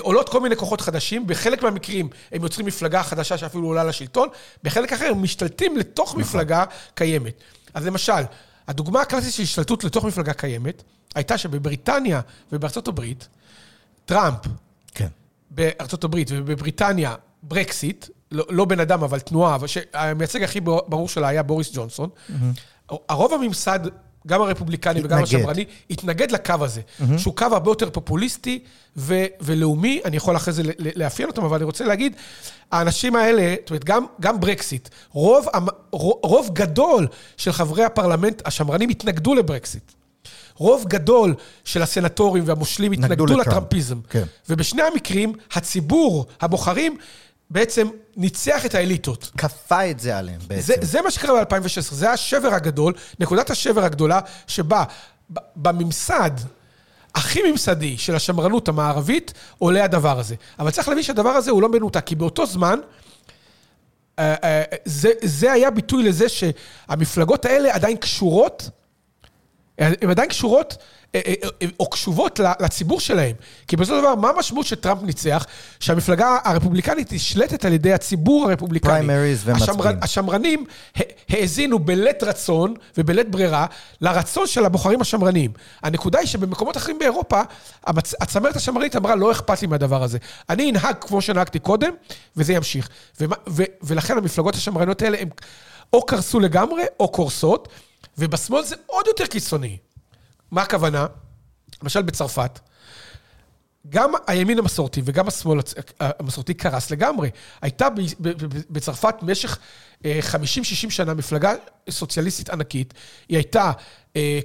עולות כל מיני כוחות חדשים, בחלק מהמקרים הם יוצרים מפלגה חדשה שאפילו עולה לשלטון, בחלק אחר הם משתלטים לתוך נכון. מפלגה קיימת. אז למשל, הדוגמה הקלאסית של השתלטות לתוך מפלגה קיימת, הייתה שבבריטניה ובארצות הברית, טראמפ, כן. בארצות הברית ובבריטניה, ברקסיט, לא, לא בן אדם, אבל תנועה, שהמייצג הכי ברור שלה היה בוריס ג'ונסון, mm-hmm. הרוב הממסד גם הרפובליקני התנגד. וגם השמרני, התנגד לקו הזה, mm-hmm. שהוא קו הרבה יותר פופוליסטי ו- ולאומי, אני יכול אחרי זה לאפיין אותם, אבל אני רוצה להגיד, האנשים האלה, זאת אומרת, גם, גם ברקסיט, רוב, רוב גדול של חברי הפרלמנט השמרנים התנגדו לברקסיט. רוב גדול של הסנטורים והמושלים התנגדו לטראמפיזם. כן. ובשני המקרים, הציבור, הבוחרים, בעצם ניצח את האליטות. כפה את זה עליהם בעצם. זה, זה מה שקרה ב-2016, זה השבר הגדול, נקודת השבר הגדולה, שבה בממסד הכי ממסדי של השמרנות המערבית עולה הדבר הזה. אבל צריך להבין שהדבר הזה הוא לא מנותק, כי באותו זמן, אה, אה, זה, זה היה ביטוי לזה שהמפלגות האלה עדיין קשורות, הן עדיין קשורות אה, אה, אה, או קשובות לציבור שלהם. כי בסופו של דבר, מה המשמעות שטראמפ ניצח? שהמפלגה הרפובליקנית נשלטת על ידי הציבור הרפובליקני. פריימריז ומצביעים. השמר, השמרנים האזינו בלית רצון ובלית ברירה לרצון של הבוחרים השמרנים. הנקודה היא שבמקומות אחרים באירופה, הצמרת השמרנית אמרה, לא אכפת לי מהדבר הזה. אני אנהג כמו שנהגתי קודם, וזה ימשיך. ולכן המפלגות השמרניות האלה הן או קרסו לגמרי, או קורסות, ובשמאל זה עוד יותר קיצוני. מה הכוונה? למשל בצרפת, גם הימין המסורתי וגם השמאל המסורתי קרס לגמרי. הייתה בצרפת במשך 50-60 אה, שנה מפלגה סוציאליסטית ענקית, היא הייתה אה,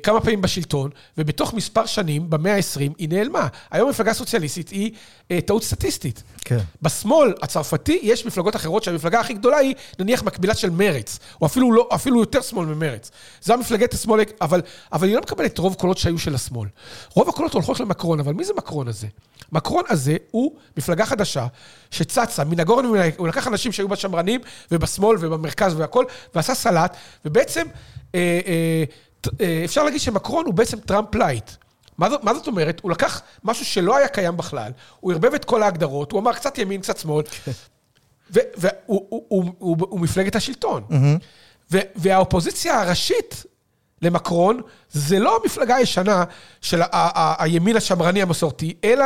כמה פעמים בשלטון, ובתוך מספר שנים, במאה ה-20, היא נעלמה. היום מפלגה סוציאליסטית היא אה, טעות סטטיסטית. כן. בשמאל הצרפתי יש מפלגות אחרות שהמפלגה הכי גדולה היא נניח מקבילה של מרץ, או אפילו, לא, אפילו יותר שמאל ממרץ. זו המפלגת השמאל, אבל, אבל היא לא מקבלת רוב קולות שהיו של השמאל. רוב הקולות הולכות למקרון, אבל מי זה מקרון הזה? מקרון הזה הוא מפלגה חדשה שצצה מן הגורן ומן הוא לקח אנשים שהיו בשמרנים ובשמאל ובמרכז והכול, ועשה סלט, ובעצם... אה, אה, אה, אפשר להגיד שמקרון הוא בעצם טראמפ lite. מה זאת, מה זאת אומרת? הוא לקח משהו שלא היה קיים בכלל, הוא ערבב את כל ההגדרות, הוא אמר קצת ימין, קצת שמאל, והוא הוא, הוא, הוא, הוא מפלגת השלטון. ו, והאופוזיציה הראשית למקרון, זה לא המפלגה הישנה של הימין השמרני המסורתי, אלא,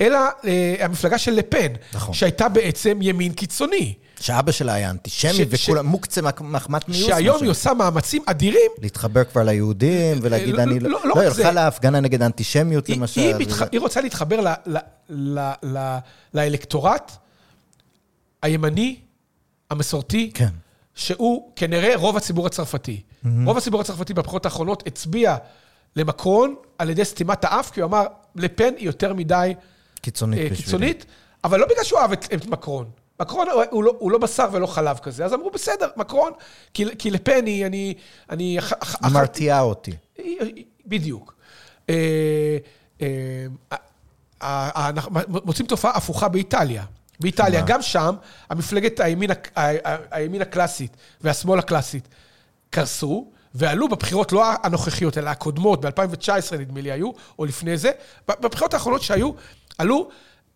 אלא אה, המפלגה של לפן, נכון. שהייתה בעצם ימין קיצוני. שאבא שלה היה אנטישמי, וכולם מוקצה מחמת מיוס. שהיום היא עושה מאמצים אדירים. להתחבר כבר ליהודים ולהגיד, אני לא... לא, היא הלכה להפגנה נגד האנטישמיות, למשל. היא רוצה להתחבר לאלקטורט הימני, המסורתי, כן. שהוא כנראה רוב הציבור הצרפתי. רוב הציבור הצרפתי בבחירות האחרונות הצביע למקרון על ידי סתימת האף, כי הוא אמר, לפן היא יותר מדי קיצונית, אה, קיצונית אבל לא בגלל שהוא אהב את, את מקרון. מקרון הוא, לא, הוא לא בשר ולא חלב כזה, אז אמרו, בסדר, מקרון, כי, כי לפן היא, אני... אני אח, מרתיעה אותי. בדיוק. אה, אה, אנחנו מוצאים תופעה הפוכה באיטליה. באיטליה, גם שם, המפלגת הימין, הימין הקלאסית והשמאל הקלאסית קרסו, ועלו בבחירות לא הנוכחיות, אלא הקודמות, ב-2019 נדמה לי היו, או לפני זה, בבחירות האחרונות שהיו, עלו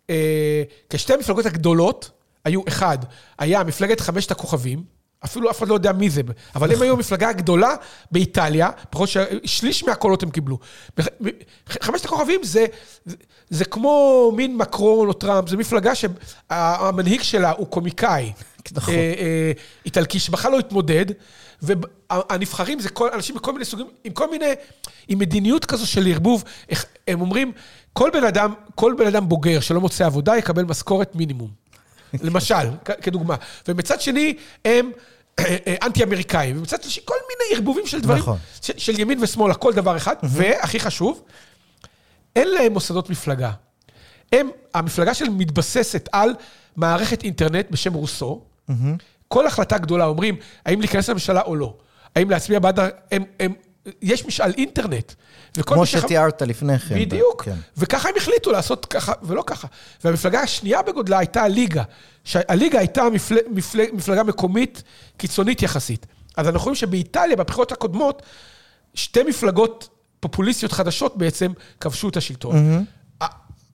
אה, כשתי המפלגות הגדולות, היו אחד, היה מפלגת חמשת הכוכבים, אפילו אף אחד לא יודע מי זה, אבל הם היו המפלגה הגדולה באיטליה, פחות שליש מהקולות הם קיבלו. חמשת הכוכבים זה, זה, זה כמו מין מקרון או טראמפ, זו מפלגה שהמנהיג שלה הוא קומיקאי. נכון. אה, אה, איטלקי, שבכלל לא התמודד, והנבחרים זה כל, אנשים מכל מיני סוגים, עם כל מיני, עם מדיניות כזו של ערבוב, הם אומרים, כל בן אדם, כל בן אדם בוגר שלא מוצא עבודה יקבל משכורת מינימום. למשל, כדוגמה. ומצד שני, הם אה, אה, אנטי-אמריקאים, ומצד שלישי, כל מיני ערבובים של דברים, נכון. של, של ימין ושמאל, הכל דבר אחד, והכי חשוב, אין להם מוסדות מפלגה. הם, המפלגה שלהם מתבססת על מערכת אינטרנט בשם רוסו. כל החלטה גדולה אומרים, האם להיכנס לממשלה או לא. האם להצביע בעד... הם, הם יש משאל אינטרנט. כמו שתיארת לפני כן. בדיוק. כן. וככה הם החליטו לעשות ככה ולא ככה. והמפלגה השנייה בגודלה הייתה הליגה. הליגה הייתה מפל... מפל... מפלגה מקומית קיצונית יחסית. אז אנחנו רואים שבאיטליה, בבחירות הקודמות, שתי מפלגות פופוליסטיות חדשות בעצם כבשו את השלטון. Mm-hmm.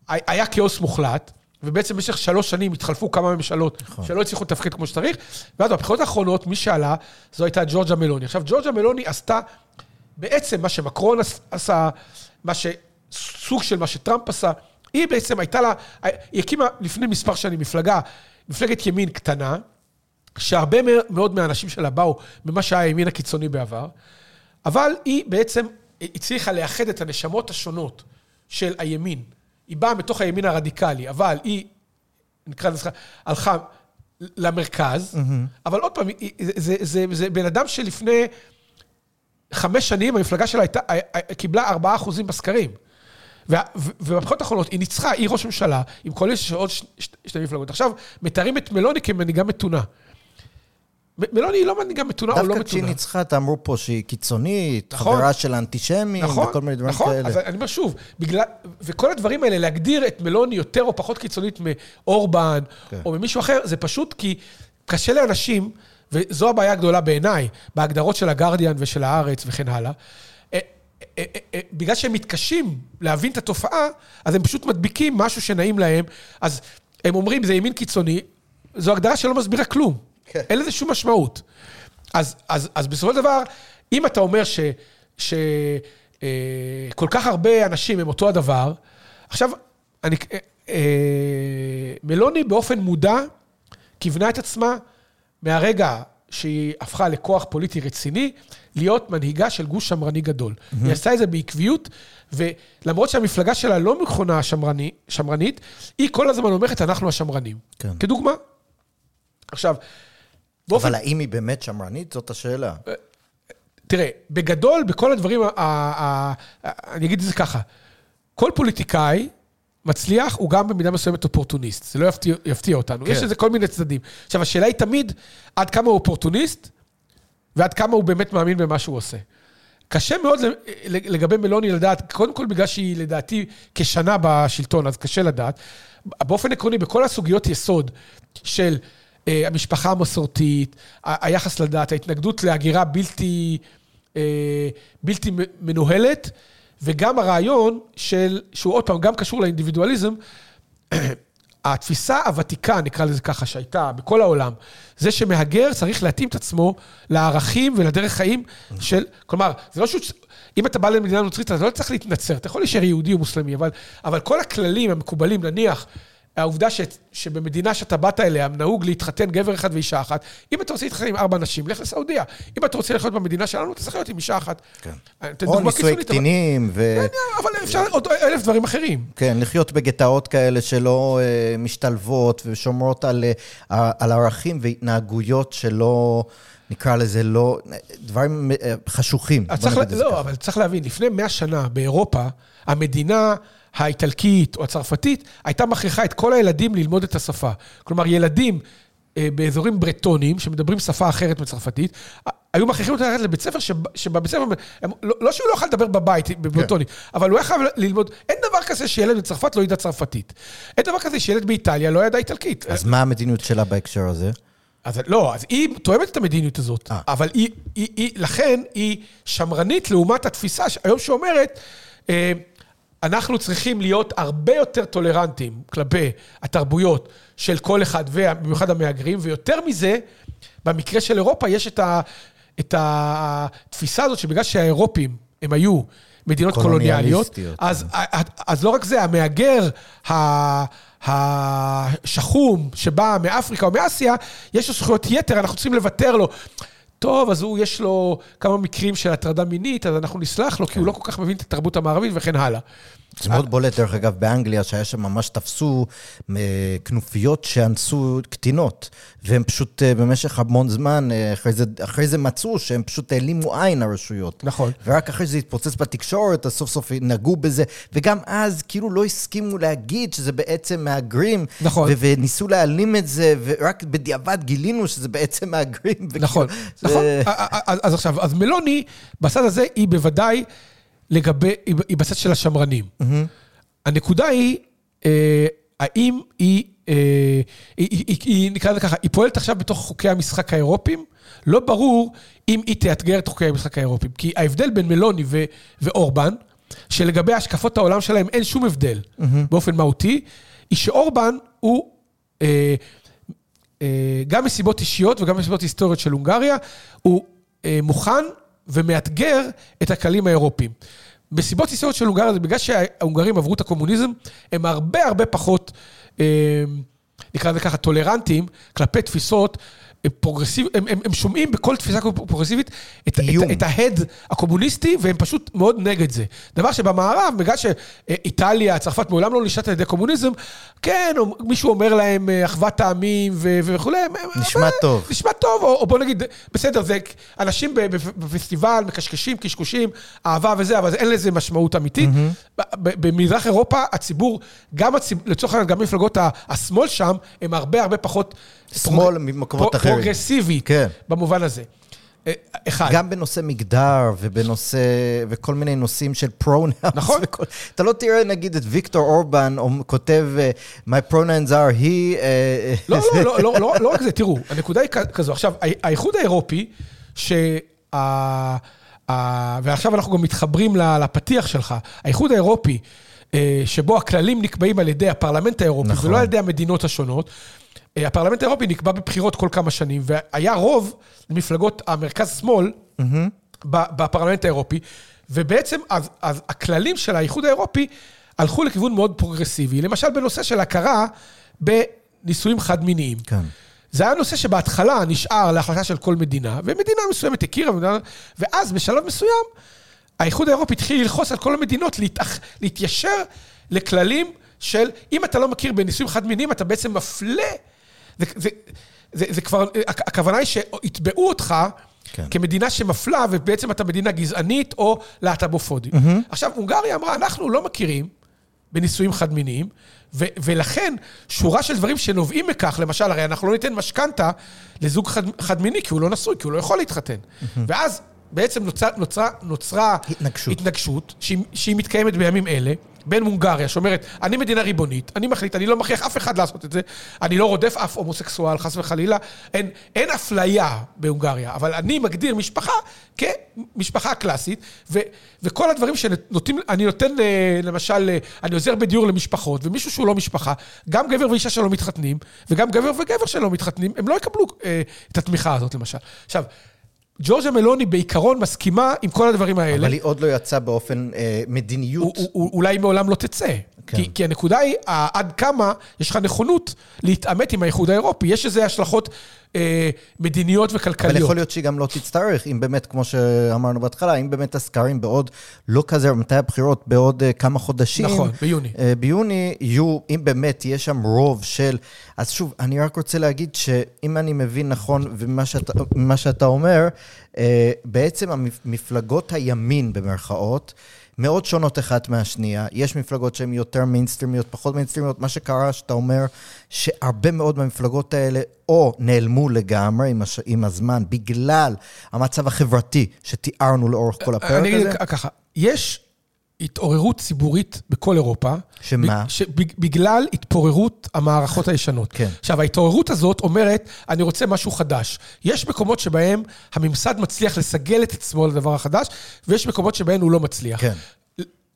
היה כאוס מוחלט, ובעצם במשך שלוש שנים התחלפו כמה ממשלות נכון. שלא הצליחו לתפקד כמו שצריך, ואז בבחירות האחרונות, מי שעלה, זו הייתה ג'ורג'ה מלוני. עכשיו, ג'ורג'ה מלוני עשתה בעצם מה שמקרון עשה, מה ש... סוג של מה שטראמפ עשה. היא בעצם הייתה לה, היא הקימה לפני מספר שנים מפלגה, מפלגת ימין קטנה, שהרבה מאוד מהאנשים שלה באו ממה שהיה הימין הקיצוני בעבר, אבל היא בעצם הצליחה לאחד את הנשמות השונות של הימין. היא באה מתוך הימין הרדיקלי, אבל היא, נקרא לזה, הלכה למרכז, mm-hmm. אבל עוד פעם, זה, זה, זה, זה בן אדם שלפני חמש שנים, המפלגה שלה הייתה, קיבלה ארבעה אחוזים בסקרים. ובבחירות האחרונות היא ניצחה, היא ראש ממשלה, עם קואליציה של עוד שתי מפלגות. עכשיו, מתארים את מלוני כמנהיגה מתונה. מלוני היא לא מנהיגה מתונה או לא מתונה. דווקא כשהיא ניצחה, אמרו פה שהיא קיצונית, נכון, חברה של האנטישמים, נכון, וכל מיני דברים נכון, כאלה. נכון, אז אני אומר שוב, בגלל, וכל הדברים האלה, להגדיר את מלוני יותר או פחות קיצונית מאורבן, כן. או ממישהו אחר, זה פשוט כי קשה לאנשים, וזו הבעיה הגדולה בעיניי, בהגדרות של הגרדיאן ושל הארץ וכן הלאה. אה, אה, אה, בגלל שהם מתקשים להבין את התופעה, אז הם פשוט מדביקים משהו שנעים להם. אז הם אומרים, זה ימין קיצוני, זו הגדרה שלא מסבירה כלום. כן. אין לזה שום משמעות. אז, אז, אז בסופו של דבר, אם אתה אומר ש... ש אה, כך הרבה אנשים הם אותו הדבר, עכשיו, אני, אה, אה, מלוני באופן מודע כיוונה את עצמה מהרגע שהיא הפכה לכוח פוליטי רציני, להיות מנהיגה של גוש שמרני גדול. Mm-hmm. היא עשתה את זה בעקביות, ולמרות שהמפלגה שלה לא מכונה שמרני, שמרנית, היא כל הזמן אומרת, אנחנו השמרנים. כן. כדוגמה. עכשיו, באופן... אבל האם היא באמת שמרנית? זאת השאלה. אה, תראה, בגדול, בכל הדברים, ה- ה- ה- אני אגיד את זה ככה, כל פוליטיקאי מצליח, הוא גם במידה מסוימת אופורטוניסט. זה לא יפתיע, יפתיע אותנו. כן. יש לזה כל מיני צדדים. עכשיו, השאלה היא תמיד עד כמה הוא אופורטוניסט, ועד כמה הוא באמת מאמין במה שהוא עושה. קשה מאוד לגבי מלוני לדעת, קודם כל בגלל שהיא לדעתי כשנה בשלטון, אז קשה לדעת. באופן עקרוני, בכל הסוגיות יסוד של אה, המשפחה המסורתית, היחס לדת, ההתנגדות להגירה בלתי, אה, בלתי מנוהלת, וגם הרעיון של, שהוא עוד פעם גם קשור לאינדיבידואליזם, התפיסה הוותיקה, נקרא לזה ככה, שהייתה בכל העולם, זה שמהגר צריך להתאים את עצמו לערכים ולדרך חיים של... כלומר, זה לא שהוא... אם אתה בא למדינה נוצרית, אתה לא צריך להתנצר, אתה יכול להישאר יהודי או מוסלמי, אבל, אבל כל הכללים המקובלים, נניח, העובדה ש, שבמדינה שאתה באת אליה, נהוג להתחתן גבר אחד ואישה אחת, אם אתה רוצה להתחתן עם ארבע נשים, לך לסעודיה. אם אתה רוצה לחיות במדינה שלנו, אתה צריך להיות עם אישה אחת. כן. או נישואי קטינים ו... כן, אבל אפשר עוד אלף דברים אחרים. כן, לחיות בגטאות כאלה שלא uh, משתלבות ושומרות על, uh, על ערכים והתנהגויות שלא... נקרא לזה לא, דברים חשוכים. צריך, לא, אבל צריך להבין, לפני מאה שנה באירופה, המדינה האיטלקית או הצרפתית, הייתה מכריחה את כל הילדים ללמוד את השפה. כלומר, ילדים אה, באזורים ברטונים, שמדברים שפה אחרת מצרפתית, היו מכריחים אותם ללכת לבית ספר, שבבית ספר, הם, לא, לא שהוא לא יכול לדבר בבית בברטונית, כן. אבל הוא היה חייב ללמוד, אין דבר כזה שילד בצרפת לא ידע צרפתית. אין דבר כזה שילד באיטליה לא ידע איטלקית. אז מה המדיניות שלה בהקשר הזה? אז לא, אז היא תואמת את המדיניות הזאת, 아. אה. אבל היא, היא, היא, לכן היא שמרנית לעומת התפיסה היום שאומרת, אה, אנחנו צריכים להיות הרבה יותר טולרנטים כלפי התרבויות של כל אחד, ובמיוחד המהגרים, ויותר מזה, במקרה של אירופה יש את, ה, את התפיסה הזאת שבגלל שהאירופים הם היו מדינות קולוניאליות, אז, כן. אז לא רק זה, המהגר השחום שבא מאפריקה או מאסיה, יש לו זכויות יתר, אנחנו צריכים לוותר לו. טוב, אז הוא, יש לו כמה מקרים של הטרדה מינית, אז אנחנו נסלח לו, כי הוא לא כל כך מבין את התרבות המערבית וכן הלאה. זה מאוד בולט, דרך אגב, באנגליה, שהיה שם ממש תפסו אה, כנופיות שאנסו קטינות, והם פשוט אה, במשך המון זמן, אה, אחרי זה, אחרי זה מצאו שהם פשוט העלימו עין, הרשויות. נכון. ורק אחרי שזה התפוצץ בתקשורת, אז סוף סוף נגעו בזה, וגם אז כאילו לא הסכימו להגיד שזה בעצם מהגרים. נכון. וניסו להעלים את זה, ורק בדיעבד גילינו שזה בעצם מהגרים. נכון, נכון. אז עכשיו, אז מלוני, בצד הזה היא בוודאי... לגבי, היא בצד של השמרנים. Mm-hmm. הנקודה היא, אה, האם היא, אה, היא, היא, היא, היא, נקרא לזה ככה, היא פועלת עכשיו בתוך חוקי המשחק האירופיים, לא ברור אם היא תאתגר את חוקי המשחק האירופיים. כי ההבדל בין מלוני ו, ואורבן, שלגבי השקפות העולם שלהם אין שום הבדל mm-hmm. באופן מהותי, היא שאורבן הוא, אה, גם מסיבות אישיות וגם מסיבות היסטוריות של הונגריה, הוא מוכן ומאתגר את הכללים האירופיים. מסיבות היסטוריות של הונגריה זה בגלל שההונגרים עברו את הקומוניזם, הם הרבה הרבה פחות, אה, נקרא לזה ככה, טולרנטיים כלפי תפיסות פרוגרסיב, הם, הם, הם שומעים בכל תפיסה פרוגרסיבית את, את, את ההד הקומוניסטי, והם פשוט מאוד נגד זה. דבר שבמערב, בגלל שאיטליה, צרפת מעולם לא נשלטת על ידי קומוניזם, כן, מישהו אומר להם אה, אחוות העמים וכולי. נשמע אבל, טוב. נשמע טוב, או, או בוא נגיד, בסדר, זה אנשים בפסטיבל מקשקשים, קשקושים, אהבה וזה, אבל אין לזה משמעות אמיתית. Mm-hmm. במזרח אירופה, הציבור, גם הציבור, לצורך העניין, גם מפלגות השמאל שם, הם הרבה הרבה פחות... שמאל ממקומות אחרים. פרוגרסיבית, כן. במובן הזה. אה, אחד. גם בנושא מגדר ובנושא, וכל מיני נושאים של pronouns. נכון. וכל, אתה לא תראה נגיד את ויקטור אורבן כותב, אה, My pronouns are he... אה, לא, לא, לא, לא, לא, לא רק זה, תראו, הנקודה היא כזו. עכשיו, האיחוד האירופי, שה... ועכשיו אנחנו גם מתחברים לפתיח שלך, האיחוד האירופי, שבו הכללים נקבעים על ידי הפרלמנט האירופי, נכון. ולא על ידי המדינות השונות, הפרלמנט האירופי נקבע בבחירות כל כמה שנים, והיה רוב למפלגות המרכז-שמאל mm-hmm. בפרלמנט האירופי, ובעצם אז, אז הכללים של האיחוד האירופי הלכו לכיוון מאוד פרוגרסיבי, למשל בנושא של הכרה בנישואים חד-מיניים. כן. זה היה נושא שבהתחלה נשאר להחלטה של כל מדינה, ומדינה מסוימת הכירה, ואז בשלב מסוים, האיחוד האירופי התחיל ללחוץ על כל המדינות להתאח, להתיישר לכללים של, אם אתה לא מכיר בנישואים חד-מיניים, אתה בעצם מפלה זה, כבר, הכוונה היא שיתבעו אותך כן. כמדינה שמפלה, ובעצם אתה מדינה גזענית או להט"בופודית. Mm-hmm. עכשיו, הונגריה אמרה, אנחנו לא מכירים בנישואים חד-מיניים, ולכן שורה של דברים שנובעים מכך, למשל, הרי אנחנו לא ניתן משכנתה לזוג חד- חד-מיני, כי הוא לא נשוי, כי הוא לא יכול להתחתן. Mm-hmm. ואז בעצם נוצרה, נוצרה, נוצרה התנגשות, התנגשות שהיא, שהיא מתקיימת בימים אלה. בין הונגריה, שאומרת, אני מדינה ריבונית, אני מחליט, אני לא מכריח אף אחד לעשות את זה, אני לא רודף אף הומוסקסואל, חס וחלילה, אין, אין אפליה בהונגריה, אבל אני מגדיר משפחה כמשפחה קלאסית, ו, וכל הדברים שנותנים, אני נותן אה, למשל, אה, אני עוזר בדיור למשפחות, ומישהו שהוא לא משפחה, גם גבר ואישה שלא מתחתנים, וגם גבר וגבר שלא מתחתנים, הם לא יקבלו אה, את התמיכה הזאת למשל. עכשיו, ג'ורג'ה מלוני בעיקרון מסכימה עם כל הדברים האלה. אבל היא עוד לא יצאה באופן אה, מדיניות. אולי היא מעולם לא תצא. כן. כי, כי הנקודה היא, עד כמה יש לך נכונות להתעמת עם האיחוד האירופי. יש איזה השלכות מדיניות וכלכליות. אבל יכול להיות שהיא גם לא תצטרך, אם באמת, כמו שאמרנו בהתחלה, אם באמת הסקרים בעוד, לא כזה, מתי הבחירות? בעוד uh, כמה חודשים. נכון, ביוני. Uh, ביוני יהיו, אם באמת יש שם רוב של... אז שוב, אני רק רוצה להגיד שאם אני מבין נכון, ומה שאתה, שאתה אומר, uh, בעצם המפלגות הימין, במרכאות, מאוד שונות אחת מהשנייה. יש מפלגות שהן יותר מיינסטרימיות, פחות מיינסטרימיות. מה שקרה, שאתה אומר, שהרבה מאוד מהמפלגות האלה או נעלמו לגמרי עם, הש... עם הזמן בגלל המצב החברתי שתיארנו לאורך כל הפרק הזה. אני אגיד ככה, יש התעוררות ציבורית בכל אירופה. שמה? בגלל התפוררות המערכות הישנות. כן. עכשיו, ההתעוררות הזאת אומרת, אני רוצה משהו חדש. יש מקומות שבהם הממסד מצליח לסגל את עצמו לדבר החדש, ויש מקומות שבהם הוא לא מצליח. כן.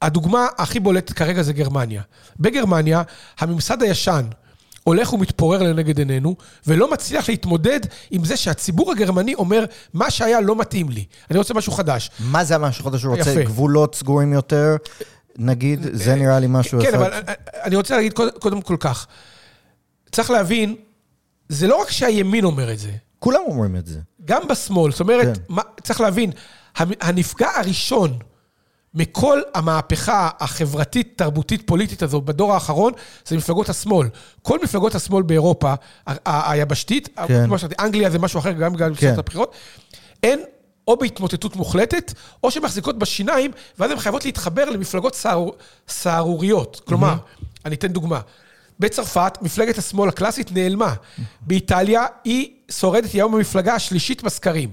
הדוגמה הכי בולטת כרגע זה גרמניה. בגרמניה, הממסד הישן, הולך ומתפורר לנגד עינינו, ולא מצליח להתמודד עם זה שהציבור הגרמני אומר, מה שהיה לא מתאים לי, אני רוצה משהו חדש. מה זה המשהו חדש שהוא רוצה? גבולות סגורים יותר? נגיד, זה נראה לי משהו אחד. כן, אבל אני רוצה להגיד קודם כל כך. צריך להבין, זה לא רק שהימין אומר את זה. כולם אומרים את זה. גם בשמאל. זאת אומרת, כן. מה, צריך להבין, הנפגע הראשון מכל המהפכה החברתית, תרבותית, פוליטית הזו בדור האחרון, זה מפלגות השמאל. כל מפלגות השמאל באירופה, היבשתית, כן. כמו שאמרתי, אנגליה זה משהו אחר, גם בגלל כן. הבחירות, הן או בהתמוטטות מוחלטת, או שמחזיקות בשיניים, ואז הן חייבות להתחבר למפלגות סהר, סהרוריות. כלומר, mm-hmm. אני אתן דוגמה. בצרפת, מפלגת השמאל הקלאסית נעלמה. באיטליה, היא שורדת היום המפלגה השלישית בסקרים.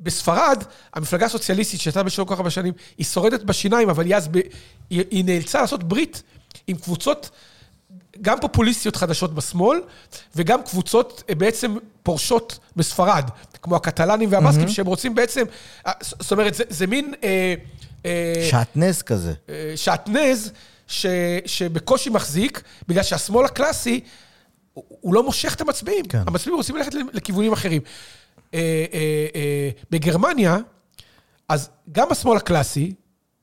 בספרד, המפלגה הסוציאליסטית שהייתה בשלום כל כך הרבה שנים, היא שורדת בשיניים, אבל היא אז, ב... היא, היא נאלצה לעשות ברית עם קבוצות גם פופוליסטיות חדשות בשמאל, וגם קבוצות אה, בעצם פורשות בספרד, כמו הקטלנים והבסקים, mm-hmm. שהם רוצים בעצם, אה, זאת אומרת, זה, זה מין... אה, אה, שעטנז כזה. אה, שעטנז, ש, שבקושי מחזיק, בגלל שהשמאל הקלאסי, הוא לא מושך את המצביעים. כן. המצביעים רוצים ללכת לכיוונים אחרים. אה, אה, אה, בגרמניה, אז גם השמאל הקלאסי,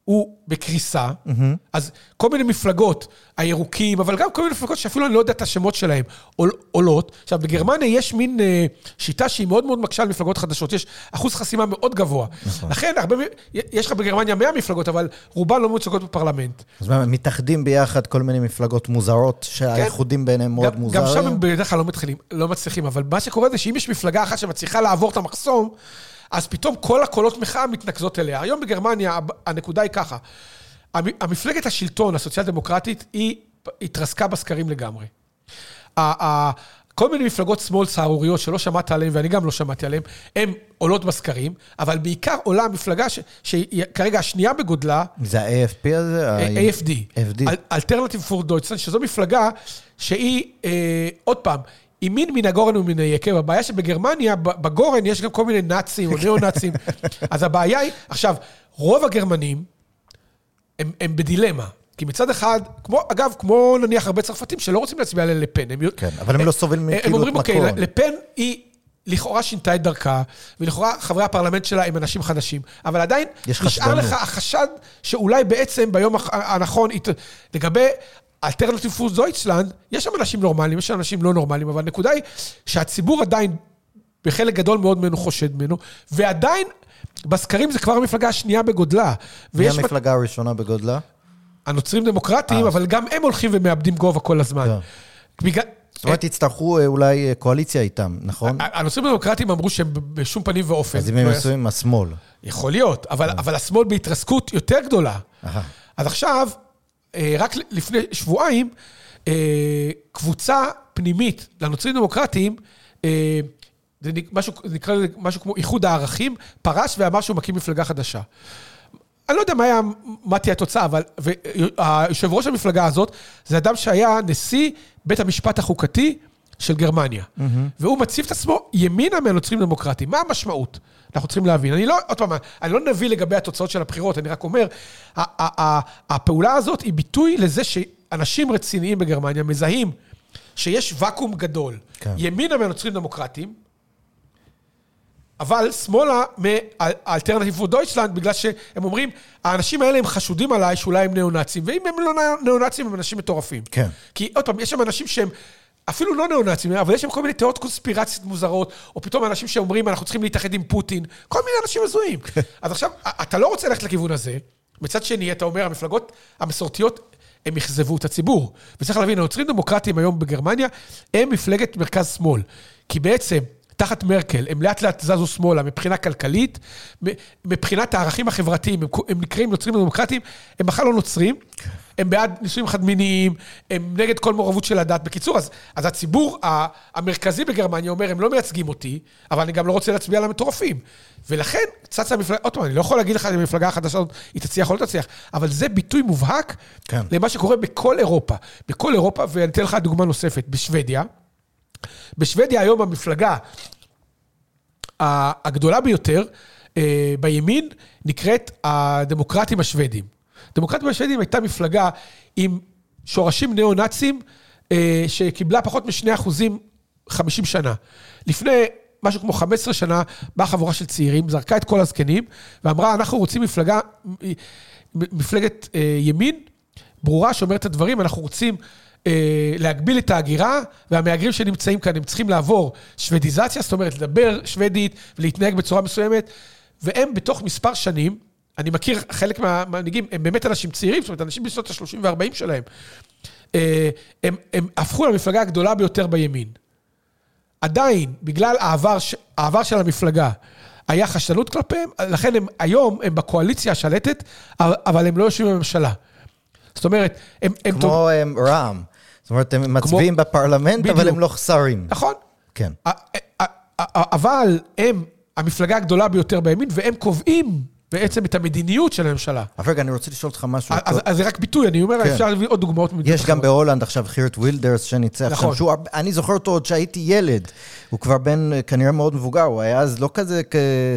הוא בקריסה, mm-hmm. אז כל מיני מפלגות, הירוקים, אבל גם כל מיני מפלגות שאפילו אני לא יודע את השמות שלהן, עול, עולות. עכשיו, בגרמניה יש מין אה, שיטה שהיא מאוד מאוד מקשה על מפלגות חדשות, יש אחוז חסימה מאוד גבוה. נכון. לכן, הרבה, יש לך בגרמניה 100 מפלגות, אבל רובן לא מיוצגות בפרלמנט. אז מה, מתאחדים ביחד כל מיני מפלגות מוזרות, שהאיחודים כן. ביניהם מאוד גם, מוזרים? גם שם הם בדרך כלל לא, מתחילים, לא מצליחים, אבל מה שקורה זה שאם יש מפלגה אחת שמצליחה לעבור את המחסום, אז פתאום כל הקולות מחאה מתנקזות אליה. היום בגרמניה הנקודה היא ככה, המפלגת השלטון, הסוציאל דמוקרטית, היא התרסקה בסקרים לגמרי. כל מיני מפלגות שמאל סהרוריות שלא שמעת עליהן, ואני גם לא שמעתי עליהן, הן עולות בסקרים, אבל בעיקר עולה המפלגה ש, שהיא כרגע השנייה בגודלה. זה ה-AFP הזה? AFD. AFD. Alternative for Deutschland, שזו מפלגה שהיא, אה, עוד פעם, ימין מן הגורן ומן היקב. הבעיה שבגרמניה, בגורן יש גם כל מיני נאצים או ניאו-נאצים. אז הבעיה היא, עכשיו, רוב הגרמנים הם, הם בדילמה. כי מצד אחד, כמו, אגב, כמו נניח הרבה צרפתים שלא רוצים להצביע ללפן. הם, כן, אבל הם, הם לא סובלים מכאילו הם אומרים, אוקיי, לפן היא... לכאורה שינתה את דרכה, ולכאורה חברי הפרלמנט שלה הם אנשים חדשים, אבל עדיין נשאר לך החשד שאולי בעצם ביום הנכון, לגבי Alternative für Deutschland, יש שם אנשים נורמליים, יש שם אנשים לא נורמליים, אבל הנקודה היא שהציבור עדיין, בחלק גדול מאוד ממנו חושד ממנו, ועדיין, בסקרים זה כבר המפלגה השנייה בגודלה. מי המפלגה מק... הראשונה בגודלה? הנוצרים דמוקרטיים, אה. אבל גם הם הולכים ומאבדים גובה כל הזמן. כן. בגלל... זאת אומרת, יצטרכו אה, אולי אה, קואליציה איתם, נכון? הנוצרים הדמוקרטיים אמרו שהם בשום פנים ואופן. אז אם הם עשו עם השמאל. יכול להיות, אבל, אבל השמאל בהתרסקות יותר גדולה. אז עכשיו, אה, רק לפני שבועיים, אה, קבוצה פנימית לנוצרים דמוקרטיים, אה, זה משהו, נקרא לזה משהו כמו איחוד הערכים, פרש ואמר שהוא מקים מפלגה חדשה. אני לא יודע מה, היה, מה תהיה התוצאה, אבל היושב ראש המפלגה הזאת זה אדם שהיה נשיא בית המשפט החוקתי של גרמניה. Mm-hmm. והוא מציב את עצמו ימינה מהנוצרים דמוקרטיים. מה המשמעות? אנחנו צריכים להבין. אני לא, עוד פעם, אני לא נביא לגבי התוצאות של הבחירות, אני רק אומר, הפעולה הזאת היא ביטוי לזה שאנשים רציניים בגרמניה מזהים שיש ואקום גדול. כן. ימינה מהנוצרים דמוקרטיים, אבל שמאלה מאלטרנטיב פור דויטשלנד, בגלל שהם אומרים, האנשים האלה הם חשודים עליי שאולי הם ניאו-נאצים, ואם הם לא ניאו-נאצים, הם אנשים מטורפים. כן. כי עוד פעם, יש שם אנשים שהם אפילו לא ניאו-נאצים, אבל יש שם כל מיני תיאוריות קונספירציות מוזרות, או פתאום אנשים שאומרים, אנחנו צריכים להתאחד עם פוטין, כל מיני אנשים הזויים. אז עכשיו, אתה לא רוצה ללכת לכיוון הזה, מצד שני, אתה אומר, המפלגות המסורתיות, הם אכזבו את הציבור. וצריך להבין, הנוצרים דמוקרטיים היום בגרמניה, הם מפלגת מרכז-שמאל. כי בעצם, תחת מרקל, הם לאט לאט זזו שמאלה מבחינה כלכלית, מבחינת הערכים החברתיים, הם, הם נקראים נוצרים דמוקרטיים, הם בכלל לא נוצרים, הם בעד נישואים חד-מיניים, הם נגד כל מעורבות של הדת. בקיצור, אז, אז הציבור המרכזי בגרמניה אומר, הם לא מייצגים אותי, אבל אני גם לא רוצה להצביע על המטורפים. ולכן צצה המפלגה, עוד פעם, אני לא יכול להגיד לך אם המפלגה החדשה הזאת היא תצליח או לא תצליח, אבל זה ביטוי מובהק כן. למה שקורה בכל אירופה. בכל אירופה, ואני אתן לך דוגמה נוספת, בשוודיה, בשוודיה היום המפלגה הגדולה ביותר אה, בימין נקראת הדמוקרטים השוודים. הדמוקרטים השוודים הייתה מפלגה עם שורשים ניאו-נאצים אה, שקיבלה פחות מ-2 אחוזים 50 שנה. לפני משהו כמו 15 שנה באה חבורה של צעירים, זרקה את כל הזקנים ואמרה, אנחנו רוצים מפלגה, מפלגת אה, ימין ברורה שאומרת את הדברים, אנחנו רוצים להגביל את ההגירה, והמהגרים שנמצאים כאן, הם צריכים לעבור שוודיזציה, זאת אומרת, לדבר שוודית ולהתנהג בצורה מסוימת, והם בתוך מספר שנים, אני מכיר חלק מהמנהיגים, הם באמת אנשים צעירים, זאת אומרת, אנשים בשנות ה-30 וה-40 שלהם, אה, הם, הם הפכו למפלגה הגדולה ביותר בימין. עדיין, בגלל העבר, העבר של המפלגה, היה חשדנות כלפיהם, לכן הם היום, הם בקואליציה השלטת, אבל הם לא יושבים בממשלה. זאת אומרת, הם... כמו הם רע"מ. זאת אומרת, הם מצביעים בפרלמנט, בדיוק. אבל הם לא שרים. נכון. כן. אבל הם המפלגה הגדולה ביותר בימין, והם קובעים בעצם את המדיניות של הממשלה. אבל רגע, אני רוצה לשאול אותך משהו. אז, אז זה רק ביטוי, אני אומר, כן. אפשר להביא עוד דוגמאות. יש גם. בהולנד עכשיו חירט וילדרס שניצח נכון. שם, שהוא, אני זוכר אותו עוד שהייתי ילד. הוא כבר בן אה, כנראה מאוד מבוגר, הוא היה אז לא כזה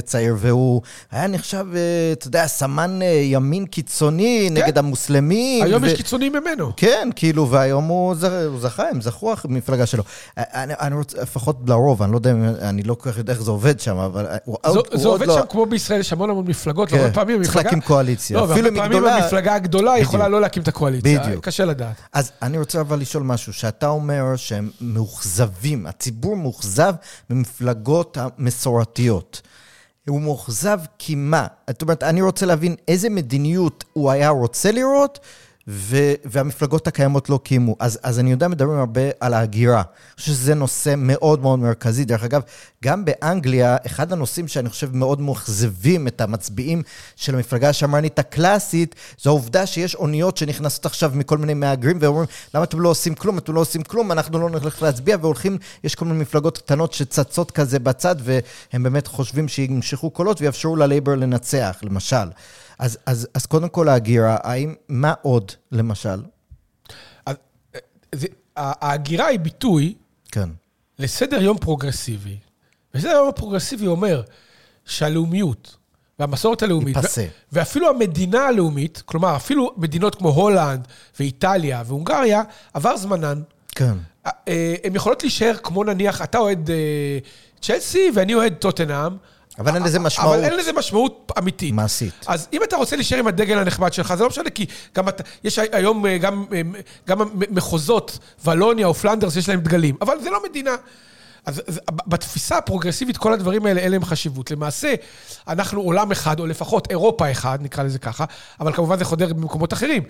צעיר, והוא היה נחשב, אה, אתה יודע, סמן אה, ימין קיצוני נגד המוסלמים. היום ו- יש קיצונים ממנו. כן, כאילו, והיום הוא, ז... הוא זכה, הם זכו המפלגה שלו. אני, אני רוצה, לפחות לרוב, אני לא יודע, אני לא כל כך יודע איך זה עובד שם, אבל הוא, זה, עוד, זה הוא עובד לא... שם כמו בישראל, יש המון המון מפלגות, כן, והרבה פעמים צריך המפלגה... להקים קואליציה. לא, אפילו היא פעמים גדולה- המפלגה הגדולה בדיוק. יכולה לא להקים את הקואליציה. בדיוק. קשה לדעת. אז אני רוצה אבל לשאול משהו, שאתה אומר שהם מאוכזבים, הציבור מאוכזב ממפלגות המסורתיות. הוא מאוכזב כי מה? זאת אומרת, אני רוצה להבין איזה מדיניות הוא היה רוצה לראות, ו- והמפלגות הקיימות לא קיימו. אז, אז אני יודע, מדברים הרבה על ההגירה. אני חושב שזה נושא מאוד מאוד מרכזי. דרך אגב, גם באנגליה, אחד הנושאים שאני חושב מאוד מאוכזבים את המצביעים של המפלגה השמרנית הקלאסית, זו העובדה שיש אוניות שנכנסות עכשיו מכל מיני מהגרים, ואומרים, למה אתם לא עושים כלום? אתם לא עושים כלום, אנחנו לא נלך להצביע, והולכים, יש כל מיני מפלגות קטנות שצצות כזה בצד, והם באמת חושבים שימשכו קולות ויאפשרו ללייבר לנצח, למשל. אז, אז, אז קודם כל ההגירה, האם, מה עוד, למשל? אז, אה, זה- ההגירה היא ביטוי כן. לסדר יום פרוגרסיבי. וסדר יום הפרוגרסיבי אומר שהלאומיות והמסורת הלאומית, ייפסה. ו- ואפילו המדינה הלאומית, כלומר, אפילו מדינות כמו הולנד ואיטליה והונגריה, עבר זמנן. כן. אה, הן יכולות להישאר כמו נניח, אתה אוהד אה, צ'לסי ואני אוהד טוטנאם. אבל אין לזה משמעות. אבל אין לזה משמעות אמיתית. מעשית. אז אם אתה רוצה להישאר עם הדגל הנחמד שלך, זה לא משנה, כי גם אתה, יש היום אה, גם, אה, גם מחוזות, ולוניה או פלנדרס, יש להם דגלים, אבל זה לא מדינה. אז, אז בתפיסה הפרוגרסיבית, כל הדברים האלה, אין להם חשיבות. למעשה, אנחנו עולם אחד, או לפחות אירופה אחד, נקרא לזה ככה, אבל כמובן זה חודר במקומות אחרים.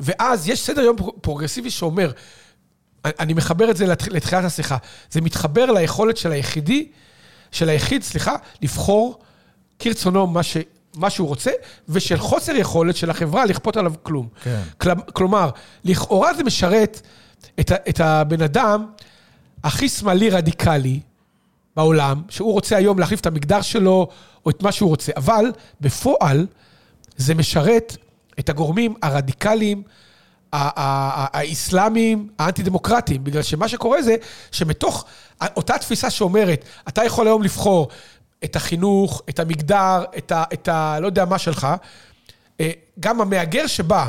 ואז יש סדר יום פר- פרוגרסיבי שאומר, אני- מחבר את זה לתח- לתחילת השיחה, זה מתחבר ליכולת של היחידי, של היחיד, סליחה, לבחור כרצונו מה, ש, מה שהוא רוצה, ושל חוסר יכולת של החברה לכפות עליו כלום. כן. כל, כלומר, לכאורה זה משרת את, את הבן אדם הכי שמאלי רדיקלי בעולם, שהוא רוצה היום להחליף את המגדר שלו, או את מה שהוא רוצה, אבל בפועל זה משרת את הגורמים הרדיקליים, ה- ה- ה- האסלאמיים, האנטי-דמוקרטיים, בגלל שמה שקורה זה שמתוך אותה תפיסה שאומרת, אתה יכול היום לבחור את החינוך, את המגדר, את ה... את ה לא יודע מה שלך, אה, גם המהגר שבא,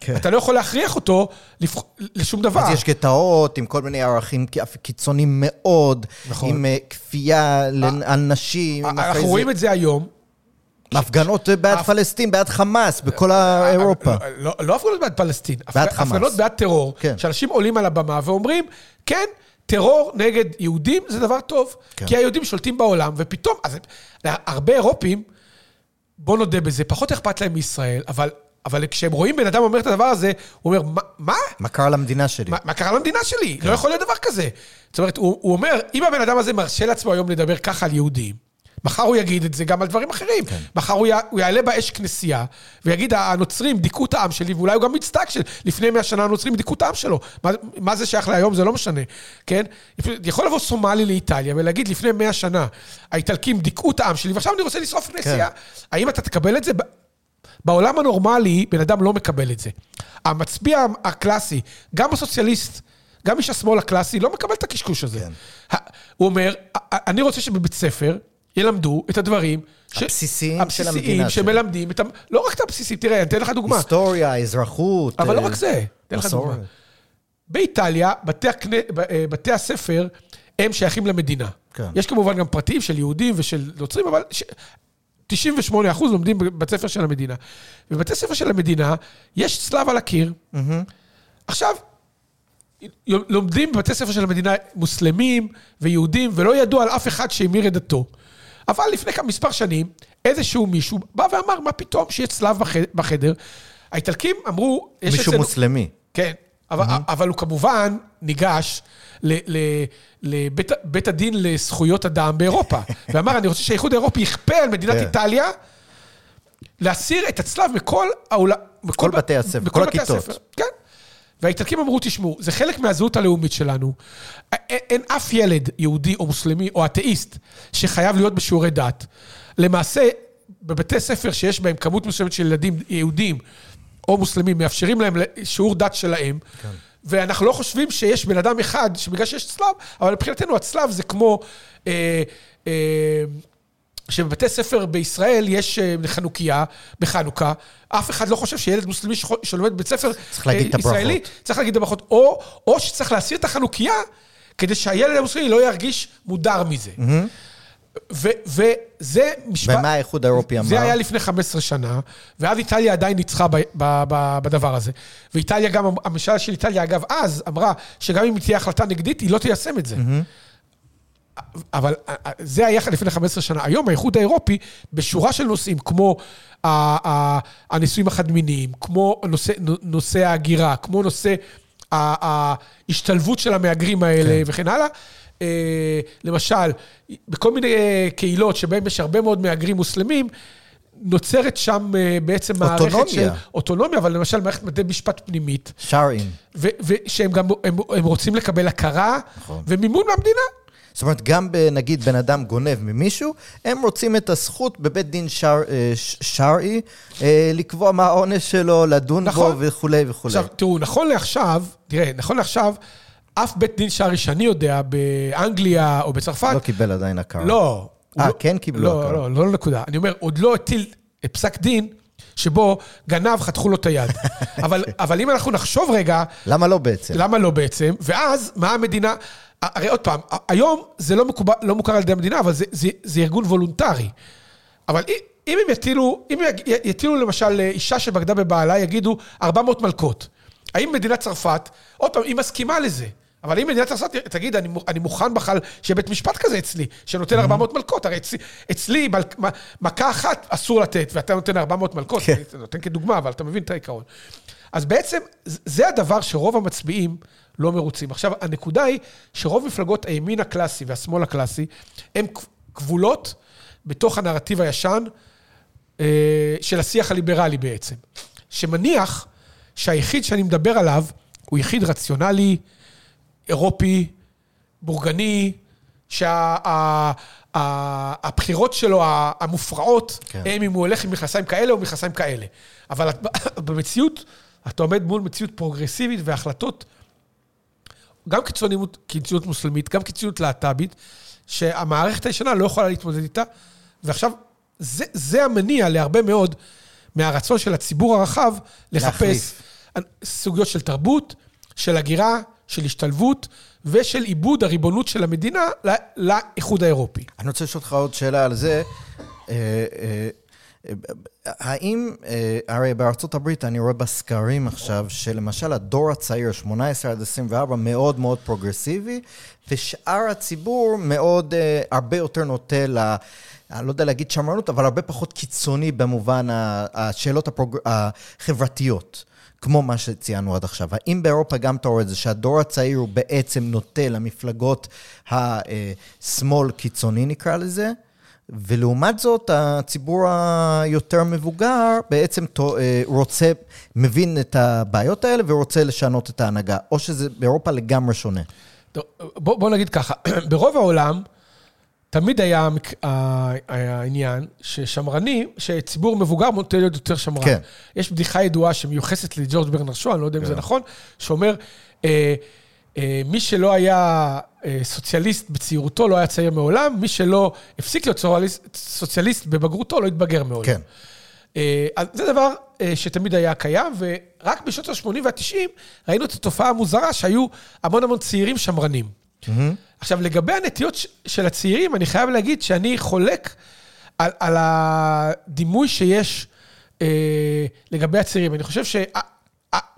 כן. אתה לא יכול להכריח אותו לבח... לשום דבר. אז יש גטאות עם כל מיני ערכים קיצוניים מאוד, נכון. עם אה, כפייה על נשים. אנחנו זה- רואים את זה היום. הפגנות בעד פלסטין, בעד חמאס, בכל אירופה. לא, הפגנות בעד פלסטין. הפגנות בעד טרור, כן. שאנשים עולים על הבמה ואומרים, כן, טרור נגד יהודים זה דבר טוב, כן. כי היהודים שולטים בעולם, ופתאום, אז הרבה אירופים, בוא נודה בזה, פחות אכפת להם מישראל, אבל, אבל כשהם רואים בן אדם אומר את הדבר הזה, הוא אומר, "מה- מה? מה קרה למדינה שלי? מה, מה קרה למדינה שלי? כן. לא יכול להיות דבר כזה. זאת אומרת, הוא, הוא אומר, אם הבן אדם הזה מרשה לעצמו היום לדבר ככה על יהודים, מחר הוא יגיד את זה גם על דברים אחרים. כן. מחר הוא, י, הוא יעלה באש כנסייה, ויגיד, הנוצרים דיכאו את העם שלי, ואולי הוא גם יצדק שלפני מאה שנה הנוצרים דיכאו את העם שלו. מה, מה זה שייך להיום? זה לא משנה, כן? יכול לבוא סומלי לאיטליה ולהגיד, לפני מאה שנה, האיטלקים דיכאו את העם שלי, ועכשיו אני רוצה לשרוף כנסייה. כן. האם אתה תקבל את זה? בעולם הנורמלי, בן אדם לא מקבל את זה. המצביע הקלאסי, גם הסוציאליסט, גם איש השמאל הקלאסי, לא מקבל את הקשקוש הזה. כן. הוא אומר, אני רוצה שבבית ספר ילמדו את הדברים... ש... הבסיסיים של המדינה הבסיסיים. שמלמדים את ה... לא רק את הבסיסים, תראה, אני אתן לך דוגמה. היסטוריה, אזרחות. אבל לא אה, רק זה, אתן לך. דוגמה. באיטליה, בתי, הקנה, אה, בתי הספר הם שייכים למדינה. כן. יש כמובן גם פרטיים של יהודים ושל נוצרים, אבל ש... 98 אחוז לומדים בבית ספר של המדינה. בבתי ספר של המדינה יש צלב על הקיר. עכשיו, לומדים בבתי ספר של המדינה מוסלמים ויהודים, ולא ידעו על אף אחד שהמיר את דתו. אבל לפני כמה מספר שנים, איזשהו מישהו בא ואמר, מה פתאום שיהיה צלב בח- בחדר? האיטלקים אמרו, יש מישהו אצלנו... מוסלמי. כן, אבל, אבל הוא כמובן ניגש לבית בית הדין לזכויות אדם באירופה, ואמר, אני רוצה שהאיחוד האירופי יכפה על מדינת כן. איטליה להסיר את הצלב מכל העולם... כל בתי הספר, כל בתי הכיתות. הספר, כן. והאיטלקים אמרו, תשמעו, זה חלק מהזהות הלאומית שלנו. אין, אף ילד יהודי או מוסלמי או אתאיסט שחייב להיות בשיעורי דת. למעשה, בבתי ספר שיש בהם כמות מסוימת של ילדים יהודים או מוסלמים, מאפשרים להם שיעור דת שלהם, כן. ואנחנו לא חושבים שיש בן אדם אחד, שבגלל שיש צלב, אבל מבחינתנו הצלב זה כמו... אה, אה, שבבתי ספר בישראל יש אה, חנוכיה, בחנוכה, אף אחד לא חושב שילד מוסלמי שלומד בבית ספר אה, ישראלי, צריך להגיד את הברכות, או, או שצריך להסיר את החנוכיה, כדי שהילד המוסלמי לא ירגיש מודר מזה. וזה משפט... ומה האיחוד האירופי אמר? זה היה לפני 15 שנה, ואז איטליה עדיין ניצחה בדבר הזה. ואיטליה גם, הממשלה של איטליה, אגב, אז אמרה שגם אם תהיה החלטה נגדית, היא לא תיישם את זה. אבל אה, אה, זה היה לפני 15 שנה. היום האיחוד האירופי, בשורה של נושאים, כמו הנישואים החד-מיניים, כמו נושא, נושא ההגירה, כמו נושא ההשתלבות של המהגרים האלה כן. וכן הלאה, אה, למשל, בכל מיני קהילות שבהן יש הרבה מאוד מהגרים מוסלמים, נוצרת שם בעצם אוטונומיה. מערכת של אוטונומיה, אבל למשל מערכת בתי משפט פנימית. שרעים. ושהם גם, הם, הם רוצים לקבל הכרה נכון. ומימון מהמדינה. זאת אומרת, גם נגיד בן אדם גונב ממישהו, הם רוצים את הזכות בבית דין שר, אה, שרעי אה, לקבוע מה העונש שלו, לדון נכון. בו וכולי וכולי. עכשיו, תראו, נכון לעכשיו, תראה, נכון לעכשיו, אף בית דין שרעי שאני יודע, באנגליה או בצרפת... לא קיבל עדיין הכרה. לא. אה, לא, כן קיבלו לא, הכרה. לא, לא, לא נקודה. אני אומר, עוד לא הטיל פסק דין שבו גנב, חתכו לו את היד. אבל, אבל אם אנחנו נחשוב רגע... למה לא בעצם? למה לא בעצם? ואז, מה המדינה... הרי עוד פעם, היום זה לא, מקובל, לא מוכר על ידי המדינה, אבל זה, זה, זה ארגון וולונטרי. אבל אם הם יטילו, אם יטילו למשל אישה שבגדה בבעלה, יגידו 400 מלקות. האם מדינת צרפת, עוד פעם, היא מסכימה לזה. אבל אם מדינת צרפת תגיד, אני, אני מוכן בכלל שיהיה בית משפט כזה אצלי, שנותן 400 מלקות, הרי אצלי, אצלי מל, מכה אחת אסור לתת, ואתה נותן 400 מלקות, כן. אני נותן כדוגמה, אבל אתה מבין את העיקרון. אז בעצם, זה הדבר שרוב המצביעים לא מרוצים. עכשיו, הנקודה היא שרוב מפלגות הימין הקלאסי והשמאל הקלאסי, הן כבולות בתוך הנרטיב הישן אה, של השיח הליברלי בעצם. שמניח שהיחיד שאני מדבר עליו הוא יחיד רציונלי, אירופי, בורגני, שהבחירות שה, שלו המופרעות, כן. הם אם הוא הולך עם מכנסיים כאלה או מכנסיים כאלה. אבל במציאות, אתה עומד מול מציאות פרוגרסיבית והחלטות גם קיצוניות, קיצוניות מוסלמית, גם קיצוניות להט"בית, שהמערכת הישנה לא יכולה להתמודד איתה, ועכשיו, זה, זה המניע להרבה מאוד מהרצון של הציבור הרחב לחפש להחליף. סוגיות של תרבות, של הגירה, של השתלבות ושל עיבוד הריבונות של המדינה לאיחוד האירופי. אני רוצה לשאול אותך עוד שאלה על זה. אה, אה, האם, אה, הרי בארצות הברית אני רואה בסקרים עכשיו, שלמשל הדור הצעיר, 18 עד 24, מאוד מאוד פרוגרסיבי, ושאר הציבור מאוד, אה, הרבה יותר נוטה ל... אני לא יודע להגיד שמרנות, אבל הרבה פחות קיצוני במובן השאלות הפרוג... החברתיות. כמו מה שציינו עד עכשיו. האם באירופה גם אתה רואה את זה, שהדור הצעיר הוא בעצם נוטה למפלגות השמאל קיצוני, נקרא לזה? ולעומת זאת, הציבור היותר מבוגר בעצם אה, רוצה, מבין את הבעיות האלה ורוצה לשנות את ההנהגה, או שזה באירופה לגמרי שונה. בוא, בוא נגיד ככה, ברוב העולם תמיד היה העניין ששמרני, שציבור מבוגר נוטה להיות יותר שמרן. כן. יש בדיחה ידועה שמיוחסת לג'ורג' ברנר שו, אני לא יודע אם זה כן. נכון, שאומר, אה, מי שלא היה אה, סוציאליסט בצעירותו לא היה צעיר מעולם, מי שלא הפסיק להיות סוציאליסט בבגרותו לא התבגר מעולם. כן. אה, אז זה דבר שתמיד היה קיים, ורק בשנות ה-80 וה-90 ראינו את התופעה המוזרה שהיו המון המון צעירים שמרנים. Mm-hmm. עכשיו, לגבי הנטיות של הצעירים, אני חייב להגיד שאני חולק על, על הדימוי שיש אה, לגבי הצעירים. אני חושב ש...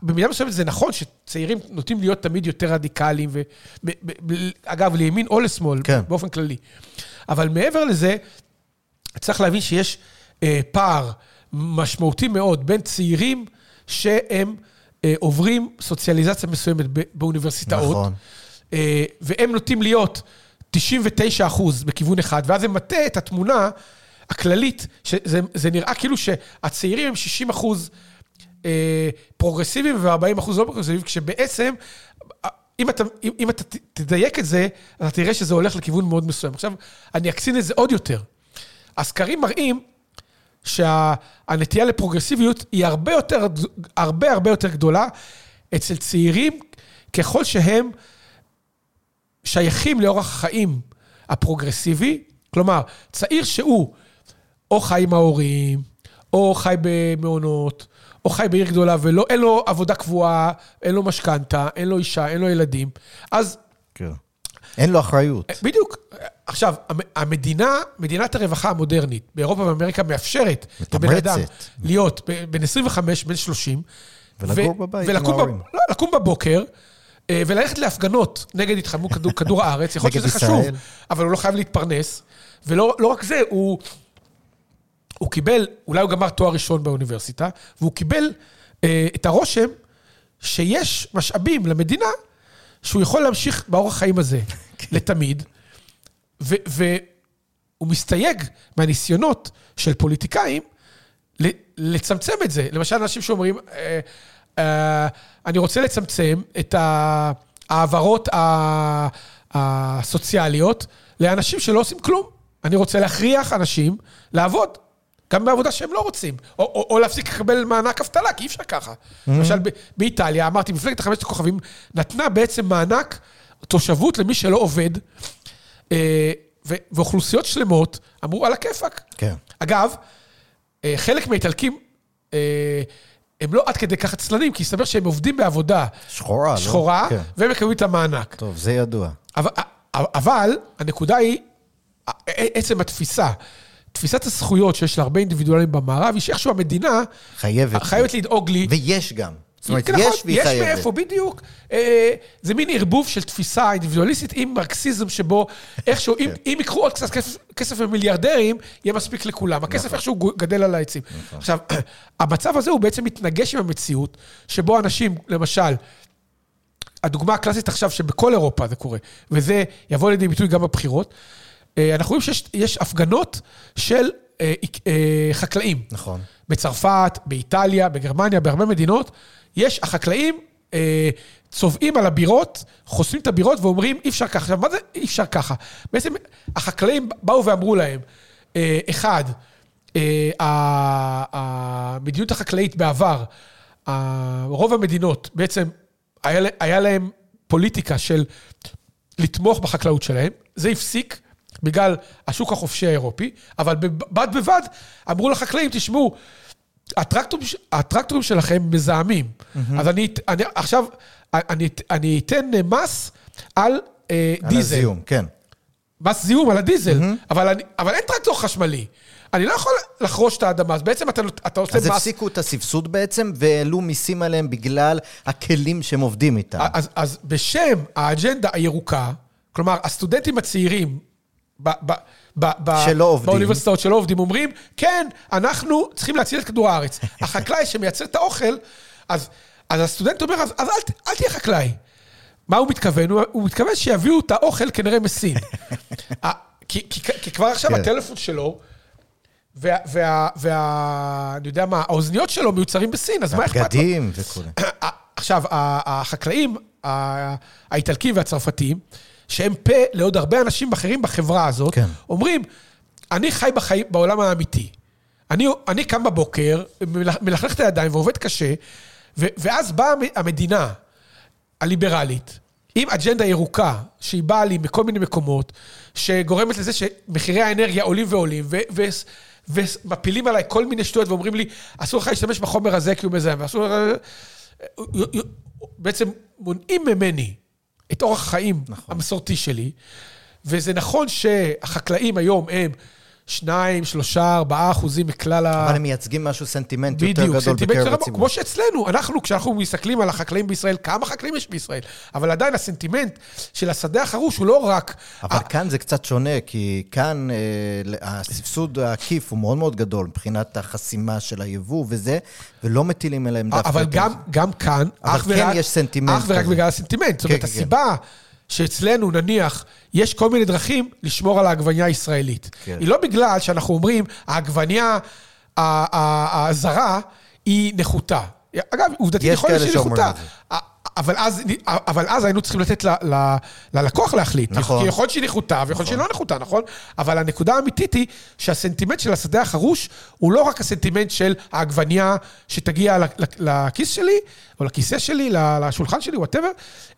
במידה מסוימת זה נכון שצעירים נוטים להיות תמיד יותר רדיקליים, ואגב, לימין או לשמאל, כן. באופן כללי. אבל מעבר לזה, צריך להבין שיש אה, פער משמעותי מאוד בין צעירים שהם אה, עוברים סוציאליזציה מסוימת באוניברסיטאות. נכון. אה, והם נוטים להיות 99 אחוז בכיוון אחד, ואז זה מטה את התמונה הכללית, שזה נראה כאילו שהצעירים הם 60 אחוז... אה, פרוגרסיביים ו-40 אחוז לא פרוגרסיביים, כשבעצם, אם אתה, אם, אם אתה תדייק את זה, אתה תראה שזה הולך לכיוון מאוד מסוים. עכשיו, אני אקצין את זה עוד יותר. הסקרים מראים שהנטייה לפרוגרסיביות היא הרבה יותר, הרבה הרבה יותר גדולה אצל צעירים, ככל שהם שייכים לאורח החיים הפרוגרסיבי. כלומר, צעיר שהוא או חי עם ההורים, או חי במעונות, או חי בעיר גדולה ואין לו עבודה קבועה, אין לו משכנתה, אין לו אישה, אין לו ילדים, אז... כן. אין לו אחריות. בדיוק. עכשיו, המדינה, מדינת הרווחה המודרנית באירופה ובאמריקה מאפשרת לבן אדם להיות בן 25, בן 30. ולגור בבית עם ההורים. לא, לקום בבוקר. אה, וללכת להפגנות נגד התחממות כדור, כדור הארץ, יכול להיות שזה חשוב, אבל הוא לא חייב להתפרנס. ולא לא רק זה, הוא, הוא קיבל, אולי הוא גמר תואר ראשון באוניברסיטה, והוא קיבל אה, את הרושם שיש משאבים למדינה שהוא יכול להמשיך באורח חיים הזה כן. לתמיד, והוא מסתייג מהניסיונות של פוליטיקאים לצמצם את זה. למשל, אנשים שאומרים, אה, אה, אני רוצה לצמצם את ההעברות הסוציאליות לאנשים שלא עושים כלום. אני רוצה להכריח אנשים לעבוד. גם בעבודה שהם לא רוצים, או, או, או להפסיק לקבל מענק אבטלה, כי אי אפשר ככה. Mm-hmm. למשל, באיטליה, אמרתי, מפלגת החמשת הכוכבים נתנה בעצם מענק תושבות למי שלא עובד, אה, ו- ואוכלוסיות שלמות אמרו על הכיפאק. כן. אגב, אה, חלק מהאיטלקים, אה, הם לא עד כדי כך עצלנים, כי הסתבר שהם עובדים בעבודה שחורה, שחורה, לא? כן. והם מקבלים את המענק. טוב, זה ידוע. אבל, אבל הנקודה היא, עצם התפיסה. תפיסת הזכויות שיש להרבה אינדיבידואלים במערב, היא שאיכשהו המדינה... חייבת. חייבת לדאוג לי. ויש גם. זאת אומרת, נכון, יש והיא חייבת. יש מאיפה, בדיוק. אה, זה מין ערבוב של תפיסה אינדיבידואליסטית עם מרקסיזם, שבו איכשהו, אם, כן. אם ייקחו עוד קצת כסף, כסף ממיליארדרים, יהיה מספיק לכולם. הכסף נכון. איכשהו גדל על העצים. נכון. עכשיו, המצב הזה הוא בעצם מתנגש עם המציאות, שבו אנשים, למשל, הדוגמה הקלאסית עכשיו, שבכל אירופה זה קורה, וזה יבוא לידי ביטוי גם בבחירות, אנחנו רואים שיש הפגנות של אה, אה, חקלאים. נכון. בצרפת, באיטליה, בגרמניה, בהרבה מדינות, יש, החקלאים צובעים על הבירות, חוסמים את הבירות ואומרים, אי אפשר ככה. עכשיו, מה זה אי אפשר ככה? בעצם החקלאים באו ואמרו להם, אחד, המדיניות החקלאית בעבר, רוב המדינות בעצם היה, היה להם פוליטיקה של לתמוך בחקלאות שלהם, זה הפסיק. בגלל השוק החופשי האירופי, אבל בד בבד אמרו לחקלאים, תשמעו, הטרקטורים, הטרקטורים שלכם מזהמים. Mm-hmm. אז אני, אני עכשיו, אני, אני אתן מס על אה, על דיזל. על הזיהום, כן. מס זיהום על הדיזל, mm-hmm. אבל, אני, אבל אין טרקטור חשמלי. אני לא יכול לחרוש את האדמה, אז בעצם אתה, אתה עושה אז מס... אז הפסיקו את הסבסוד בעצם, והעלו מיסים עליהם בגלל הכלים שהם עובדים איתם. אז, אז בשם האג'נדה הירוקה, כלומר, הסטודנטים הצעירים ב, ב, ב, ב, שלא עובדים. באוניברסיטאות שלא עובדים, אומרים, כן, אנחנו צריכים להציל את כדור הארץ. החקלאי שמייצר את האוכל, אז, אז הסטודנט אומר, אז, אז אל, אל תהיה חקלאי. מה הוא מתכוון? הוא, הוא מתכוון שיביאו את האוכל כנראה מסין. כי, כי, כי כבר עכשיו כן. הטלפון שלו, וה, וה, וה... אני יודע מה, האוזניות שלו מיוצרים בסין, אז מה אכפת לו? הבגדים וכו'. עכשיו, החקלאים האיטלקים והצרפתים, שהם פה לעוד הרבה אנשים אחרים בחברה הזאת, כן. אומרים, אני חי בחיים, בעולם האמיתי. אני, אני קם בבוקר, מלכלך את הידיים ועובד קשה, ו, ואז באה המדינה הליברלית, עם אג'נדה ירוקה, שהיא באה לי מכל מיני מקומות, שגורמת לזה שמחירי האנרגיה עולים ועולים, ו, ו, ומפילים עליי כל מיני שטויות ואומרים לי, אסור לך להשתמש בחומר הזה כי הוא מזהם, ואסור... בעצם מונעים ממני את אורח החיים נכון. המסורתי שלי, וזה נכון שהחקלאים היום הם... שניים, שלושה, ארבעה אחוזים מכלל ה... אבל הם מייצגים משהו סנטימנט יותר גדול סנטימנט בקרב הציבור. כמו שאצלנו, אנחנו, כשאנחנו מסתכלים על החקלאים בישראל, כמה חקלאים יש בישראל? אבל עדיין הסנטימנט של השדה החרוש הוא לא רק... אבל ה... כאן זה קצת שונה, כי כאן אה, הסבסוד העקיף הוא מאוד מאוד גדול מבחינת החסימה של היבוא וזה, ולא מטילים עליהם דווקא... אבל גם, גם כאן, אבל כן ורק, יש סנטימנט אך ורק בגלל הסנטימנט. זאת אומרת, כן, כן, כן. הסיבה... שאצלנו, נניח, יש כל מיני דרכים לשמור על העגבנייה הישראלית. כן. היא לא בגלל שאנחנו אומרים, העגבנייה הזרה היא נחותה. אגב, עובדתית יכול להיות שהיא נחותה. אבל אז, אבל אז היינו צריכים לתת ל, ל, ללקוח להחליט. נכון. כי יכול להיות שהיא נחותה, ויכול להיות שהיא לא נחותה, נכון? אבל הנקודה האמיתית היא שהסנטימנט של השדה החרוש הוא לא רק הסנטימנט של העגבנייה שתגיע לכיס שלי, או לכיסא שלי, לשולחן שלי, whatever,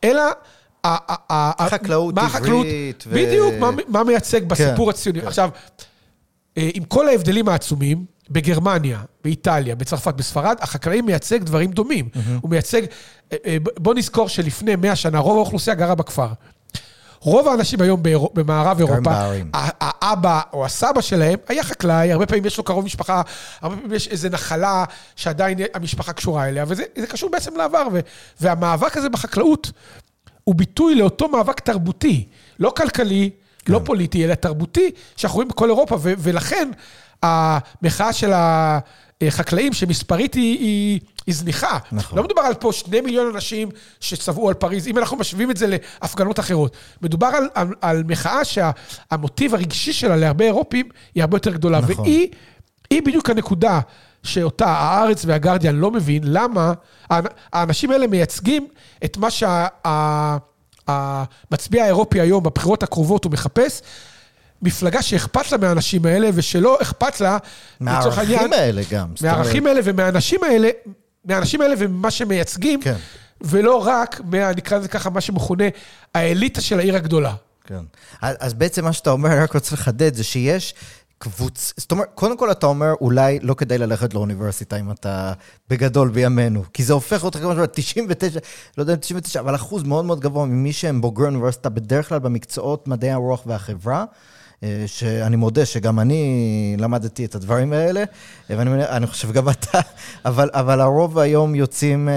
אלא... חקלאות עברית. בדיוק, מה, מייצג בסיפור כן, הציוני. כן. עכשיו, אה, עם כל ההבדלים העצומים, בגרמניה, באיטליה, בצרפת, בספרד, החקלאי מייצג דברים דומים. הוא מייצג, אה, אה, בוא נזכור שלפני 100 שנה רוב האוכלוסייה גרה בכפר. רוב האנשים היום במערב אירופה, האבא או הסבא שלהם היה חקלאי, הרבה פעמים יש לו קרוב משפחה, הרבה פעמים יש איזו נחלה שעדיין המשפחה קשורה אליה, וזה קשור בעצם לעבר. והמאבק הזה בחקלאות הוא ביטוי לאותו מאבק תרבותי, לא כלכלי, לא כן. לא פוליטי, אלא תרבותי, שאנחנו רואים בכל אירופה, ולכן המחאה של החקלאים, שמספרית היא, היא, היא זניחה. נכון. לא מדובר על פה שני מיליון אנשים שצבעו על פריז, אם אנחנו משווים את זה להפגנות אחרות. מדובר על, על, על מחאה שהמוטיב הרגשי שלה להרבה אירופים היא הרבה יותר גדולה. נכון. והיא בדיוק הנקודה שאותה הארץ והגרדיאן לא מבין, למה האנשים האלה מייצגים את מה שהמצביע האירופי היום בבחירות הקרובות הוא מחפש, מפלגה שאכפת לה מהאנשים האלה, ושלא אכפת לה, לצורך העניין... מהערכים האלה גם. מהערכים האלה ומהאנשים האלה, מהאנשים האלה וממה שהם מייצגים, כן. ולא רק, מה, נקרא לזה ככה, מה שמכונה האליטה של העיר הגדולה. כן. אז בעצם מה שאתה אומר, רק רוצה לחדד, זה שיש קבוצ... זאת אומרת, קודם כל אתה אומר, אולי לא כדאי ללכת לאוניברסיטה אם אתה בגדול בימינו, כי זה הופך אותך כמו שאומר, 99, לא יודע אם 99, אבל אחוז מאוד מאוד גבוה ממי שהם בוגרי אוניברסיטה, בדרך כלל במקצועות מדעי הרוח והחברה. אה, שאני מודה שגם אני למדתי את הדברים האלה, ואני חושב גם אתה, אבל, אבל הרוב היום יוצאים אה,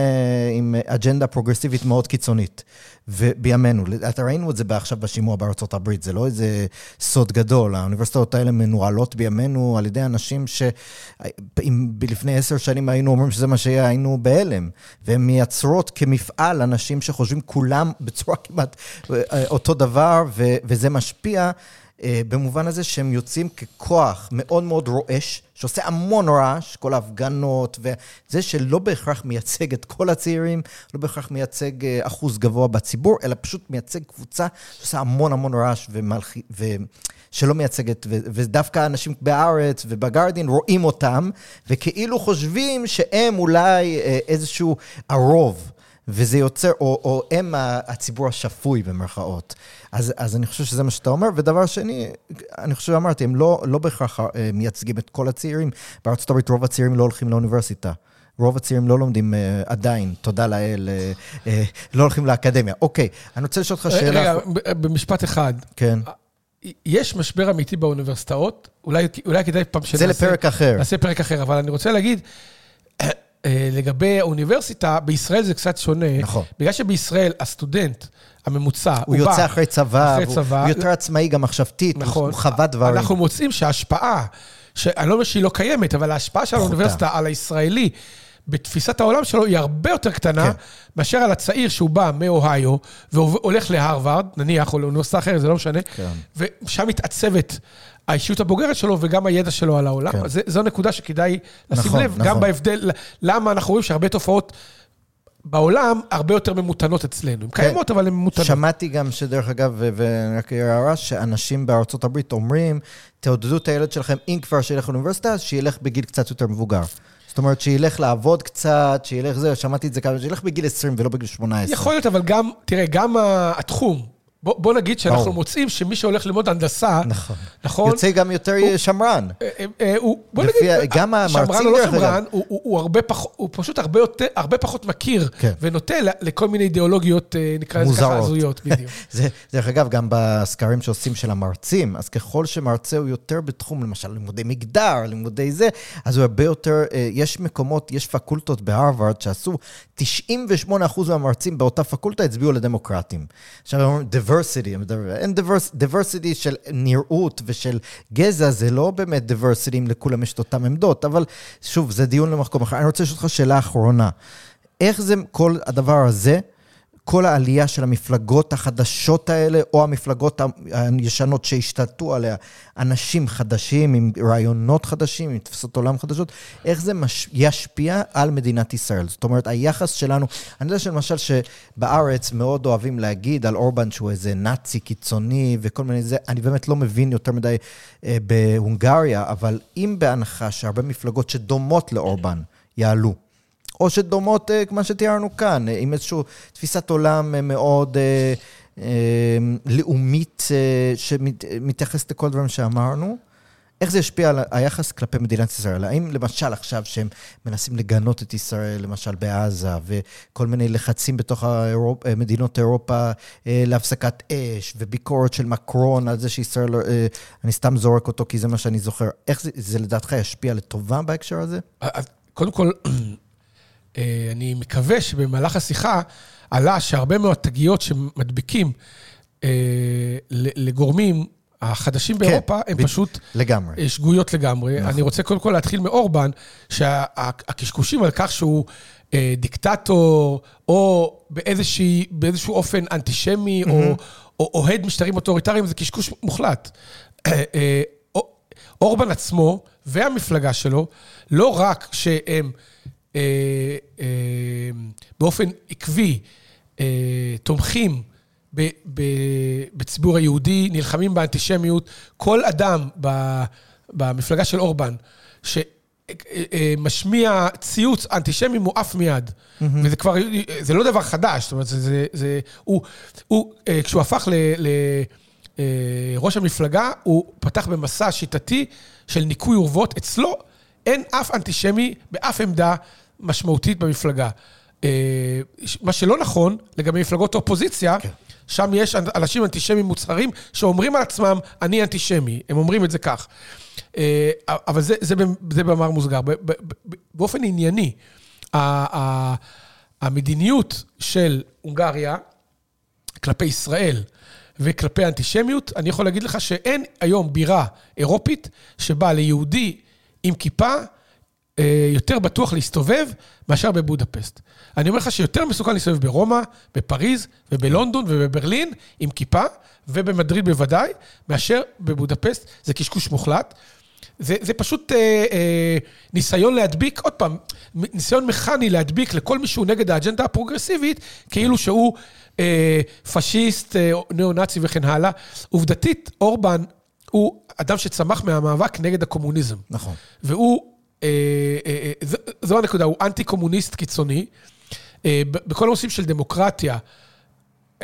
עם אג'נדה פרוגרסיבית מאוד קיצונית. ובימינו, אתה ראינו את זה עכשיו בשימוע בארצות הברית, זה לא איזה סוד גדול. האוניברסיטאות האלה מנוהלות בימינו על ידי אנשים שאם לפני עשר שנים היינו אומרים שזה מה שיהיה, היינו בהלם. והן מייצרות כמפעל אנשים שחושבים כולם בצורה כמעט אה, אותו דבר, וזה משפיע. אה, במובן הזה שהם יוצאים ככוח מאוד מאוד רועש, שעושה המון רעש, כל ההפגנות, וזה שלא בהכרח מייצג את כל הצעירים, לא בהכרח מייצג אה, אחוז גבוה בציבור, אלא פשוט מייצג קבוצה שעושה המון המון רעש ומלכי... ו... שלא מייצגת, ו- ודווקא אנשים בארץ ובגרדין רואים אותם, וכאילו חושבים שהם אולי אה, איזשהו הרוב. וזה יוצר, או, או הם הציבור השפוי במרכאות. אז, אז אני חושב שזה מה שאתה אומר. ודבר שני, אני חושב שאמרתי, הם לא, לא בהכרח אה, מייצגים את כל הצעירים. בארצות הברית רוב הצעירים לא הולכים לאוניברסיטה. רוב הצעירים לא לומדים uh, עדיין, תודה לאל, uh, uh, לא הולכים לאקדמיה. אוקיי, אני רוצה לשאול אותך שאלה... רגע, במשפט אחד. כן. יש משבר אמיתי באוניברסיטאות, אולי, אולי כדאי פעם שנעשה... זה לפרק אחר. נעשה פרק אחר, אבל אני רוצה להגיד, לגבי האוניברסיטה, בישראל זה קצת שונה. נכון. בגלל שבישראל הסטודנט הממוצע, הוא, הוא יוצא אחרי צבא, אחרי צבא, הוא יותר עצמאי גם מחשבתית, נכון, הוא חווה דברים. אנחנו מוצאים שההשפעה, שאני לא אומר שהיא לא קיימת, אבל ההשפעה של האוניברסיטה על הישראלי, בתפיסת העולם שלו היא הרבה יותר קטנה כן. מאשר על הצעיר שהוא בא מאוהיו והולך להרווארד, נניח, או לאוניברסיטה אחרת, זה לא משנה, כן. ושם מתעצבת האישיות הבוגרת שלו וגם הידע שלו על העולם. כן. זה, זו נקודה שכדאי לשים נכון, לב, נכון. גם בהבדל, למה אנחנו רואים שהרבה תופעות... בעולם הרבה יותר ממותנות אצלנו. הן כן. קיימות, אבל הן ממותנות. שמעתי גם שדרך אגב, ורק הערה, שאנשים בארצות הברית אומרים, תעודדו את הילד שלכם, אם כבר שילך לאוניברסיטה, אז שילך בגיל קצת יותר מבוגר. זאת אומרת, שילך לעבוד קצת, שילך זה, שמעתי את זה כמה, שילך בגיל 20 ולא בגיל 18. יכול להיות, אבל גם, תראה, גם התחום, בוא, בוא נגיד שאנחנו. מוצאים שמי שהולך ללמוד הנדסה, נכון, נכון? יוצא גם יותר הוא, שמרן. אה, אה, אה, הוא, בוא נגיד, גם המרצים שמרן או לא שמרן, הוא, הוא, הוא, הוא פשוט הרבה, יותר, הרבה פחות מכיר, כן. ונוטה לכל מיני אידיאולוגיות, נקרא לזה ככה, הזויות, בדיוק. זה, דרך אגב, גם בסקרים שעושים של המרצים, אז ככל שמרצה הוא יותר בתחום, למשל לימודי מגדר, לימודי זה, אז הוא הרבה יותר, יש מקומות, יש פקולטות בהרווארד שעשו, 98% מהמרצים באותה פקולטה הצביעו לדמוקרטים. עכשיו, diversity, אין diversity של נראות ושל גזע, זה לא באמת diversity אם לכולם יש את אותן עמדות, אבל שוב, זה דיון למקום אחר. אני רוצה לשאול אותך שאלה אחרונה. איך זה, כל הדבר הזה, כל העלייה של המפלגות החדשות האלה, או המפלגות הישנות שהשתלטו עליה, אנשים חדשים עם רעיונות חדשים, עם תפיסות עולם חדשות, איך זה מש... ישפיע על מדינת ישראל. זאת אומרת, היחס שלנו, אני יודע שלמשל שבארץ מאוד אוהבים להגיד על אורבן שהוא איזה נאצי קיצוני וכל מיני זה, אני באמת לא מבין יותר מדי אה, בהונגריה, אבל אם בהנחה שהרבה מפלגות שדומות לאורבן יעלו, או שדומות, אה, כמו שתיארנו כאן, אה, עם איזושהי תפיסת עולם אה, מאוד לאומית שמתייחסת לכל דברים שאמרנו. איך זה ישפיע על היחס כלפי מדינת ישראל? האם למשל עכשיו שהם מנסים לגנות את ישראל, למשל בעזה, וכל מיני לחצים בתוך האירופ, מדינות אירופה להפסקת אש, וביקורת של מקרון על זה שישראל, אני סתם זורק אותו כי זה מה שאני זוכר, איך זה, זה לדעתך ישפיע לטובה בהקשר הזה? קודם כל, אני מקווה שבמהלך השיחה עלה שהרבה מאוד תגיות שמדביקים אה, לגורמים החדשים כן, באירופה, כן, ב... פשוט... לגמרי. אה, שגויות לגמרי. נכון. אני רוצה קודם כל להתחיל מאורבן, שהקשקושים על כך שהוא אה, דיקטטור, או באיזשה, באיזשהו אופן אנטישמי, mm-hmm. או, או אוהד משטרים אוטוריטריים, זה קשקוש מוחלט. אה, אה, אורבן עצמו והמפלגה שלו, לא רק שהם... אה, אה, באופן עקבי אה, תומכים בציבור היהודי, נלחמים באנטישמיות. כל אדם במפלגה של אורבן, שמשמיע ציוץ אנטישמי מועף מיד. Mm-hmm. וזה כבר, זה לא דבר חדש, זאת אומרת, זה, זה, זה הוא, הוא, כשהוא הפך ל... ל ראש המפלגה, הוא פתח במסע שיטתי של ניקוי אורוות. אצלו אין אף אנטישמי באף עמדה משמעותית במפלגה. אה, מה שלא נכון לגבי מפלגות האופוזיציה, כן. שם יש אנשים אנטישמים מוצהרים שאומרים על עצמם, אני אנטישמי, הם אומרים את זה כך. אה, אבל זה, זה, זה במאמר מוסגר. באופן ענייני, המדיניות של הונגריה כלפי ישראל וכלפי האנטישמיות, אני יכול להגיד לך שאין היום בירה אירופית שבה ליהודי עם כיפה יותר בטוח להסתובב מאשר בבודפסט. אני אומר לך שיותר מסוכן להסתובב ברומא, בפריז ובלונדון ובברלין עם כיפה, ובמדריד בוודאי, מאשר בבודפסט. זה קשקוש מוחלט. זה, זה פשוט אה, אה, ניסיון להדביק, עוד פעם, ניסיון מכני להדביק לכל מי שהוא נגד האג'נדה הפרוגרסיבית, כאילו שהוא אה, פשיסט, אה, ניאו-נאצי וכן הלאה. עובדתית, אורבן הוא אדם שצמח מהמאבק נגד הקומוניזם. נכון. והוא אה, אה, אה, זו הנקודה, הוא אנטי-קומוניסט קיצוני. בכל הנושאים של דמוקרטיה,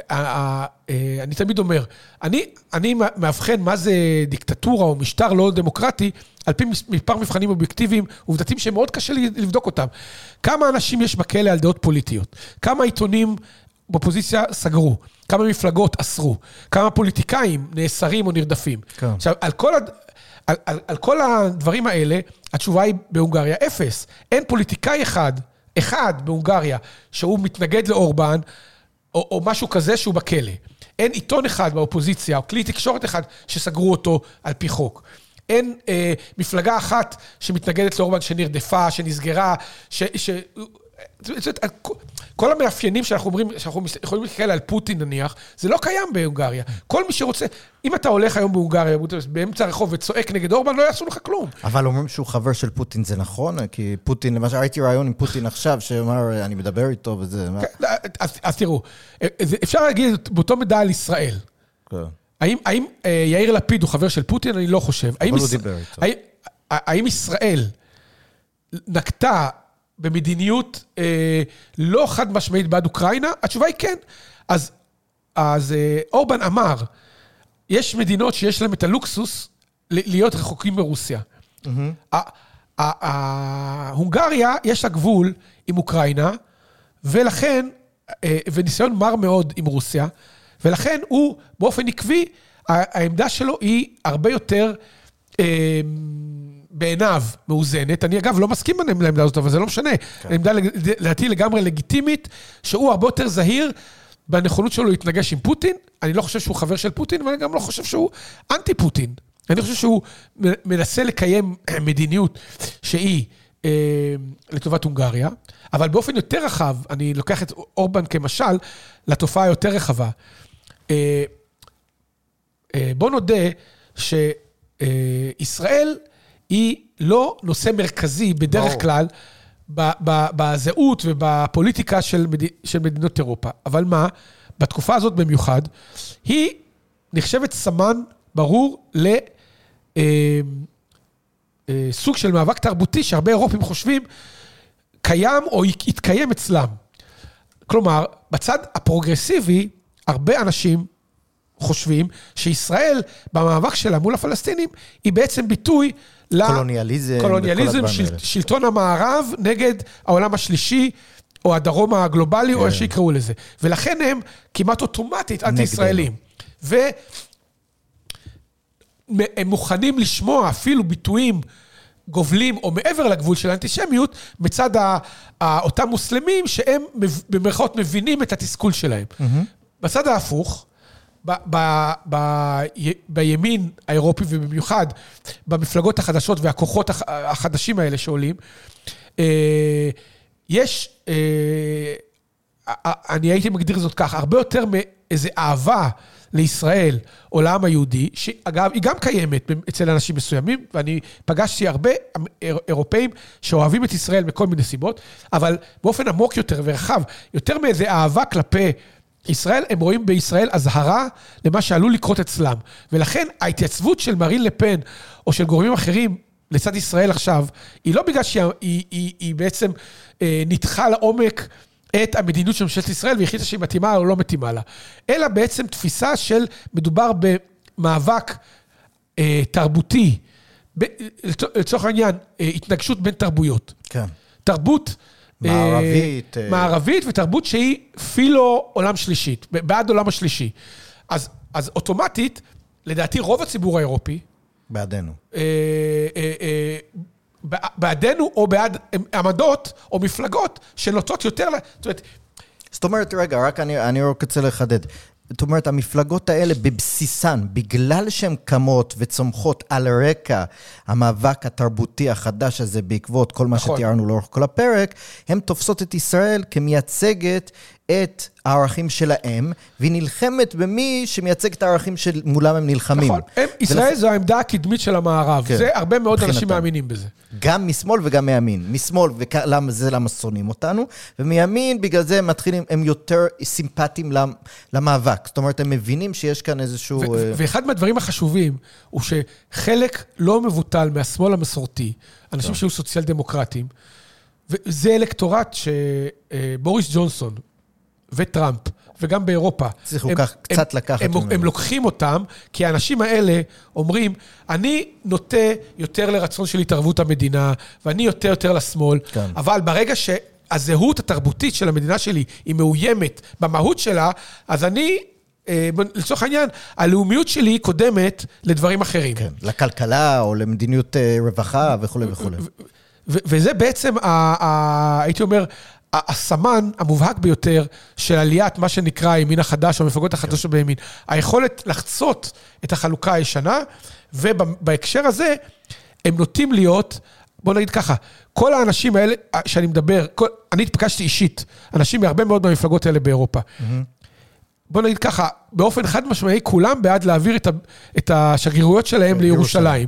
אני תמיד אומר, אני, אני מאבחן מה זה דיקטטורה או משטר לא דמוקרטי, על פי מספר מבחנים אובייקטיביים, עובדתיים שמאוד קשה לבדוק אותם. כמה אנשים יש בכלא על דעות פוליטיות? כמה עיתונים באופוזיציה סגרו? כמה מפלגות אסרו? כמה פוליטיקאים נאסרים או נרדפים? כן. עכשיו, על כל. על, על, על כל הדברים האלה, התשובה היא בהונגריה אפס. אין פוליטיקאי אחד, אחד בהונגריה, שהוא מתנגד לאורבן, או, או משהו כזה שהוא בכלא. אין עיתון אחד באופוזיציה, או כלי תקשורת אחד, שסגרו אותו על פי חוק. אין אה, מפלגה אחת שמתנגדת לאורבן שנרדפה, שנסגרה, ש... ש... כל המאפיינים שאנחנו אומרים, שאנחנו יכולים להסתכל על פוטין נניח, זה לא קיים בהונגריה. כל מי שרוצה, אם אתה הולך היום בהונגריה, באמצע הרחוב וצועק נגד אורבן, לא יעשו לך כלום. אבל אומרים שהוא חבר של פוטין, זה נכון? כי פוטין, למשל, ראיתי רעיון עם פוטין עכשיו, שאמר, אני מדבר איתו וזה... כן, אז תראו, אפשר להגיד באותו מידע על ישראל. כן. האם אה, יאיר לפיד הוא חבר של פוטין? אני לא חושב. אבל הוא דיבר איתו. האם ישראל נקטה במדיניות אה, לא חד משמעית בעד אוקראינה? התשובה היא כן. אז, אז אה, אורבן אמר, יש מדינות שיש להן את הלוקסוס להיות רחוקים מרוסיה. Mm-hmm. הונגריה, יש לה גבול עם אוקראינה, ולכן, אה, וניסיון מר מאוד עם רוסיה, ולכן הוא, באופן עקבי, העמדה שלו היא הרבה יותר... אה, בעיניו מאוזנת. אני אגב לא מסכים לעמדה הזאת, אבל זה לא משנה. כן. עמדה לדעתי לגמרי לגיטימית, שהוא הרבה יותר זהיר בנכונות שלו להתנגש עם פוטין. אני לא חושב שהוא חבר של פוטין, ואני גם לא חושב שהוא אנטי פוטין. אני חושב שהוא מנסה לקיים מדיניות שהיא אה, לטובת הונגריה, אבל באופן יותר רחב, אני לוקח את אורבן כמשל, לתופעה היותר רחבה. אה, אה, בוא נודה שישראל היא לא נושא מרכזי בדרך. כלל בזהות ובפוליטיקה של, מד... של מדינות אירופה. אבל מה, בתקופה הזאת במיוחד, היא נחשבת סמן ברור ל... אה, אה, סוג של מאבק תרבותי שהרבה אירופים חושבים קיים או יתקיים אצלם. כלומר, בצד הפרוגרסיבי, הרבה אנשים חושבים שישראל, במאבק שלה מול הפלסטינים, היא בעצם ביטוי קולוניאליזם. קולוניאליזם, של, שלטון המערב נגד העולם השלישי, או הדרום הגלובלי, כן. או איך שיקראו לזה. ולכן הם כמעט אוטומטית אנטי-ישראלים. והם מוכנים לשמוע אפילו ביטויים גובלים או מעבר לגבול של האנטישמיות, מצד אותם מוסלמים שהם במרכאות מבינים את התסכול שלהם. Mm-hmm. בצד ההפוך, ב, ב, ב, בימין האירופי ובמיוחד במפלגות החדשות והכוחות החדשים האלה שעולים, אה, יש, אה, אני הייתי מגדיר זאת כך, הרבה יותר מאיזה אהבה לישראל או לעם היהודי, שאגב, היא גם קיימת אצל אנשים מסוימים, ואני פגשתי הרבה אירופאים שאוהבים את ישראל מכל מיני סיבות, אבל באופן עמוק יותר ורחב, יותר מאיזה אהבה כלפי... ישראל, הם רואים בישראל אזהרה למה שעלול לקרות אצלם. ולכן ההתייצבות של מרין לפן, או של גורמים אחרים לצד ישראל עכשיו, היא לא בגלל שהיא היא, היא, היא בעצם אה, ניתחה לעומק את המדיניות של ממשלת ישראל והחליטה שהיא מתאימה או לא מתאימה לה, אלא בעצם תפיסה של מדובר במאבק אה, תרבותי, ב, לצורך העניין, אה, התנגשות בין תרבויות. כן. תרבות... מערבית. אה, מערבית ותרבות שהיא פילו עולם שלישית, בעד עולם השלישי. אז, אז אוטומטית, לדעתי רוב הציבור האירופי... בעדנו. אה, אה, אה, בעדנו או בעד עמדות או מפלגות שנוטות יותר, זאת אומרת... זאת אומרת, רגע, רק אני, אני רק רוצה לחדד. זאת אומרת, המפלגות האלה בבסיסן, בגלל שהן קמות וצומחות על רקע המאבק התרבותי החדש הזה בעקבות כל מה נכון. שתיארנו לאורך כל הפרק, הן תופסות את ישראל כמייצגת את הערכים שלהם, והיא נלחמת במי שמייצג את הערכים שמולם הם נלחמים. נכון, הם, ישראל ולכ... זו העמדה הקדמית של המערב. כן, זה, הרבה מאוד מבחינתם. אנשים מאמינים בזה. גם משמאל וגם מימין. משמאל, וזה למה שונאים אותנו, ומימין, בגלל זה הם מתחילים, הם יותר סימפטיים למאבק. זאת אומרת, הם מבינים שיש כאן איזשהו... ו- uh... ואחד מהדברים החשובים הוא שחלק לא מבוטל מהשמאל המסורתי, אנשים כן. שהיו סוציאל דמוקרטיים, וזה אלקטורט שבוריס ג'ונסון, וטראמפ, וגם באירופה. צריכו הם, כך קצת הם, לקחת הם, הם, הם לוקחים אותם, כי האנשים האלה אומרים, אני נוטה יותר לרצון של התערבות המדינה, ואני יותר יותר לשמאל, כן. אבל ברגע שהזהות התרבותית של המדינה שלי היא מאוימת במהות שלה, אז אני אה, לצורך העניין, הלאומיות שלי קודמת לדברים אחרים. כן, לכלכלה או למדיניות אה, רווחה וכולי וכולי. וזה בעצם, הייתי אומר, הסמן המובהק ביותר של עליית מה שנקרא הימין החדש, או המפלגות החדשות כן. בימין. היכולת לחצות את החלוקה הישנה, ובהקשר הזה, הם נוטים להיות, בוא נגיד ככה, כל האנשים האלה שאני מדבר, כל, אני התפגשתי אישית, אנשים מהרבה מאוד מהמפלגות האלה באירופה. Mm-hmm. בוא נגיד ככה, באופן חד משמעי, כולם בעד להעביר את, ה, את השגרירויות שלהם לירושלים.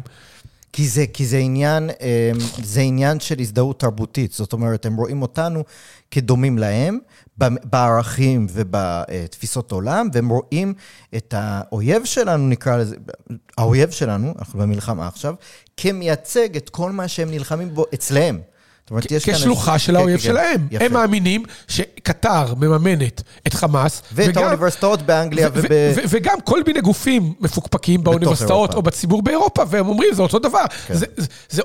כי זה, כי זה עניין, אמ, זה עניין של הזדהות תרבותית. זאת אומרת, הם רואים אותנו כדומים להם, בערכים ובתפיסות עולם, והם רואים את האויב שלנו, נקרא לזה, האויב שלנו, אנחנו במלחמה עכשיו, כמייצג את כל מה שהם נלחמים בו אצלם. כשלוחה של האויב כן, כן, שלהם. יפה. הם מאמינים שקטר מממנת את חמאס. ואת האוניברסיטאות באנגליה וב... וגם כל מיני גופים מפוקפקים באוניברסיטאות או בציבור באירופה, והם אומרים, זה אותו דבר. כן. זה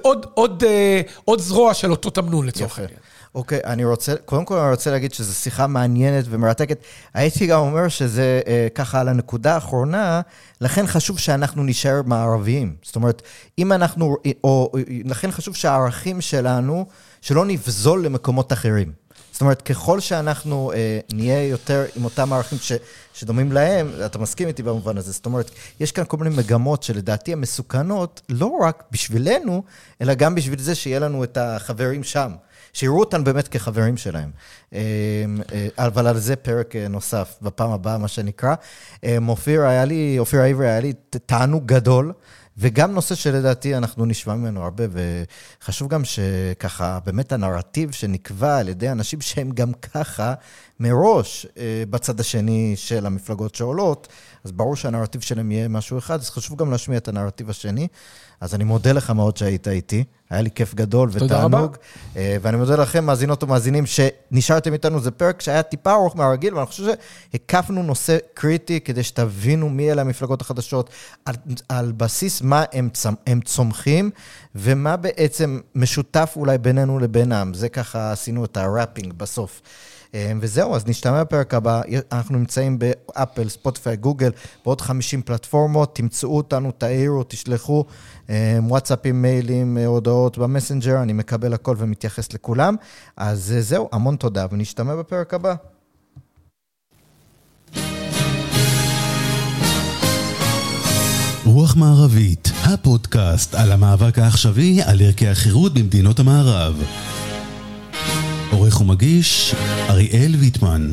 אה, עוד זרוע של אותו תמנון לצורך העניין. אוקיי, אני רוצה, קודם כל אני רוצה להגיד שזו שיחה מעניינת ומרתקת. הייתי גם אומר שזה אה, ככה על הנקודה האחרונה, לכן חשוב שאנחנו נישאר מערביים. זאת אומרת, אם אנחנו, או לכן חשוב שהערכים שלנו, שלא נבזול למקומות אחרים. זאת אומרת, ככל שאנחנו אה, נהיה יותר עם אותם ערכים ש, שדומים להם, אתה מסכים איתי במובן הזה, זאת אומרת, יש כאן כל מיני מגמות שלדעתי הן מסוכנות, לא רק בשבילנו, אלא גם בשביל זה שיהיה לנו את החברים שם. שיראו אותנו באמת כחברים שלהם. אה, אה, אבל על זה פרק אה, נוסף בפעם הבאה, מה שנקרא. אופיר היה לי, אופיר העברי היה לי תענוג גדול. וגם נושא שלדעתי אנחנו נשמע ממנו הרבה, וחשוב גם שככה, באמת הנרטיב שנקבע על ידי אנשים שהם גם ככה מראש בצד השני של המפלגות שעולות, אז ברור שהנרטיב שלהם יהיה משהו אחד, אז חשוב גם להשמיע את הנרטיב השני. אז אני מודה לך מאוד שהיית איתי, היה לי כיף גדול ותענוג. אה, ואני מודה לכם, מאזינות ומאזינים, שנשארתם איתנו. זה פרק שהיה טיפה ארוך מהרגיל, ואני חושב שהקפנו נושא קריטי כדי שתבינו מי אלה המפלגות החדשות, על, על בסיס מה הם, הם צומחים, ומה בעצם משותף אולי בינינו לבינם. זה ככה עשינו את ה wrapping בסוף. אה, וזהו, אז נשתמע בפרק הבא. אנחנו נמצאים באפל, ספוטיפיי, גוגל, בעוד 50 פלטפורמות. תמצאו אותנו, תעירו, תשלחו אה, וואטסאפים, מיילים, אה, הודעות במסנג'ר, אני מקבל הכל ומתייחס לכולם. אז זהו, המון תודה, ונשתמע בפרק הבא. רוח מערבית, הפודקאסט על המאבק העכשווי על ערכי החירות במדינות המערב. עורך ומגיש, אריאל ויטמן.